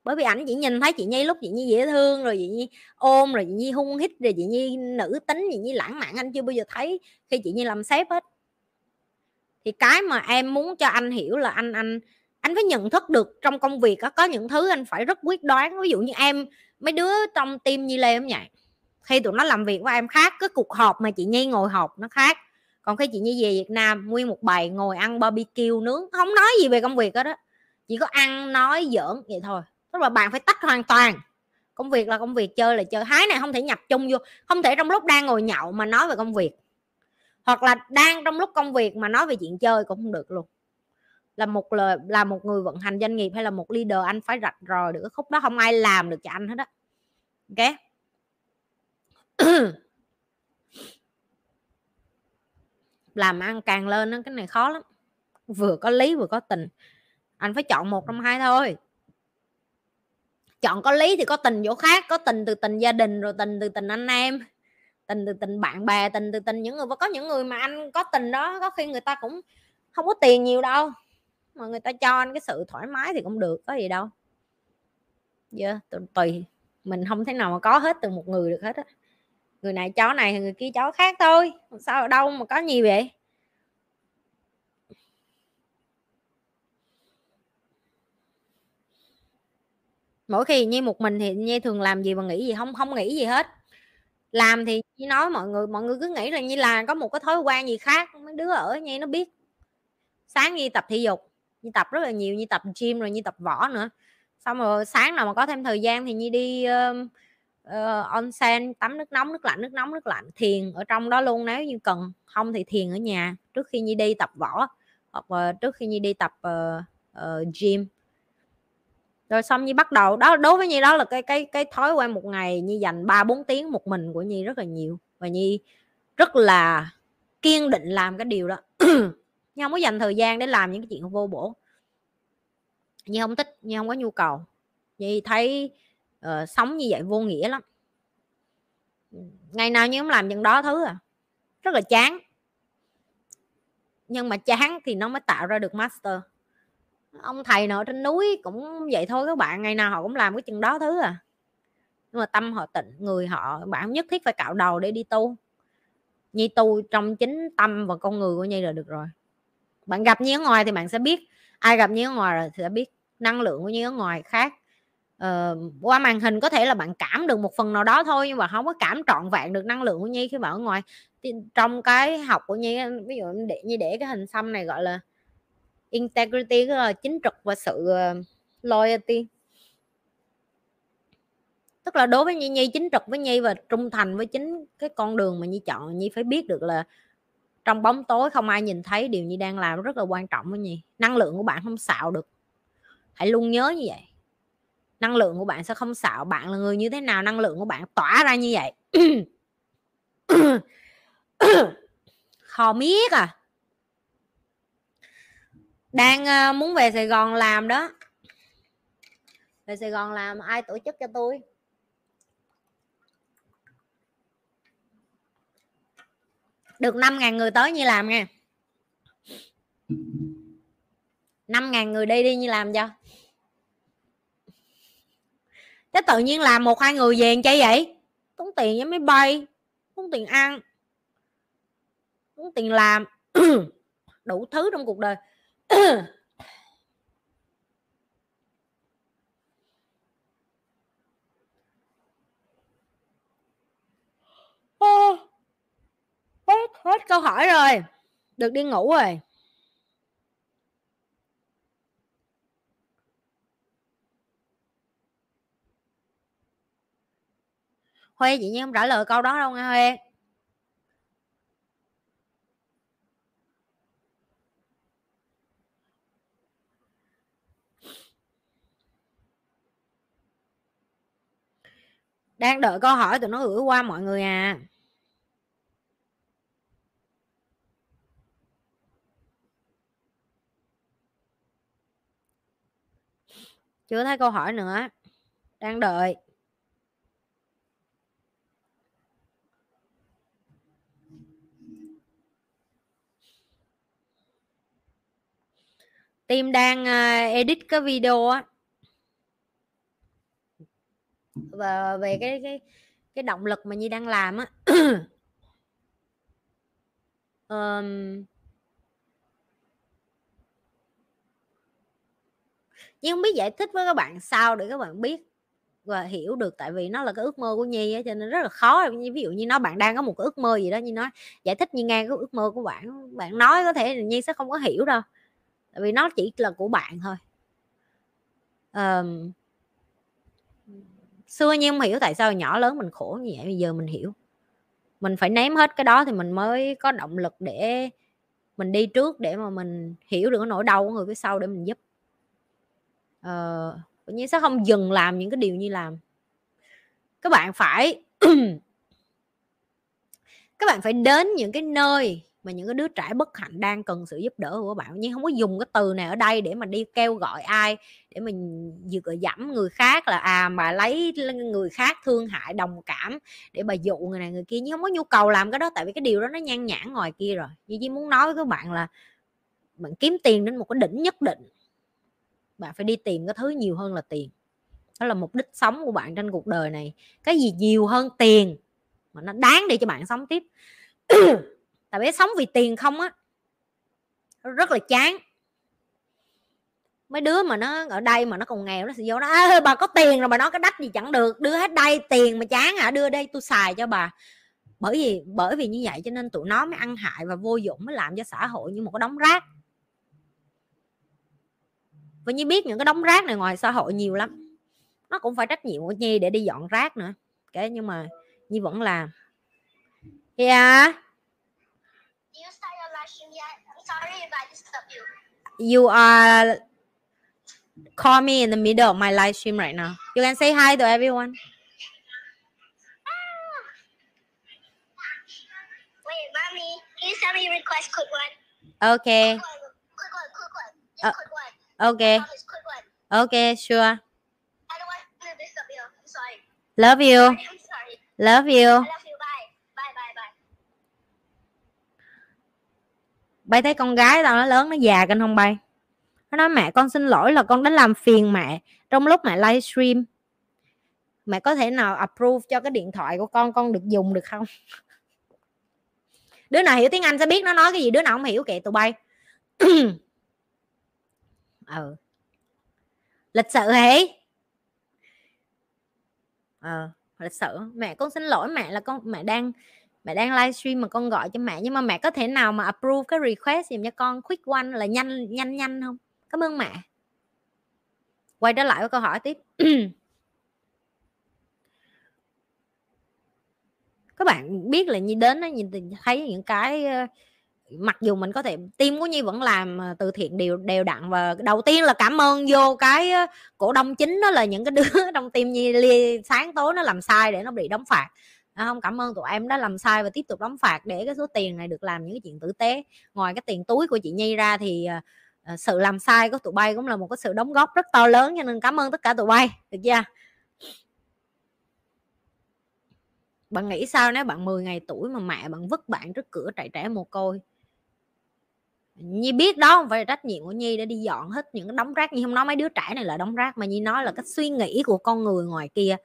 bởi vì ảnh chỉ nhìn thấy chị nhi lúc chị nhi dễ thương rồi chị nhi ôm rồi chị nhi hung hít rồi chị nhi nữ tính chị nhi lãng mạn anh chưa bao giờ thấy khi chị nhi làm sếp hết. Thì cái mà em muốn cho anh hiểu là anh anh anh phải nhận thức được trong công việc đó, có những thứ anh phải rất quyết đoán. Ví dụ như em mấy đứa trong team nhi lê em vậy khi tụi nó làm việc với em khác cái cuộc họp mà chị nhi ngồi họp nó khác. Còn khi chị nhi về việt nam nguyên một bài ngồi ăn barbecue nướng không nói gì về công việc đó đó chỉ có ăn nói giỡn vậy thôi tức là bạn phải tách hoàn toàn. Công việc là công việc chơi là chơi. Hái này không thể nhập chung vô không thể trong lúc đang ngồi nhậu mà nói về công việc. Hoặc là đang trong lúc công việc mà nói về chuyện chơi cũng không được luôn. Là một lời là một người vận hành doanh nghiệp hay là một leader anh phải rạch ròi được cái khúc đó. Không ai làm được cho anh hết á. Ok? Làm ăn càng lên đó, cái này khó lắm. Vừa có lý vừa có tình. Anh phải chọn một trong hai thôi chọn có lý thì có tình chỗ khác có tình từ tình gia đình rồi tình từ tình anh em tình từ tình bạn bè tình từ tình những người có những người mà anh có tình đó có khi người ta cũng không có tiền nhiều đâu mà người ta cho anh cái sự thoải mái thì cũng được có gì đâu. Dạ, yeah, tùy mình không thể nào mà có hết từ một người được hết á. Người này chó này người kia chó khác thôi sao ở đâu mà có nhiều vậy? Mỗi khi nhi một mình thì nhi thường làm gì mà nghĩ gì? Không không nghĩ gì hết. Làm thì nhi nói mọi người mọi người cứ nghĩ là như là có một cái thói quen gì khác mấy đứa ở nhi nó biết. Sáng nhi tập thể dục nhi tập rất là nhiều như tập gym rồi như tập võ nữa. Xong rồi sáng nào mà có thêm thời gian thì nhi đi uh, uh, onsen tắm nước nóng nước lạnh nước nóng nước lạnh thiền ở trong đó luôn nếu như cần. Không thì thiền ở nhà trước khi nhi đi tập võ hoặc là trước khi nhi đi tập uh, uh, gym rồi xong như bắt đầu đó đối với nhi đó là cái cái cái thói quen một ngày như dành ba bốn tiếng một mình của nhi rất là nhiều. Và nhi rất là kiên định làm cái điều đó. Nhi không có dành thời gian để làm những cái chuyện vô bổ. Nhi không thích nhi không có nhu cầu. Nhi thấy uh, sống như vậy vô nghĩa lắm. Ngày nào nhi cũng làm những đó thứ à. Rất là chán. Nhưng mà chán thì nó mới tạo ra được master ông thầy nào trên núi cũng vậy thôi các bạn ngày nào họ cũng làm cái chừng đó thứ à. Nhưng mà tâm họ tịnh người họ bạn nhất thiết phải cạo đầu để đi tu. Nhi tu trong chính tâm và con người của nhi là được rồi. Bạn gặp nhi ở ngoài thì bạn sẽ biết. Ai gặp nhi ở ngoài rồi thì sẽ biết năng lượng của nhi ở ngoài khác. Ờ, qua màn hình có thể là bạn cảm được một phần nào đó thôi nhưng mà không có cảm trọn vẹn được năng lượng của nhi khi bạn ở ngoài. Trong cái học của nhi ví dụ để nhi để cái hình xăm này gọi là integrity là ờ, chính trực và sự ờ, loyalty. Tức là đối với nhi nhi chính trực với nhi và trung thành với chính cái con đường mà nhi chọn, nhi phải biết được là trong bóng tối không ai nhìn thấy điều nhi đang làm rất là quan trọng với nhi. Năng lượng của bạn không xạo được. Hãy luôn nhớ như vậy. Năng lượng của bạn sẽ không xạo. Bạn là người như thế nào, năng lượng của bạn tỏa ra như vậy. Kho miết à đang ờ, muốn về sài gòn làm đó. Về sài gòn làm ai tổ chức cho tôi? Được 5.000 người tới như làm nha. 5.000 người đi đi như làm cho. Thế tự nhiên làm một hai người về chơi vậy? Tốn tiền với máy bay, tốn tiền ăn, tốn tiền làm. Đủ thứ trong cuộc đời. hết hết câu hỏi rồi. Được đi ngủ rồi. Huê chị Nhi không trả lời câu đó đâu nghe Huê đang đợi câu hỏi tụi nó gửi qua mọi người à. Chưa thấy câu hỏi nữa. Đang đợi. Tim đang à, edit cái video á và về cái cái cái động lực mà Nhi đang làm á. Um, nhưng không biết giải thích với các bạn sao để các bạn biết và hiểu được tại vì nó là cái ước mơ của nhi á cho nên rất là khó. Ví dụ như nó bạn đang có một cái ước mơ gì đó như nói giải thích như ngang cái ước mơ của bạn bạn nói có thể nhi sẽ không có hiểu đâu. Tại vì nó chỉ là của bạn thôi. Um, xưa nhưng không hiểu tại sao nhỏ lớn mình khổ như vậy bây giờ mình hiểu. Mình phải ném hết cái đó thì mình mới có động lực để mình đi trước để mà mình hiểu được cái nỗi đau của người phía sau để mình giúp. Ờ, như sẽ không dừng làm những cái điều như làm. Các bạn phải các bạn phải đến những cái nơi mà những cái đứa trẻ bất hạnh đang cần sự giúp đỡ của bạn. Nhưng không có dùng cái từ này ở đây để mà đi kêu gọi ai, để mình dựa dẫm người khác là à mà lấy người khác thương hại, đồng cảm để bà dụ người này người kia. Nhưng không có nhu cầu làm cái đó, tại vì cái điều đó nó nhan nhản ngoài kia rồi. Như chỉ muốn nói với các bạn là bạn kiếm tiền đến một cái đỉnh nhất định. Bạn phải đi tìm cái thứ nhiều hơn là tiền. Đó là mục đích sống của bạn trên cuộc đời này. Cái gì nhiều hơn tiền mà nó đáng để cho bạn sống tiếp tại bé sống vì tiền không á rất là chán. Mấy đứa mà nó ở đây mà nó còn nghèo nó sẽ vô nó à, bà có tiền rồi bà nói cái đách gì chẳng được đưa hết đây tiền mà chán hả đưa đây tôi xài cho bà. Bởi vì bởi vì như vậy cho nên tụi nó mới ăn hại và vô dụng mới làm cho xã hội như một cái đống rác. Và như biết những cái đống rác này ngoài xã hội nhiều lắm. Nó cũng phải trách nhiệm của nhi để đi dọn rác nữa. Cái nhưng mà nhi vẫn làm. Yeah you are call me in the middle of my live stream right now you can say hi to everyone
Wait, mommy, can you send me request quick one?
Okay.
Quick one, quick one, quick one. Just
Uh,
quick one.
Okay.
Promise, quick one.
Okay, sure.
I don't want to disturb you. I'm sorry.
Love you.
I'm sorry.
Love you. Bay thấy con gái tao nó lớn, nó già kinh không bay? Nó nói, mẹ, con xin lỗi là con đã làm phiền mẹ trong lúc mẹ livestream. Mẹ có thể nào approve cho cái điện thoại của con con được dùng được không? Đứa nào hiểu tiếng anh sẽ biết nó nói cái gì, đứa nào không hiểu kệ tụi bay. Ừ. Lịch sự hỉ ờ lịch sự. Mẹ, con xin lỗi mẹ là con, mẹ đang mẹ đang livestream mà con gọi cho mẹ, nhưng mà mẹ có thể nào mà approve cái request dùm cho con quick one là nhanh nhanh nhanh không? Cảm ơn mẹ. Quay trở lại với câu hỏi tiếp. Các bạn biết là như đến nó nhìn thấy những cái ờ, mặc dù mình có thể tim của nhi vẫn làm ờ, từ thiện đều đều đặn và đầu tiên là cảm ơn vô cái ờ, cổ đông chính đó là những cái đứa trong tim nhi sáng tối nó làm sai để nó bị đóng phạt. À, không cảm ơn tụi em đã làm sai và tiếp tục đóng phạt để cái số tiền này được làm những cái chuyện tử tế. Ngoài cái tiền túi của chị nhi ra thì uh, sự làm sai của tụi bay cũng là một cái sự đóng góp rất to lớn cho nên cảm ơn tất cả tụi bay được chưa? Bạn nghĩ sao nếu bạn 10 ngày tuổi mà mẹ bạn vứt bạn trước cửa trại trẻ mồ côi? Nhi biết đó không phải là trách nhiệm của Nhi để đi dọn hết những cái đống rác. Nhi không nói mấy đứa trẻ này là đống rác mà Nhi nói là cái suy nghĩ của con người ngoài kia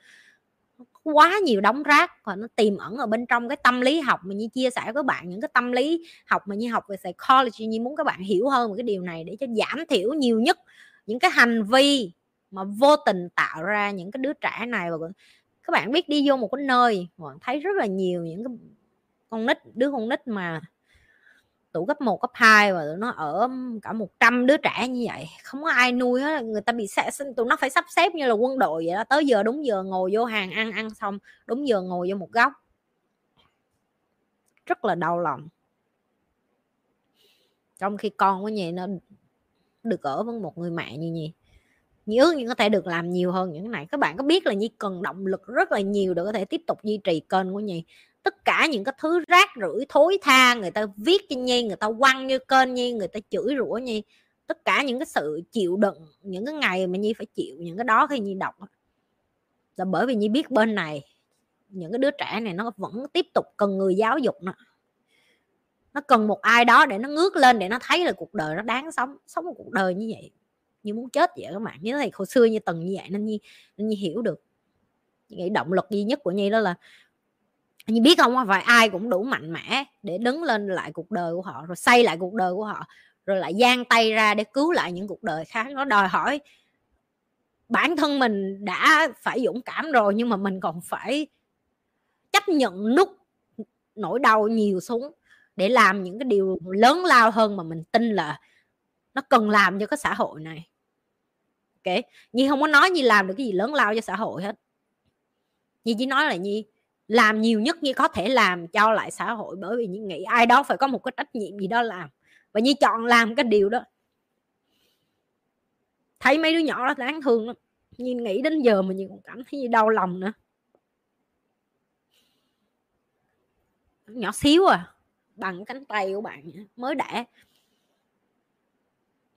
quá nhiều đóng rác và nó tiềm ẩn ở bên trong cái tâm lý học mà như chia sẻ với bạn, những cái tâm lý học mà như học về psychology như muốn các bạn hiểu hơn về cái điều này để cho giảm thiểu nhiều nhất những cái hành vi mà vô tình tạo ra những cái đứa trẻ này. Và các bạn biết đi vô một cái nơi bạn thấy rất là nhiều những cái con nít, đứa con nít mà tủ cấp 1, cấp 2 và tụi nó ở cả 100 đứa trẻ như vậy. Không có ai nuôi hết người ta bị sẽ tụi nó phải sắp xếp như là quân đội vậy đó. Tới giờ đúng giờ ngồi vô hàng ăn ăn xong đúng giờ ngồi vô một góc. Rất là đau lòng. Trong khi con của nhì nó được ở với một người mẹ như nhỉ nhớ nhưng có thể được làm nhiều hơn những cái này. Các bạn có biết là nhi cần động lực rất là nhiều để có thể tiếp tục duy trì kênh của nhì tất cả những cái thứ rác rưởi, thối tha, người ta viết cho nhi người ta quăng như kênh nhi người ta chửi rủa nhi tất cả những cái sự chịu đựng, những cái ngày mà nhi phải chịu những cái đó khi nhi đọc là bởi vì nhi biết bên này, những cái đứa trẻ này nó vẫn tiếp tục cần người giáo dục nữa nó cần một ai đó để nó ngước lên để nó thấy là cuộc đời nó đáng sống sống một cuộc đời như vậy. Như muốn chết vậy các bạn. Như thì hồi xưa như từng như vậy nên nhi nên nhi hiểu được. Nghĩ động lực duy nhất của nhi đó là như biết không phải ai cũng đủ mạnh mẽ để đứng lên lại cuộc đời của họ, rồi xây lại cuộc đời của họ, rồi lại giang tay ra để cứu lại những cuộc đời khác. Nó đòi hỏi bản thân mình đã phải dũng cảm rồi, nhưng mà mình còn phải chấp nhận nút nỗi đau nhiều xuống để làm những cái điều lớn lao hơn mà mình tin là nó cần làm cho cái xã hội này. Ok? Nhi không có nói như làm được cái gì lớn lao cho xã hội hết. Nhi chỉ nói là nhi làm nhiều nhất như có thể làm cho lại xã hội, bởi vì như nghĩ ai đó phải có một cái trách nhiệm gì đó làm. Và như chọn làm cái điều đó. Thấy mấy đứa nhỏ đó đáng thương lắm. Nhìn nghĩ đến giờ mà nhìn còn cảm thấy như đau lòng nữa. Nhỏ xíu à bằng cánh tay của bạn mới đẻ.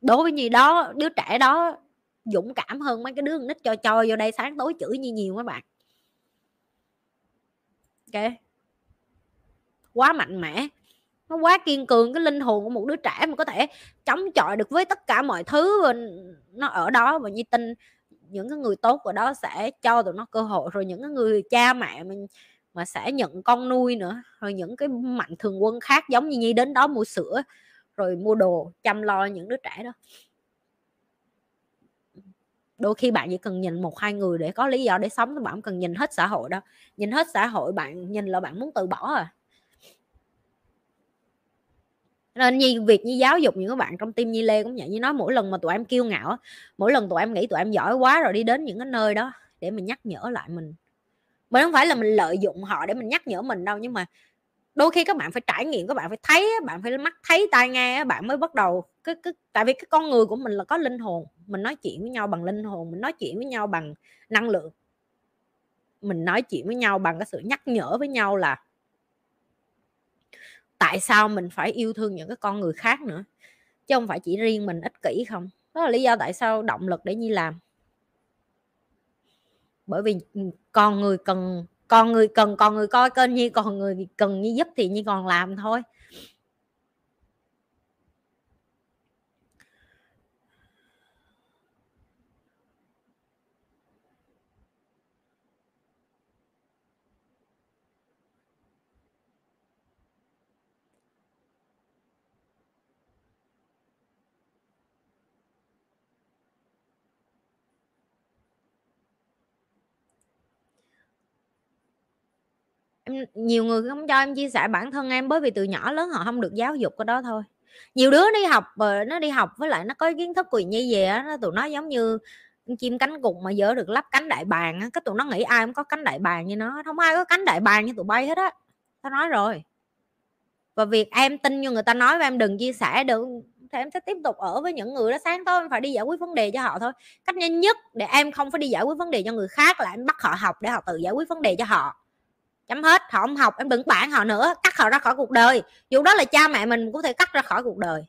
Đối với gì đó, đứa trẻ đó dũng cảm hơn mấy cái đứa nít cho cho vô đây sáng tối chửi như nhiều các bạn ok quá mạnh mẽ. Nó quá kiên cường, cái linh hồn của một đứa trẻ mà có thể chống chọi được với tất cả mọi thứ nó ở đó. Và như tin những cái người tốt ở đó sẽ cho tụi nó cơ hội. Rồi những cái người cha mẹ mình mà sẽ nhận con nuôi nữa. Rồi những cái mạnh thường quân khác giống như nhi đến đó mua sữa, rồi mua đồ, chăm lo những đứa trẻ đó đôi khi bạn chỉ cần nhìn một, hai người để có lý do để sống thì bạn không cần nhìn hết xã hội đâu. Nhìn hết xã hội bạn, nhìn là bạn muốn từ bỏ à. Nên như việc như giáo dục những các bạn trong tim nhi lê cũng vậy, như nói mỗi lần mà tụi em kiêu ngạo mỗi lần tụi em nghĩ tụi em giỏi quá rồi đi đến những cái nơi đó để mình nhắc nhở lại mình. Mình không phải là mình lợi dụng họ để mình nhắc nhở mình đâu, nhưng mà đôi khi các bạn phải trải nghiệm các bạn phải thấy bạn phải mắt thấy tai nghe bạn mới bắt đầu cái, cái tại vì cái con người của mình là có linh hồn mình nói chuyện với nhau bằng linh hồn mình nói chuyện với nhau bằng năng lượng. Mình nói chuyện với nhau bằng cái sự nhắc nhở với nhau là tại sao mình phải yêu thương những cái con người khác nữa chứ không phải chỉ riêng mình ích kỷ không? Đó là lý do tại sao động lực để nhi làm. Bởi vì ừ, con người cần còn người, cần, còn người coi kênh như, còn người cần như giúp thì như còn làm thôi. Em, nhiều người không cho em chia sẻ bản thân em bởi vì từ nhỏ lớn họ không được giáo dục cái đó thôi. Nhiều đứa đi học nó đi học với lại nó có kiến thức quỳ như gì á tụi nó giống như chim cánh cụt mà giờ được lắp cánh đại bàng á, cái tụi nó nghĩ ai cũng có cánh đại bàng như nó, không ai có cánh đại bàng như tụi bay hết á, tao nói rồi. Và việc em tin như người ta nói và em đừng chia sẻ được, thì em sẽ tiếp tục ở với những người đó sáng tối, em phải đi giải quyết vấn đề cho họ thôi. Cách nhanh nhất để em không phải đi giải quyết vấn đề cho người khác là em bắt họ học để họ tự giải quyết vấn đề cho họ chấm hết, họ không học, em đừng bản họ nữa, cắt họ ra khỏi cuộc đời. Dù đó là cha mẹ mình cũng có thể cắt ra khỏi cuộc đời.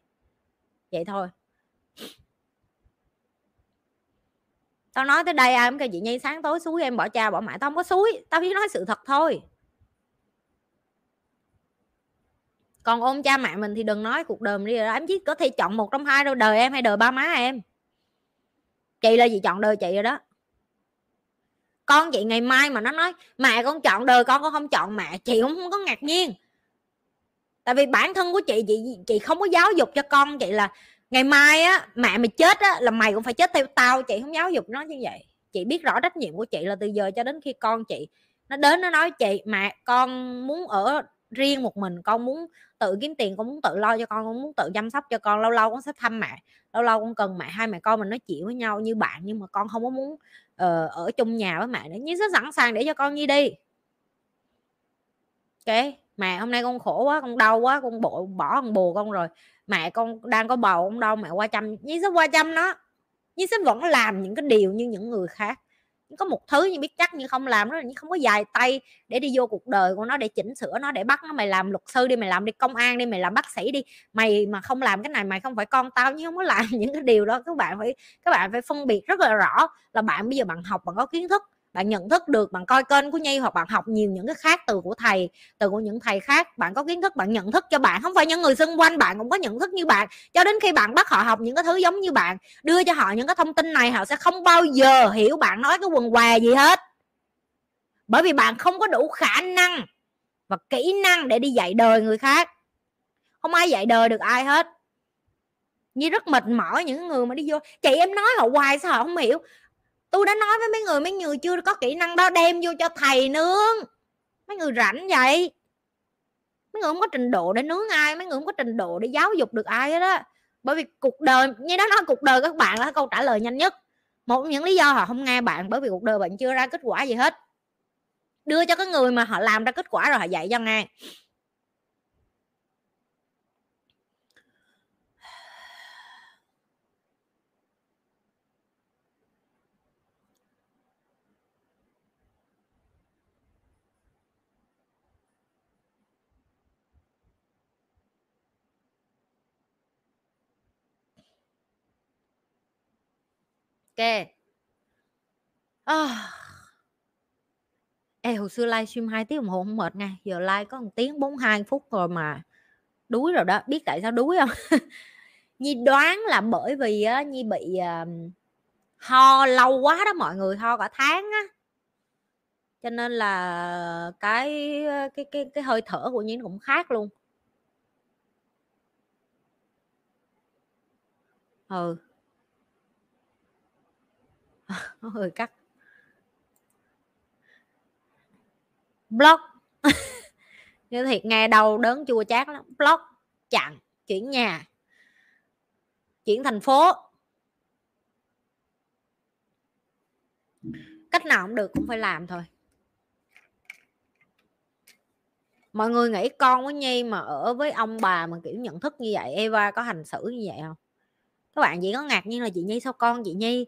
Vậy thôi. Tao nói tới đây em cái kêu chị nhi sáng tối suối, em bỏ cha bỏ mẹ, tao không có suối, tao chỉ nói sự thật thôi. Còn ôm cha mẹ mình thì đừng nói cuộc đời mình đi rồi em chỉ có thể chọn một trong hai đâu đời em hay đời ba má em. Chị là gì? Chọn đời chị rồi đó con chị ngày mai mà nó nói, mẹ con chọn đời con con không chọn mẹ. Chị cũng không có ngạc nhiên. Tại vì bản thân của chị chị chị không có giáo dục cho con chị là ngày mai á, mẹ mày chết á, là mày cũng phải chết theo tao. Chị không giáo dục nó như vậy. Chị biết rõ trách nhiệm của chị là từ giờ cho đến khi con chị nó đến, nó nói, chị, mẹ con muốn ở riêng một mình con muốn tự kiếm tiền con muốn tự lo cho con con muốn tự chăm sóc cho con lâu lâu con sẽ thăm mẹ lâu lâu con cần mẹ hai mẹ con mình nói chuyện với nhau như bạn nhưng mà con không có muốn uh, ở chung nhà với mẹ nữa. Nhưng rất sẵn sàng để cho con nhi đi. Ok mẹ hôm nay con khổ quá con đau quá con bộ bỏ con bồ con rồi mẹ con đang có bầu con đau mẹ qua chăm. Nhi sẽ qua chăm nó nhi sẽ vẫn làm những cái điều như những người khác có một thứ như biết chắc nhưng không làm nó là không có dài tay để đi vô cuộc đời của nó, để chỉnh sửa nó, để bắt nó. Mày làm luật sư đi, mày làm đi công an đi, mày làm bác sĩ đi. Mày mà không làm cái này mày không phải con tao nhưng không có làm những cái điều đó. Các bạn phải, các bạn phải phân biệt rất là rõ là bạn bây giờ bạn học, bạn có kiến thức bạn nhận thức được, bạn coi kênh của nhi hoặc bạn học nhiều những cái khác từ của thầy, từ của những thầy khác, bạn có kiến thức, bạn nhận thức cho bạn, không phải những người xung quanh bạn cũng có nhận thức như bạn. Cho đến khi bạn bắt họ học những cái thứ giống như bạn, đưa cho họ những cái thông tin này, họ sẽ không bao giờ hiểu bạn nói cái quần què gì hết. Bởi vì bạn không có đủ khả năng và kỹ năng để đi dạy đời người khác. Không ai dạy đời được ai hết. Như rất mệt mỏi những người mà đi vô. Chị em nói họ hoài sao họ không hiểu tôi đã nói với mấy người mấy người chưa có kỹ năng đó, đem vô cho thầy nướng. Mấy người rảnh vậy? Mấy người không có trình độ để nướng ai, mấy người không có trình độ để giáo dục được ai hết á. Bởi vì cuộc đời, như đó nói cuộc đời các bạn là câu trả lời nhanh nhất. Một những lý do họ không nghe bạn, bởi vì cuộc đời bạn chưa ra kết quả gì hết. Đưa cho cái người mà họ làm ra kết quả rồi họ dạy cho nghe. Ok. À. Ê, hồi xưa livestream 2 tiếng đồng hồ không mệt nha. Giờ live có một tiếng 42 phút rồi mà đuối rồi đó. Biết tại sao đuối không? Nhi đoán là bởi vì á, Nhi bị uh, ho lâu quá đó mọi người ho cả tháng á. Cho nên là cái cái cái cái hơi thở của Nhi cũng khác luôn. Ừ nó hơi cắt. Block. Như thiệt, nghe đầu đớn chua chát lắm. Block, chặn, chuyển nhà. Chuyển thành phố. Cách nào cũng được, cũng phải làm thôi. Mọi người nghĩ con của nhi mà ở với ông bà mà kiểu nhận thức như vậy, eva có hành xử như vậy không? Các bạn chỉ có ngạc nhiên là chị nhi sao con chị nhi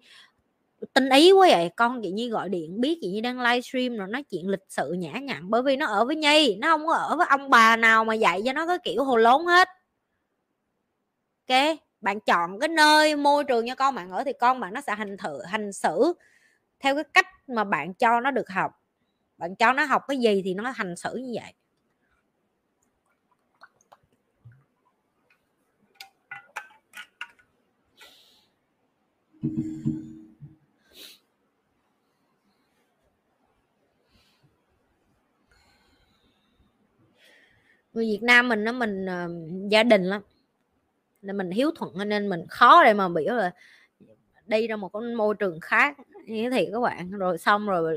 tinh ý quá vậy. Con chị nhi gọi điện, biết chị nhi đang livestream rồi, nói chuyện lịch sự nhã nhặn bởi vì nó ở với nhi, nó không có ở với ông bà nào mà dạy cho nó cái kiểu hồ lốn hết. Ok, bạn chọn cái nơi môi trường cho con bạn ở thì con bạn nó sẽ hành thử, hành xử theo cái cách mà bạn cho nó được học. Bạn cho nó học cái gì thì nó hành xử như vậy. Ừ. người Việt Nam mình nó mình uh, gia đình lắm. Nên mình hiếu thuận nên mình khó để mà bị là đi ra một cái môi trường khác như thì các bạn. Rồi xong rồi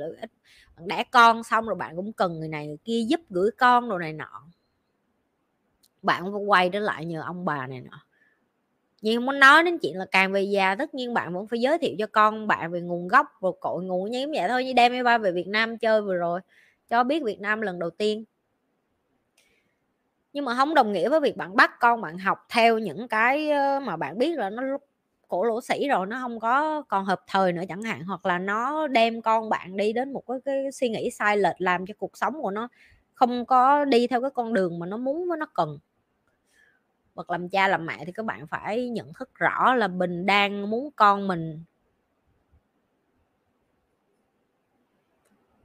bạn đẻ con xong rồi bạn cũng cần người này người kia giúp gửi con rồi này nọ. Bạn cũng quay trở lại nhờ ông bà này nọ. Nhưng không muốn nói đến chuyện là càng về già tất nhiên bạn vẫn phải giới thiệu cho con bạn về nguồn gốc và cội nguồn như vậy thôi như đem em ba về Việt Nam chơi vừa rồi cho biết Việt Nam lần đầu tiên nhưng mà không đồng nghĩa với việc bạn bắt con bạn học theo những cái mà bạn biết là nó cổ lỗ sĩ rồi nó không có còn hợp thời nữa chẳng hạn hoặc là nó đem con bạn đi đến một cái, cái suy nghĩ sai lệch làm cho cuộc sống của nó không có đi theo cái con đường mà nó muốn với nó cần. Bậc làm cha làm mẹ thì các bạn phải nhận thức rõ là mình đang muốn con mình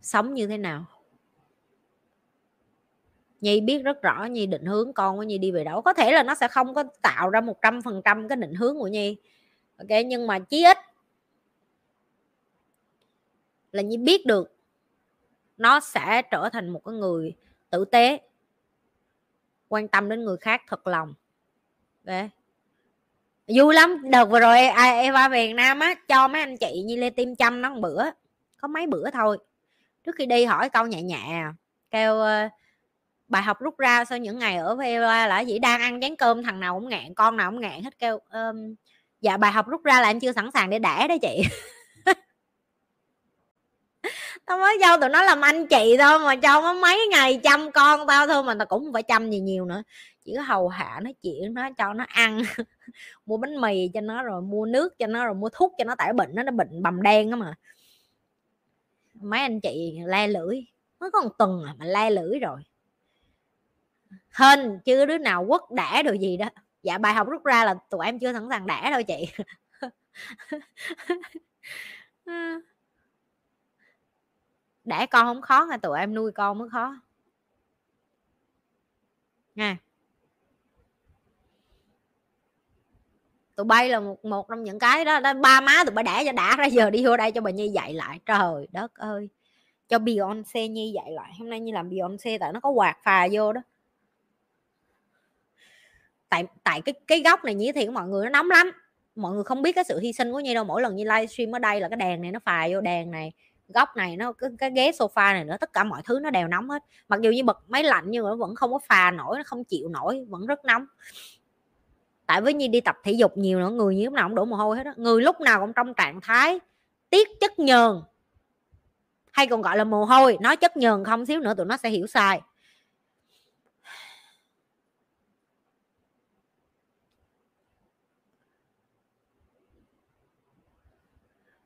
sống như thế nào. Nhi biết rất rõ Nhi định hướng con của Nhi đi về đâu. Có thể là nó sẽ không có tạo ra một trăm phần trăm cái định hướng của Nhi. Ok nhưng mà chí ít là Nhi biết được nó sẽ trở thành một cái người tử tế quan tâm đến người khác thật lòng. Okay. vui lắm. Đợt vừa rồi Eva về Việt Nam á cho mấy anh chị như Lê Tim chăm nó một bữa có mấy bữa thôi. Trước khi đi hỏi câu nhẹ nhẹ à, kêu uh, bài học rút ra sau những ngày ở VLA là gì? Đang ăn chén cơm thằng nào cũng ngạn con nào cũng ngạn hết kêu um, dạ bài học rút ra là em chưa sẵn sàng để đẻ đấy chị. Tao mới cho tụi nó làm anh chị thôi mà cho nó mấy ngày chăm con tao thôi mà tao cũng không phải chăm gì nhiều nữa. Chỉ có hầu hạ nó chuyện nó cho nó ăn mua bánh mì cho nó rồi mua nước cho nó rồi mua thuốc cho nó tại bệnh nó nó bệnh bầm đen á mà. Mấy anh chị le lưỡi mới có một tuần à mà le lưỡi rồi hên chứ đứa nào quất đẻ được gì đó. Dạ bài học rút ra là tụi em chưa sẵn sàng đẻ đâu chị. Đẻ con không khó mà tụi em nuôi con mới khó. Nha. Tụi bay là một một trong những cái đó, đó ba má tụi bay đẻ cho đã ra giờ đi vô đây cho bà nhi dạy lại. Trời đất ơi. Cho Beyonce nhi dạy lại. Hôm nay như làm Beyonce tại nó có quạt phà vô đó tại tại cái cái góc này như thì mọi người nó nóng lắm. Mọi người không biết cái sự hy sinh của nhi đâu mỗi lần như livestream ở đây là cái đèn này nó phà vô đèn này góc này nó cái, cái ghế sofa này nữa tất cả mọi thứ nó đều nóng hết. Mặc dù như bật máy lạnh nhưng mà nó vẫn không có phà nổi nó không chịu nổi vẫn rất nóng. Tại với nhi đi tập thể dục nhiều nữa người như lúc nào cũng đổ mồ hôi hết đó. người lúc nào cũng trong trạng thái tiết chất nhờn hay còn gọi là mồ hôi nói chất nhờn không xíu nữa tụi nó sẽ hiểu sai.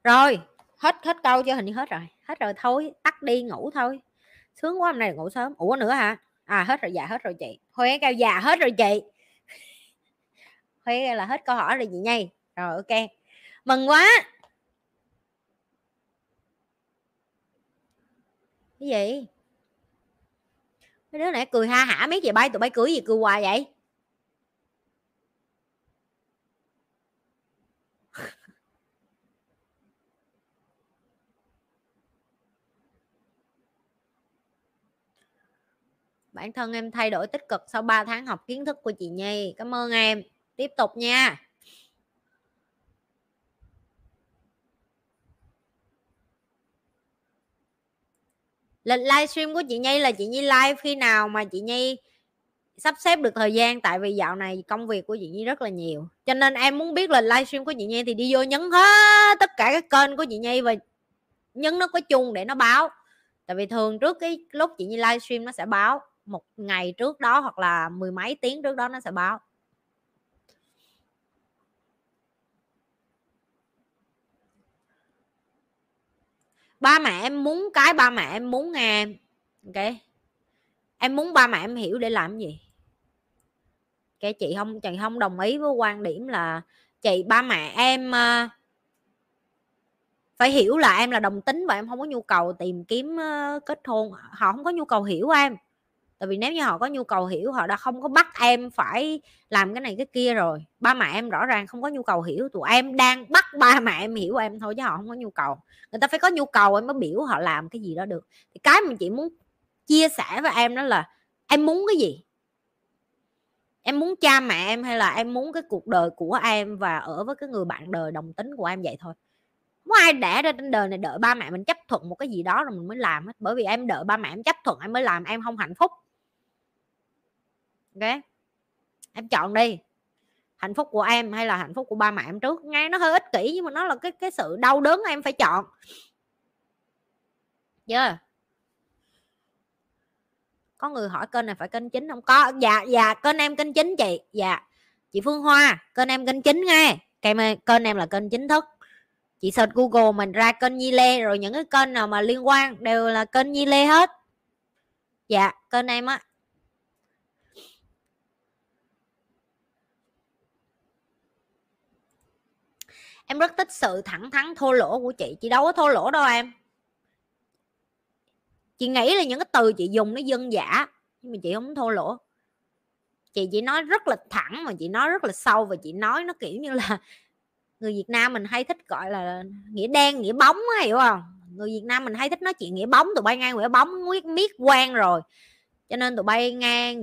Rồi, hết hết câu chưa? Hình như hết rồi. Hết rồi, thôi, tắt đi, ngủ thôi. Sướng quá, hôm nay ngủ sớm. Ủa, nữa hả? À hết rồi dạ hết rồi chị. Huế cao già hết rồi chị. Huế là hết câu hỏi rồi chị nhây rồi, ok. Mừng quá. Cái gì? Mấy đứa này cười ha hả? Mấy chị bay, tụi bay cười gì, cười hoài vậy? Bản thân em thay đổi tích cực sau 3 tháng học kiến thức của chị Nhi. Cảm ơn em. Tiếp tục nha. Lịch livestream của chị Nhi là chị Nhi live khi nào mà chị Nhi sắp xếp được thời gian? Tại vì dạo này công việc của chị Nhi rất là nhiều. Cho nên em muốn biết là livestream của chị Nhi thì đi vô nhấn hết tất cả các kênh của chị Nhi và nhấn nó có chung để nó báo. Tại vì thường trước cái lúc chị Nhi livestream nó sẽ báo một ngày trước đó hoặc là mười mấy tiếng trước đó nó sẽ báo. Ba mẹ em muốn cái ba mẹ em muốn nghe ok? Em muốn ba mẹ em hiểu để làm gì? Cái chị không chị không đồng ý với quan điểm là chị ba mẹ em uh, phải hiểu là em là đồng tính và em không có nhu cầu tìm kiếm uh, kết hôn. Họ không có nhu cầu hiểu em tại vì nếu như họ có nhu cầu hiểu, họ đã không có bắt em phải làm cái này cái kia rồi, ba mẹ em rõ ràng không có nhu cầu hiểu, tụi em đang bắt ba mẹ em hiểu em thôi chứ họ không có nhu cầu. Người ta phải có nhu cầu em mới biểu họ làm cái gì đó được. Thì cái mà chị muốn chia sẻ với em đó là em muốn cái gì? Em muốn cha mẹ em hay là em muốn cái cuộc đời của em và ở với cái người bạn đời đồng tính của em vậy thôi? Không ai đẻ ra trên đời này đợi ba mẹ mình chấp thuận một cái gì đó rồi mình mới làm hết. Bởi vì em đợi ba mẹ em chấp thuận, em mới làm, em không hạnh phúc ok. Em chọn đi. Hạnh phúc của em hay là hạnh phúc của ba mẹ em trước? Nghe nó hơi ích kỷ nhưng mà nó là cái cái sự đau đớn em phải chọn. Yeah. có người hỏi kênh này phải kênh chính không? Có. Dạ dạ kênh em kênh chính chị. Dạ. Chị phương hoa, kênh em kênh chính nghe. Kênh kênh em là kênh chính thức. Chị search google mình ra kênh nhi lê rồi những cái kênh nào mà liên quan đều là kênh nhi lê hết. Dạ kênh em á em rất thích sự thẳng thắn, thô lỗ của chị. Chị đâu có thô lỗ đâu em. Chị nghĩ là những cái từ chị dùng nó dân giả nhưng mà chị không thô lỗ. Chị chỉ nói rất là thẳng mà chị nói rất là sâu và chị nói nó kiểu như là người Việt Nam mình hay thích gọi là nghĩa đen, nghĩa bóng hiểu không? Người Việt Nam mình hay thích nói chuyện nghĩa bóng. Tụi bay nghe nghĩa bóng biết miết, quen rồi. Cho nên tụi bay nghe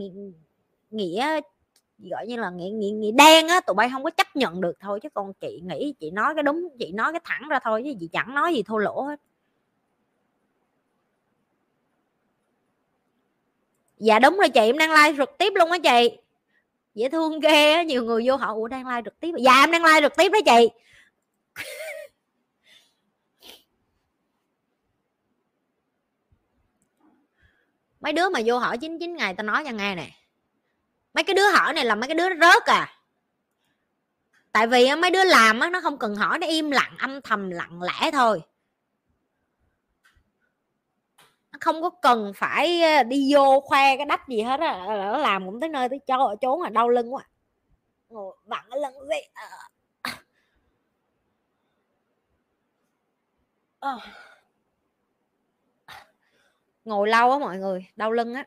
nghĩa gọi như là, nghĩ nghĩ nghĩ đen á, tụi bay không có chấp nhận được thôi, chứ còn chị nghĩ chị nói cái đúng, chị nói cái thẳng ra thôi, chứ chị chẳng nói gì thô lỗ hết. Dạ đúng rồi chị, em đang like trực tiếp luôn á chị. Dễ thương ghê á, nhiều người vô họ ủa, đang like trực tiếp? Dạ em đang like trực tiếp đó chị. Mấy đứa mà vô hỏi 99 ngày, tao nói cho nghe nè mấy cái đứa hỏi này là mấy cái đứa rớt à. Tại vì mấy đứa làm á, nó không cần hỏi, nó im lặng, âm thầm, lặng lẽ thôi. Nó không có cần phải ờ, đi vô khoe cái đắp gì hết á nó làm cũng tới nơi tới chỗ trốn là đau lưng quá. Ngồi vặn cái lưng gì à. Ờ. Ờ. ngồi lâu á mọi người, đau lưng á.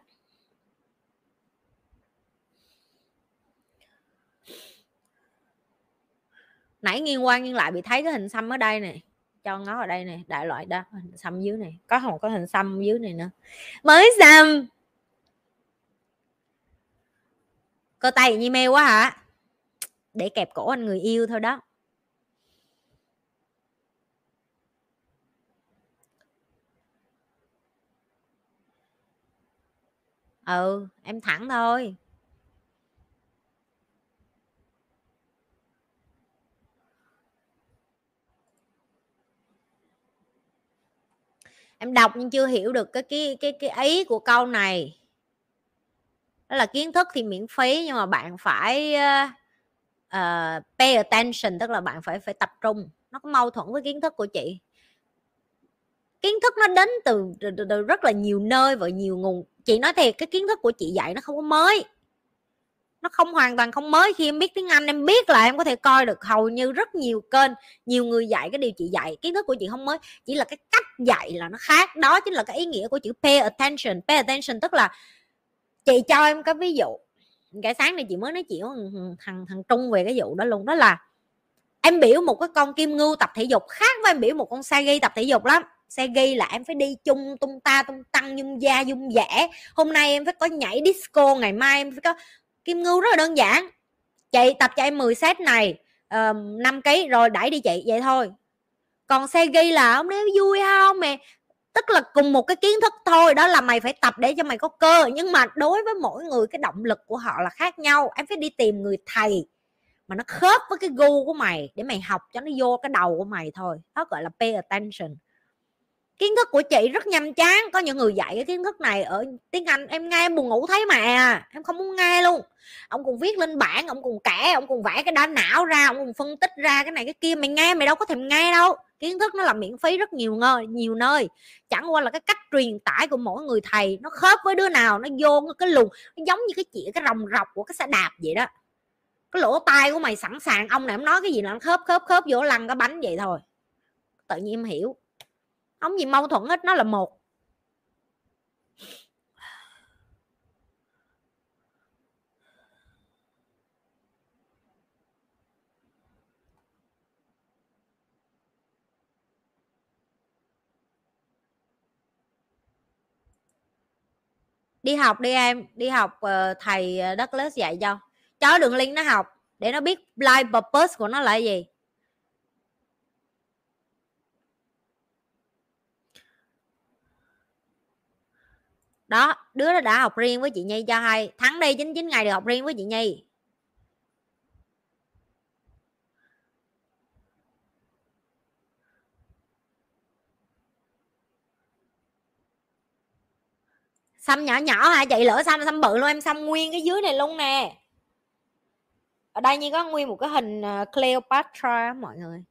Nãy nghiêng qua nghiêng lại bị thấy cái hình xăm ở đây này cho ngó ở đây này đại loại đó, hình xăm dưới này, có một cái hình xăm dưới này nữa. Mới xăm. Cơ tay như mê quá hả? Để kẹp cổ anh người yêu thôi đó. Ừ em thẳng thôi. Em đọc nhưng chưa hiểu được cái cái cái cái ý của câu này. Đó là kiến thức thì miễn phí nhưng mà bạn phải uh, pay attention tức là bạn phải phải tập trung. Nó có mâu thuẫn với kiến thức của chị. Kiến thức nó đến từ, từ, từ, từ rất là nhiều nơi và nhiều nguồn. Chị nói thiệt cái kiến thức của chị dạy nó không có mới nó không hoàn toàn không mới. Khi em biết tiếng anh, em biết là em có thể coi được hầu như rất nhiều kênh. Nhiều người dạy cái điều chị dạy, kiến thức của chị không mới. Chỉ là cái cách dạy là nó khác. Đó chính là cái ý nghĩa của chữ pay attention. Pay attention tức là chị cho em cái ví dụ. Cái sáng này chị mới nói chuyện thằng thằng trung về cái vụ đó luôn. Đó là em biểu một cái con kim ngưu tập thể dục khác với em biểu một con sa ghi tập thể dục lắm. Xe ghi là em phải đi chung tung ta tung tăng, nhung da dung dẻ. Hôm nay em phải có nhảy disco, ngày mai em phải có kim ngưu rất là đơn giản. Chị tập cho em 10 set này uh, 5 kg rồi đẩy đi chị vậy thôi. Còn xe ghi là ông nếu vui không mày tức là cùng một cái kiến thức thôi đó là mày phải tập để cho mày có cơ. Nhưng mà đối với mỗi người cái động lực của họ là khác nhau. Em phải đi tìm người thầy mà nó khớp với cái gu của mày để mày học cho nó vô cái đầu của mày thôi. Đó gọi là pay attention kiến thức của chị rất nhàm chán. Có những người dạy cái kiến thức này ở tiếng anh, em nghe em buồn ngủ thấy mà, em không muốn nghe luôn. Ông cùng viết lên bảng, ông cùng kể ông cùng vẽ cái đá não ra, ông cùng phân tích ra cái này cái kia, mày nghe, mày đâu có thèm nghe đâu. Kiến thức nó là miễn phí rất nhiều nơi nhiều nơi. Chẳng qua là cái cách truyền tải của mỗi người thầy nó khớp với đứa nào, nó vô cái lùng nó giống như cái chĩa, cái rồng rọc của cái xe đạp vậy đó. Cái lỗ tai của mày sẵn sàng, ông này em nói cái gì là nó khớp khớp khớp vô lăn cái bánh vậy thôi. Tự nhiên em hiểu không gì mâu thuẫn hết, nó là một. Đi học đi em, đi học ờ, thầy đất Douglas dạy cho. Chó đường link nó học, để nó biết life purpose của nó là gì. Đó, đứa đó đã học riêng với chị nhi cho hay, thắng đi 99 ngày được học riêng với chị nhi. Xăm nhỏ nhỏ hả? Chị lỡ xăm xăm bự luôn, em xăm nguyên cái dưới này luôn nè. Ở đây như có nguyên một cái hình à, Cleopatra mọi người.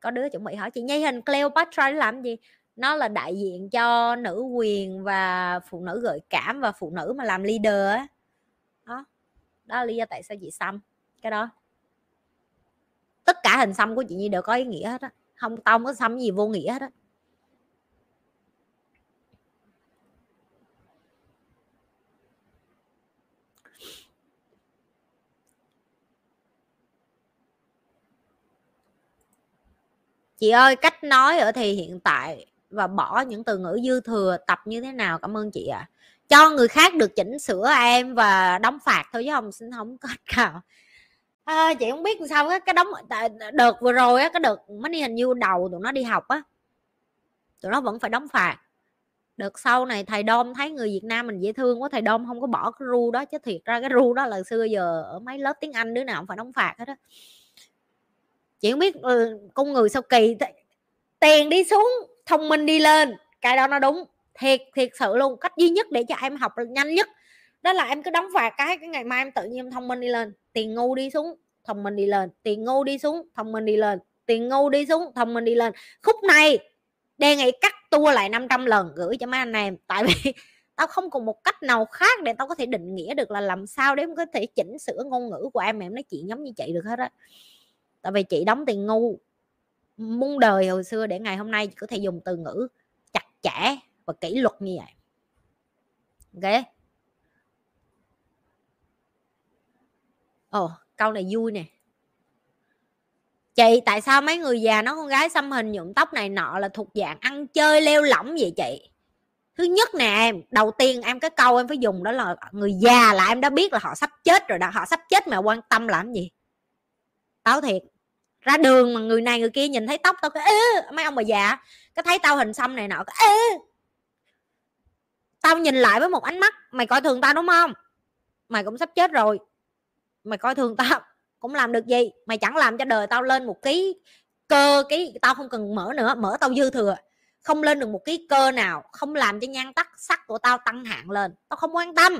Có đứa chuẩn bị hỏi chị nhi hình Cleopatra để làm gì? Nó là đại diện cho nữ quyền và phụ nữ gợi cảm và phụ nữ mà làm leader á. Đó đó là lý do tại sao chị xăm cái đó. Tất cả hình xăm của chị nhi đều có ý nghĩa hết á, không tao không có xăm gì vô nghĩa hết á. Chị ơi, cách nói ở thì hiện tại và bỏ những từ ngữ dư thừa tập như thế nào? Cảm ơn chị ạ. À. cho người khác được chỉnh sửa em và đóng phạt thôi chứ không xin không có nào à, chị không biết sao cái, cái đóng đợt vừa rồi á cái đợt mới đi hình như đầu tụi nó đi học á tụi nó vẫn phải đóng phạt. Đợt sau này thầy đom thấy người việt nam mình dễ thương quá thầy đom không có bỏ cái ru đó chứ thiệt ra cái ru đó là xưa giờ ở mấy lớp tiếng anh đứa nào cũng phải đóng phạt hết á. Chị không biết ừ, con người sao kỳ tiền đi xuống thông minh đi lên. Cái đó nó đúng, thiệt thiệt sự luôn. Cách duy nhất để cho em học nhanh nhất, đó là em cứ đóng vài cái cái ngày mai em tự nhiên em thông minh đi lên. Tiền ngu đi xuống, thông minh đi lên. Tiền ngu đi xuống, thông minh đi lên. Tiền ngu đi xuống, thông minh đi lên. Khúc này, đề nghị cắt tua lại 500 lần gửi cho mấy anh em. Tại vì tao không còn một cách nào khác để tao có thể định nghĩa được là làm sao để em có thể chỉnh sửa ngôn ngữ của em em nói chuyện giống như chị được hết á. Tại vì chị đóng tiền ngu muôn đời hồi xưa để ngày hôm nay có thể dùng từ ngữ chặt chẽ và kỷ luật như vậy. Ok? Ồ oh, câu này vui nè. Chị tại sao mấy người già nó con gái xăm hình nhuộm tóc này nọ là thuộc dạng ăn chơi leo lỏng vậy chị? Thứ nhất nè em đầu tiên em cái câu em phải dùng đó là người già là em đã biết là họ sắp chết rồi đó họ sắp chết mà quan tâm làm gì? Táo thiệt ra đường mà người này người kia nhìn thấy tóc tao cái mấy ông bà già cái thấy tao hình xăm này nọ, cái tao nhìn lại với một ánh mắt, mày coi thường tao, đúng không? Mày cũng sắp chết rồi. Mày coi thường tao, cũng làm được gì? Mày chẳng làm cho đời tao lên một ký cơ cái tao không cần mở nữa, mở tao dư thừa. Không lên được một ký cơ nào, không làm cho nhan tắc sắc của tao tăng hạng lên. Tao không quan tâm.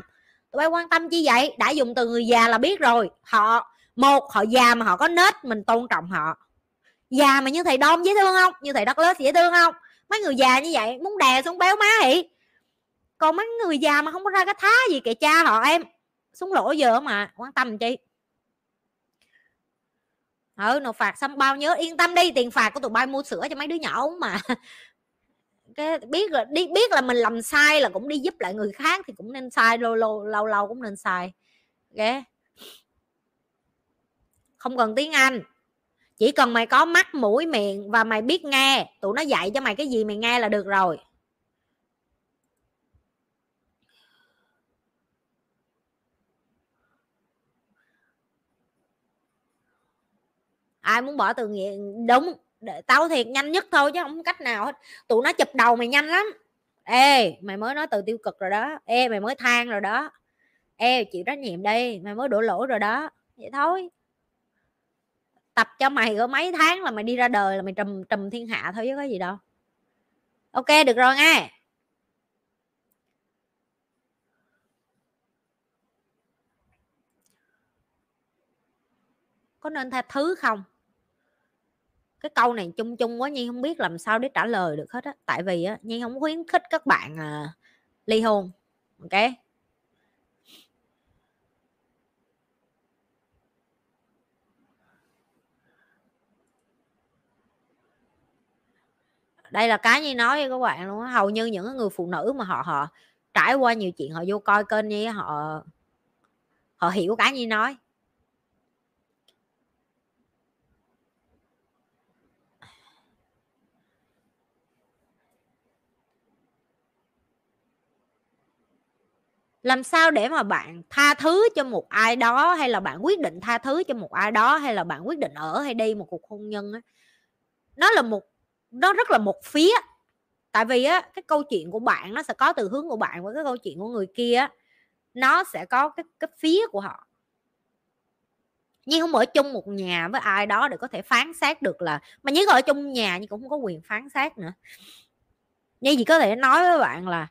Tụi bay quan tâm chi vậy? Đã dùng từ người già là biết rồi. Họ một, họ già mà họ có nết, mình tôn trọng họ. Già mà như thầy đom dễ thương không? Như thầy đất lết dễ thương không? Mấy người già như vậy, muốn đè xuống béo má hỉ còn mấy người già mà không có ra cái thá gì kệ cha họ em, xuống lỗ giờ mà, quan tâm chi? Ừ nộp phạt xong bao nhớ yên tâm đi, tiền phạt của tụi bay mua sữa cho mấy đứa nhỏ uống mà. Cái biết là đi, biết là mình làm sai là cũng đi giúp lại người khác thì cũng nên sai, lâu lâu lâu lâu cũng nên sai. Ok không cần tiếng anh. Chỉ cần mày có mắt, mũi, miệng và mày biết nghe, tụi nó dạy cho mày cái gì mày nghe là được rồi. Ai muốn bỏ từ nghiện đúng tao thiệt, nhanh nhất thôi chứ không có cách nào hết. Tụi nó chụp đầu mày nhanh lắm. Ê, mày mới nói từ tiêu cực rồi đó. Ê, mày mới than rồi đó. Ê, chịu trách nhiệm đi, mày mới đổ lỗi rồi đó. Vậy thôi tập cho mày có mấy tháng là mày đi ra đời là mày trùm trùm thiên hạ thôi chứ có gì đâu. Ok được rồi nghe. Có nên tha thứ không? Cái câu này chung chung quá nhi không biết làm sao để trả lời được hết á. Tại vì á nhi không khuyến khích các bạn à, ly hôn. Ok? Đây là cái như nói với các bạn luôn á, hầu như những người phụ nữ mà họ họ trải qua nhiều chuyện, họ vô coi kênh như họ họ hiểu cái như nói. Làm sao để mà bạn tha thứ cho một ai đó, hay là bạn quyết định tha thứ cho một ai đó, hay là bạn quyết định ở hay đi một cuộc hôn nhân á? Nó là một nó rất là một phía. Tại vì á, cái câu chuyện của bạn nó sẽ có từ hướng của bạn và cái câu chuyện của người kia á, nó sẽ có cái cái phía của họ. Nhưng không ở chung một nhà với ai đó để có thể phán xét được là, mà Nhi ở chung nhà nhưng cũng không có quyền phán xét nữa. Nhi chỉ có thể nói với bạn là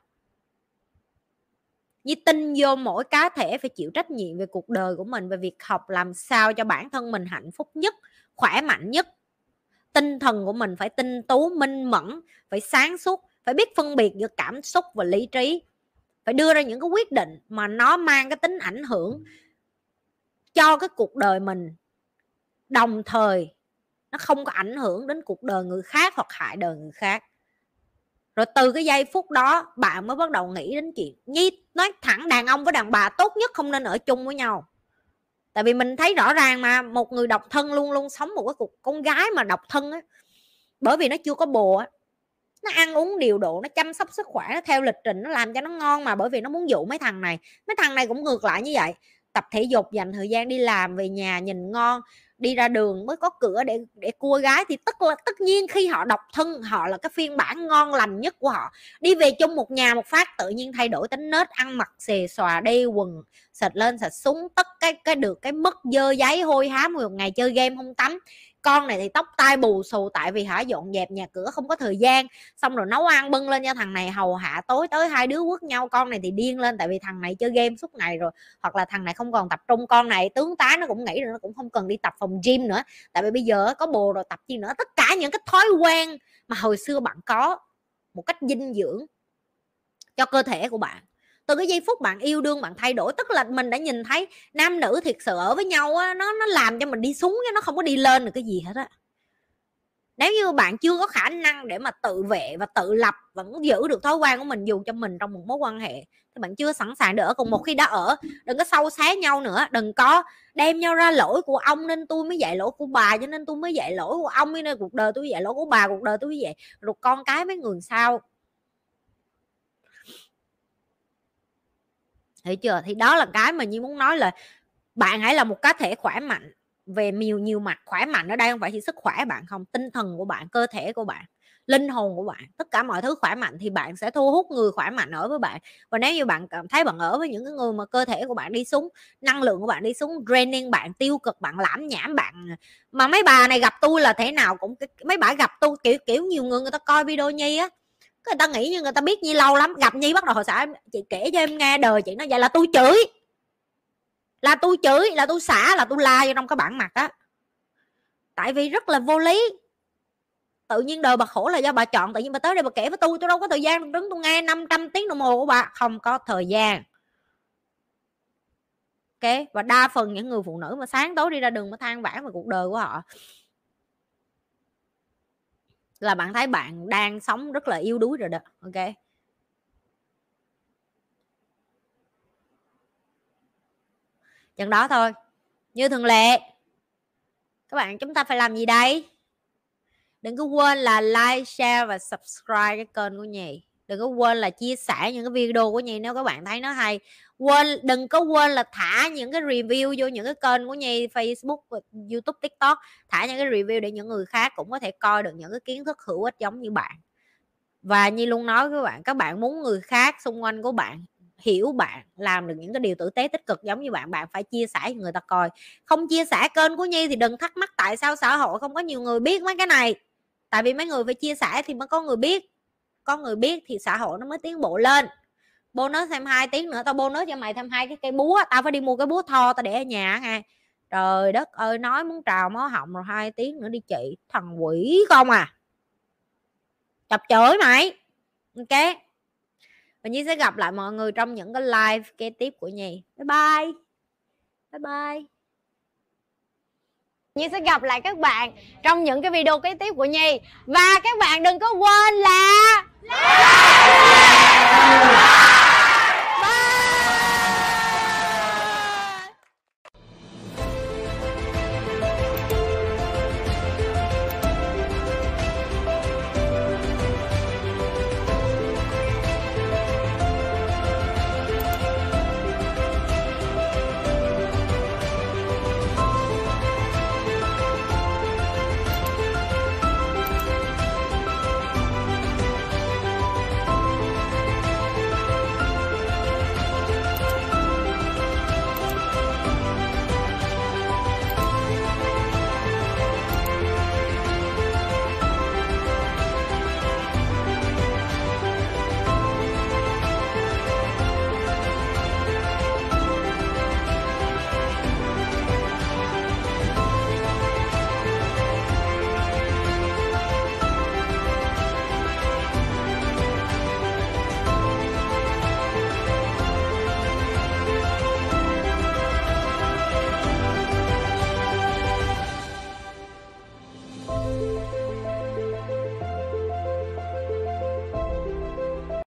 Nhi tin vô mỗi cá thể phải chịu trách nhiệm về cuộc đời của mình, về việc học làm sao cho bản thân mình hạnh phúc nhất, khỏe mạnh nhất tinh thần của mình phải tinh tú, minh mẫn, phải sáng suốt, phải biết phân biệt giữa cảm xúc và lý trí, phải đưa ra những cái quyết định mà nó mang cái tính ảnh hưởng cho cái cuộc đời mình. Đồng thời, nó không có ảnh hưởng đến cuộc đời người khác hoặc hại đời người khác. Rồi từ cái giây phút đó, bạn mới bắt đầu nghĩ đến chuyện nhi nói thẳng đàn ông với đàn bà tốt nhất không nên ở chung với nhau tại vì mình thấy rõ ràng mà, một người độc thân luôn luôn sống một cái cuộc, con gái mà độc thân á, bởi vì nó chưa có bồ á, nó ăn uống điều độ, nó chăm sóc sức khỏe, nó theo lịch trình, nó làm cho nó ngon mà, bởi vì nó muốn dụ mấy thằng này. Mấy thằng này cũng ngược lại như vậy, tập thể dục, dành thời gian đi làm, về nhà, nhìn ngon đi ra đường mới có cửa để để cua gái thì tất là, tất nhiên khi họ độc thân, họ là cái phiên bản ngon lành nhất của họ. Đi về chung một nhà một phát, tự nhiên thay đổi tính nết, ăn mặc xề xòa đi quần sạch lên sạch súng, tất cái cái được cái mất dơ giấy hôi hám một ngày chơi game không tắm con này thì tóc tai bù xù, tại vì hả, dọn dẹp nhà cửa không có thời gian, xong rồi nấu ăn bưng lên cho thằng này hầu hạ tối tới hai đứa quất nhau, con này thì điên lên, tại vì thằng này chơi game suốt ngày rồi, hoặc là thằng này không còn tập trung, con này tướng tá nó cũng nghĩ rồi, nó cũng không cần đi tập phòng gym nữa. Tại vì bây giờ có bồ rồi tập gì nữa, tất cả những cái thói quen mà hồi xưa bạn có một cách dinh dưỡng cho cơ thể của bạn từ cái giây phút bạn yêu đương, bạn thay đổi, tức là mình đã nhìn thấy nam nữ thiệt sự ở với nhau á, nó nó làm cho mình đi xuống chứ nó không có đi lên được cái gì hết á. Nếu như bạn chưa có khả năng để mà tự vệ và tự lập vẫn giữ được thói quen của mình, dù cho mình trong một mối quan hệ, thì bạn chưa sẵn sàng để ở cùng một khi đã ở. Đừng có sâu xé nhau nữa, đừng có đem nhau ra lỗi của ông nên tôi mới dạy lỗi của bà, cho nên tôi mới dạy lỗi của ông, nên cuộc đời tôi dạy lỗi của bà, cuộc đời tôi mới vậy rồi con cái mấy người sao. Hiểu chưa? Thì đó là cái mà như muốn nói là bạn hãy là một cá thể khỏe mạnh. Về nhiều nhiều mặt khỏe mạnh ở đây không phải chỉ sức khỏe bạn không, tinh thần của bạn, cơ thể của bạn, linh hồn của bạn, tất cả mọi thứ khỏe mạnh thì bạn sẽ thu hút người khỏe mạnh ở với bạn. Và nếu như bạn cảm thấy bạn ở với những cái người mà cơ thể của bạn đi xuống, năng lượng của bạn đi xuống, draining bạn, tiêu cực bạn, lãm nhảm bạn, mà mấy bà này gặp tôi là thế nào cũng mấy bà gặp tôi kiểu kiểu nhiều người người ta coi video nhi á người ta nghĩ như người ta biết nhi lâu lắm, gặp nhi bắt đầu hồi xã chị kể cho em nghe đời chị nói vậy là tôi chửi. Là tôi chửi, là tôi xả, là tôi la vô trong cái bản mặt á. Tại vì rất là vô lý. Tự nhiên đời bà khổ là do bà chọn, tự nhiên bà tới đây bà kể với tôi tôi đâu có thời gian, đứng tôi nghe 500 tiếng đồng hồ của bà. Không có thời gian. Ok, và đa phần những người phụ nữ mà sáng tối đi ra đường mà than vãn về cuộc đời của họ là bạn thấy bạn đang sống rất là yếu đuối rồi đó, ok? Chừng đó thôi. Như thường lệ, các bạn chúng ta phải làm gì đây? Đừng có quên là like, share và subscribe cái kênh của nhì đừng có quên là chia sẻ những cái video của nhì nếu các bạn thấy nó hay quên, đừng có quên là thả những cái review vô những cái kênh của nhi, facebook, youtube, tiktok, thả những cái review để những người khác cũng có thể coi được những cái kiến thức hữu ích giống như bạn. Và nhi luôn nói với bạn, các bạn muốn người khác xung quanh của bạn hiểu bạn, làm được những cái điều tử tế tích cực giống như bạn bạn phải chia sẻ cho người ta coi. Không chia sẻ kênh của nhi thì đừng thắc mắc tại sao xã hội không có nhiều người biết mấy cái này. Tại vì mấy người phải chia sẻ thì mới có người biết. Có người biết thì xã hội nó mới tiến bộ lên bonus thêm hai tiếng nữa, tao bonus cho mày thêm hai cái cây búa, tao phải đi mua cái búa tho tao để ở nhà nghe trời đất ơi, nói muốn trào máu họng rồi hai tiếng nữa đi chị thằng quỷ không à. Chập chửi mày. Ok. Và nhi sẽ gặp lại mọi người trong những cái live kế tiếp của nhi. Bye bye. Bye bye.
Nhi sẽ gặp lại các bạn trong những cái video kế tiếp của Nhi. Và các bạn đừng có quên là Deus!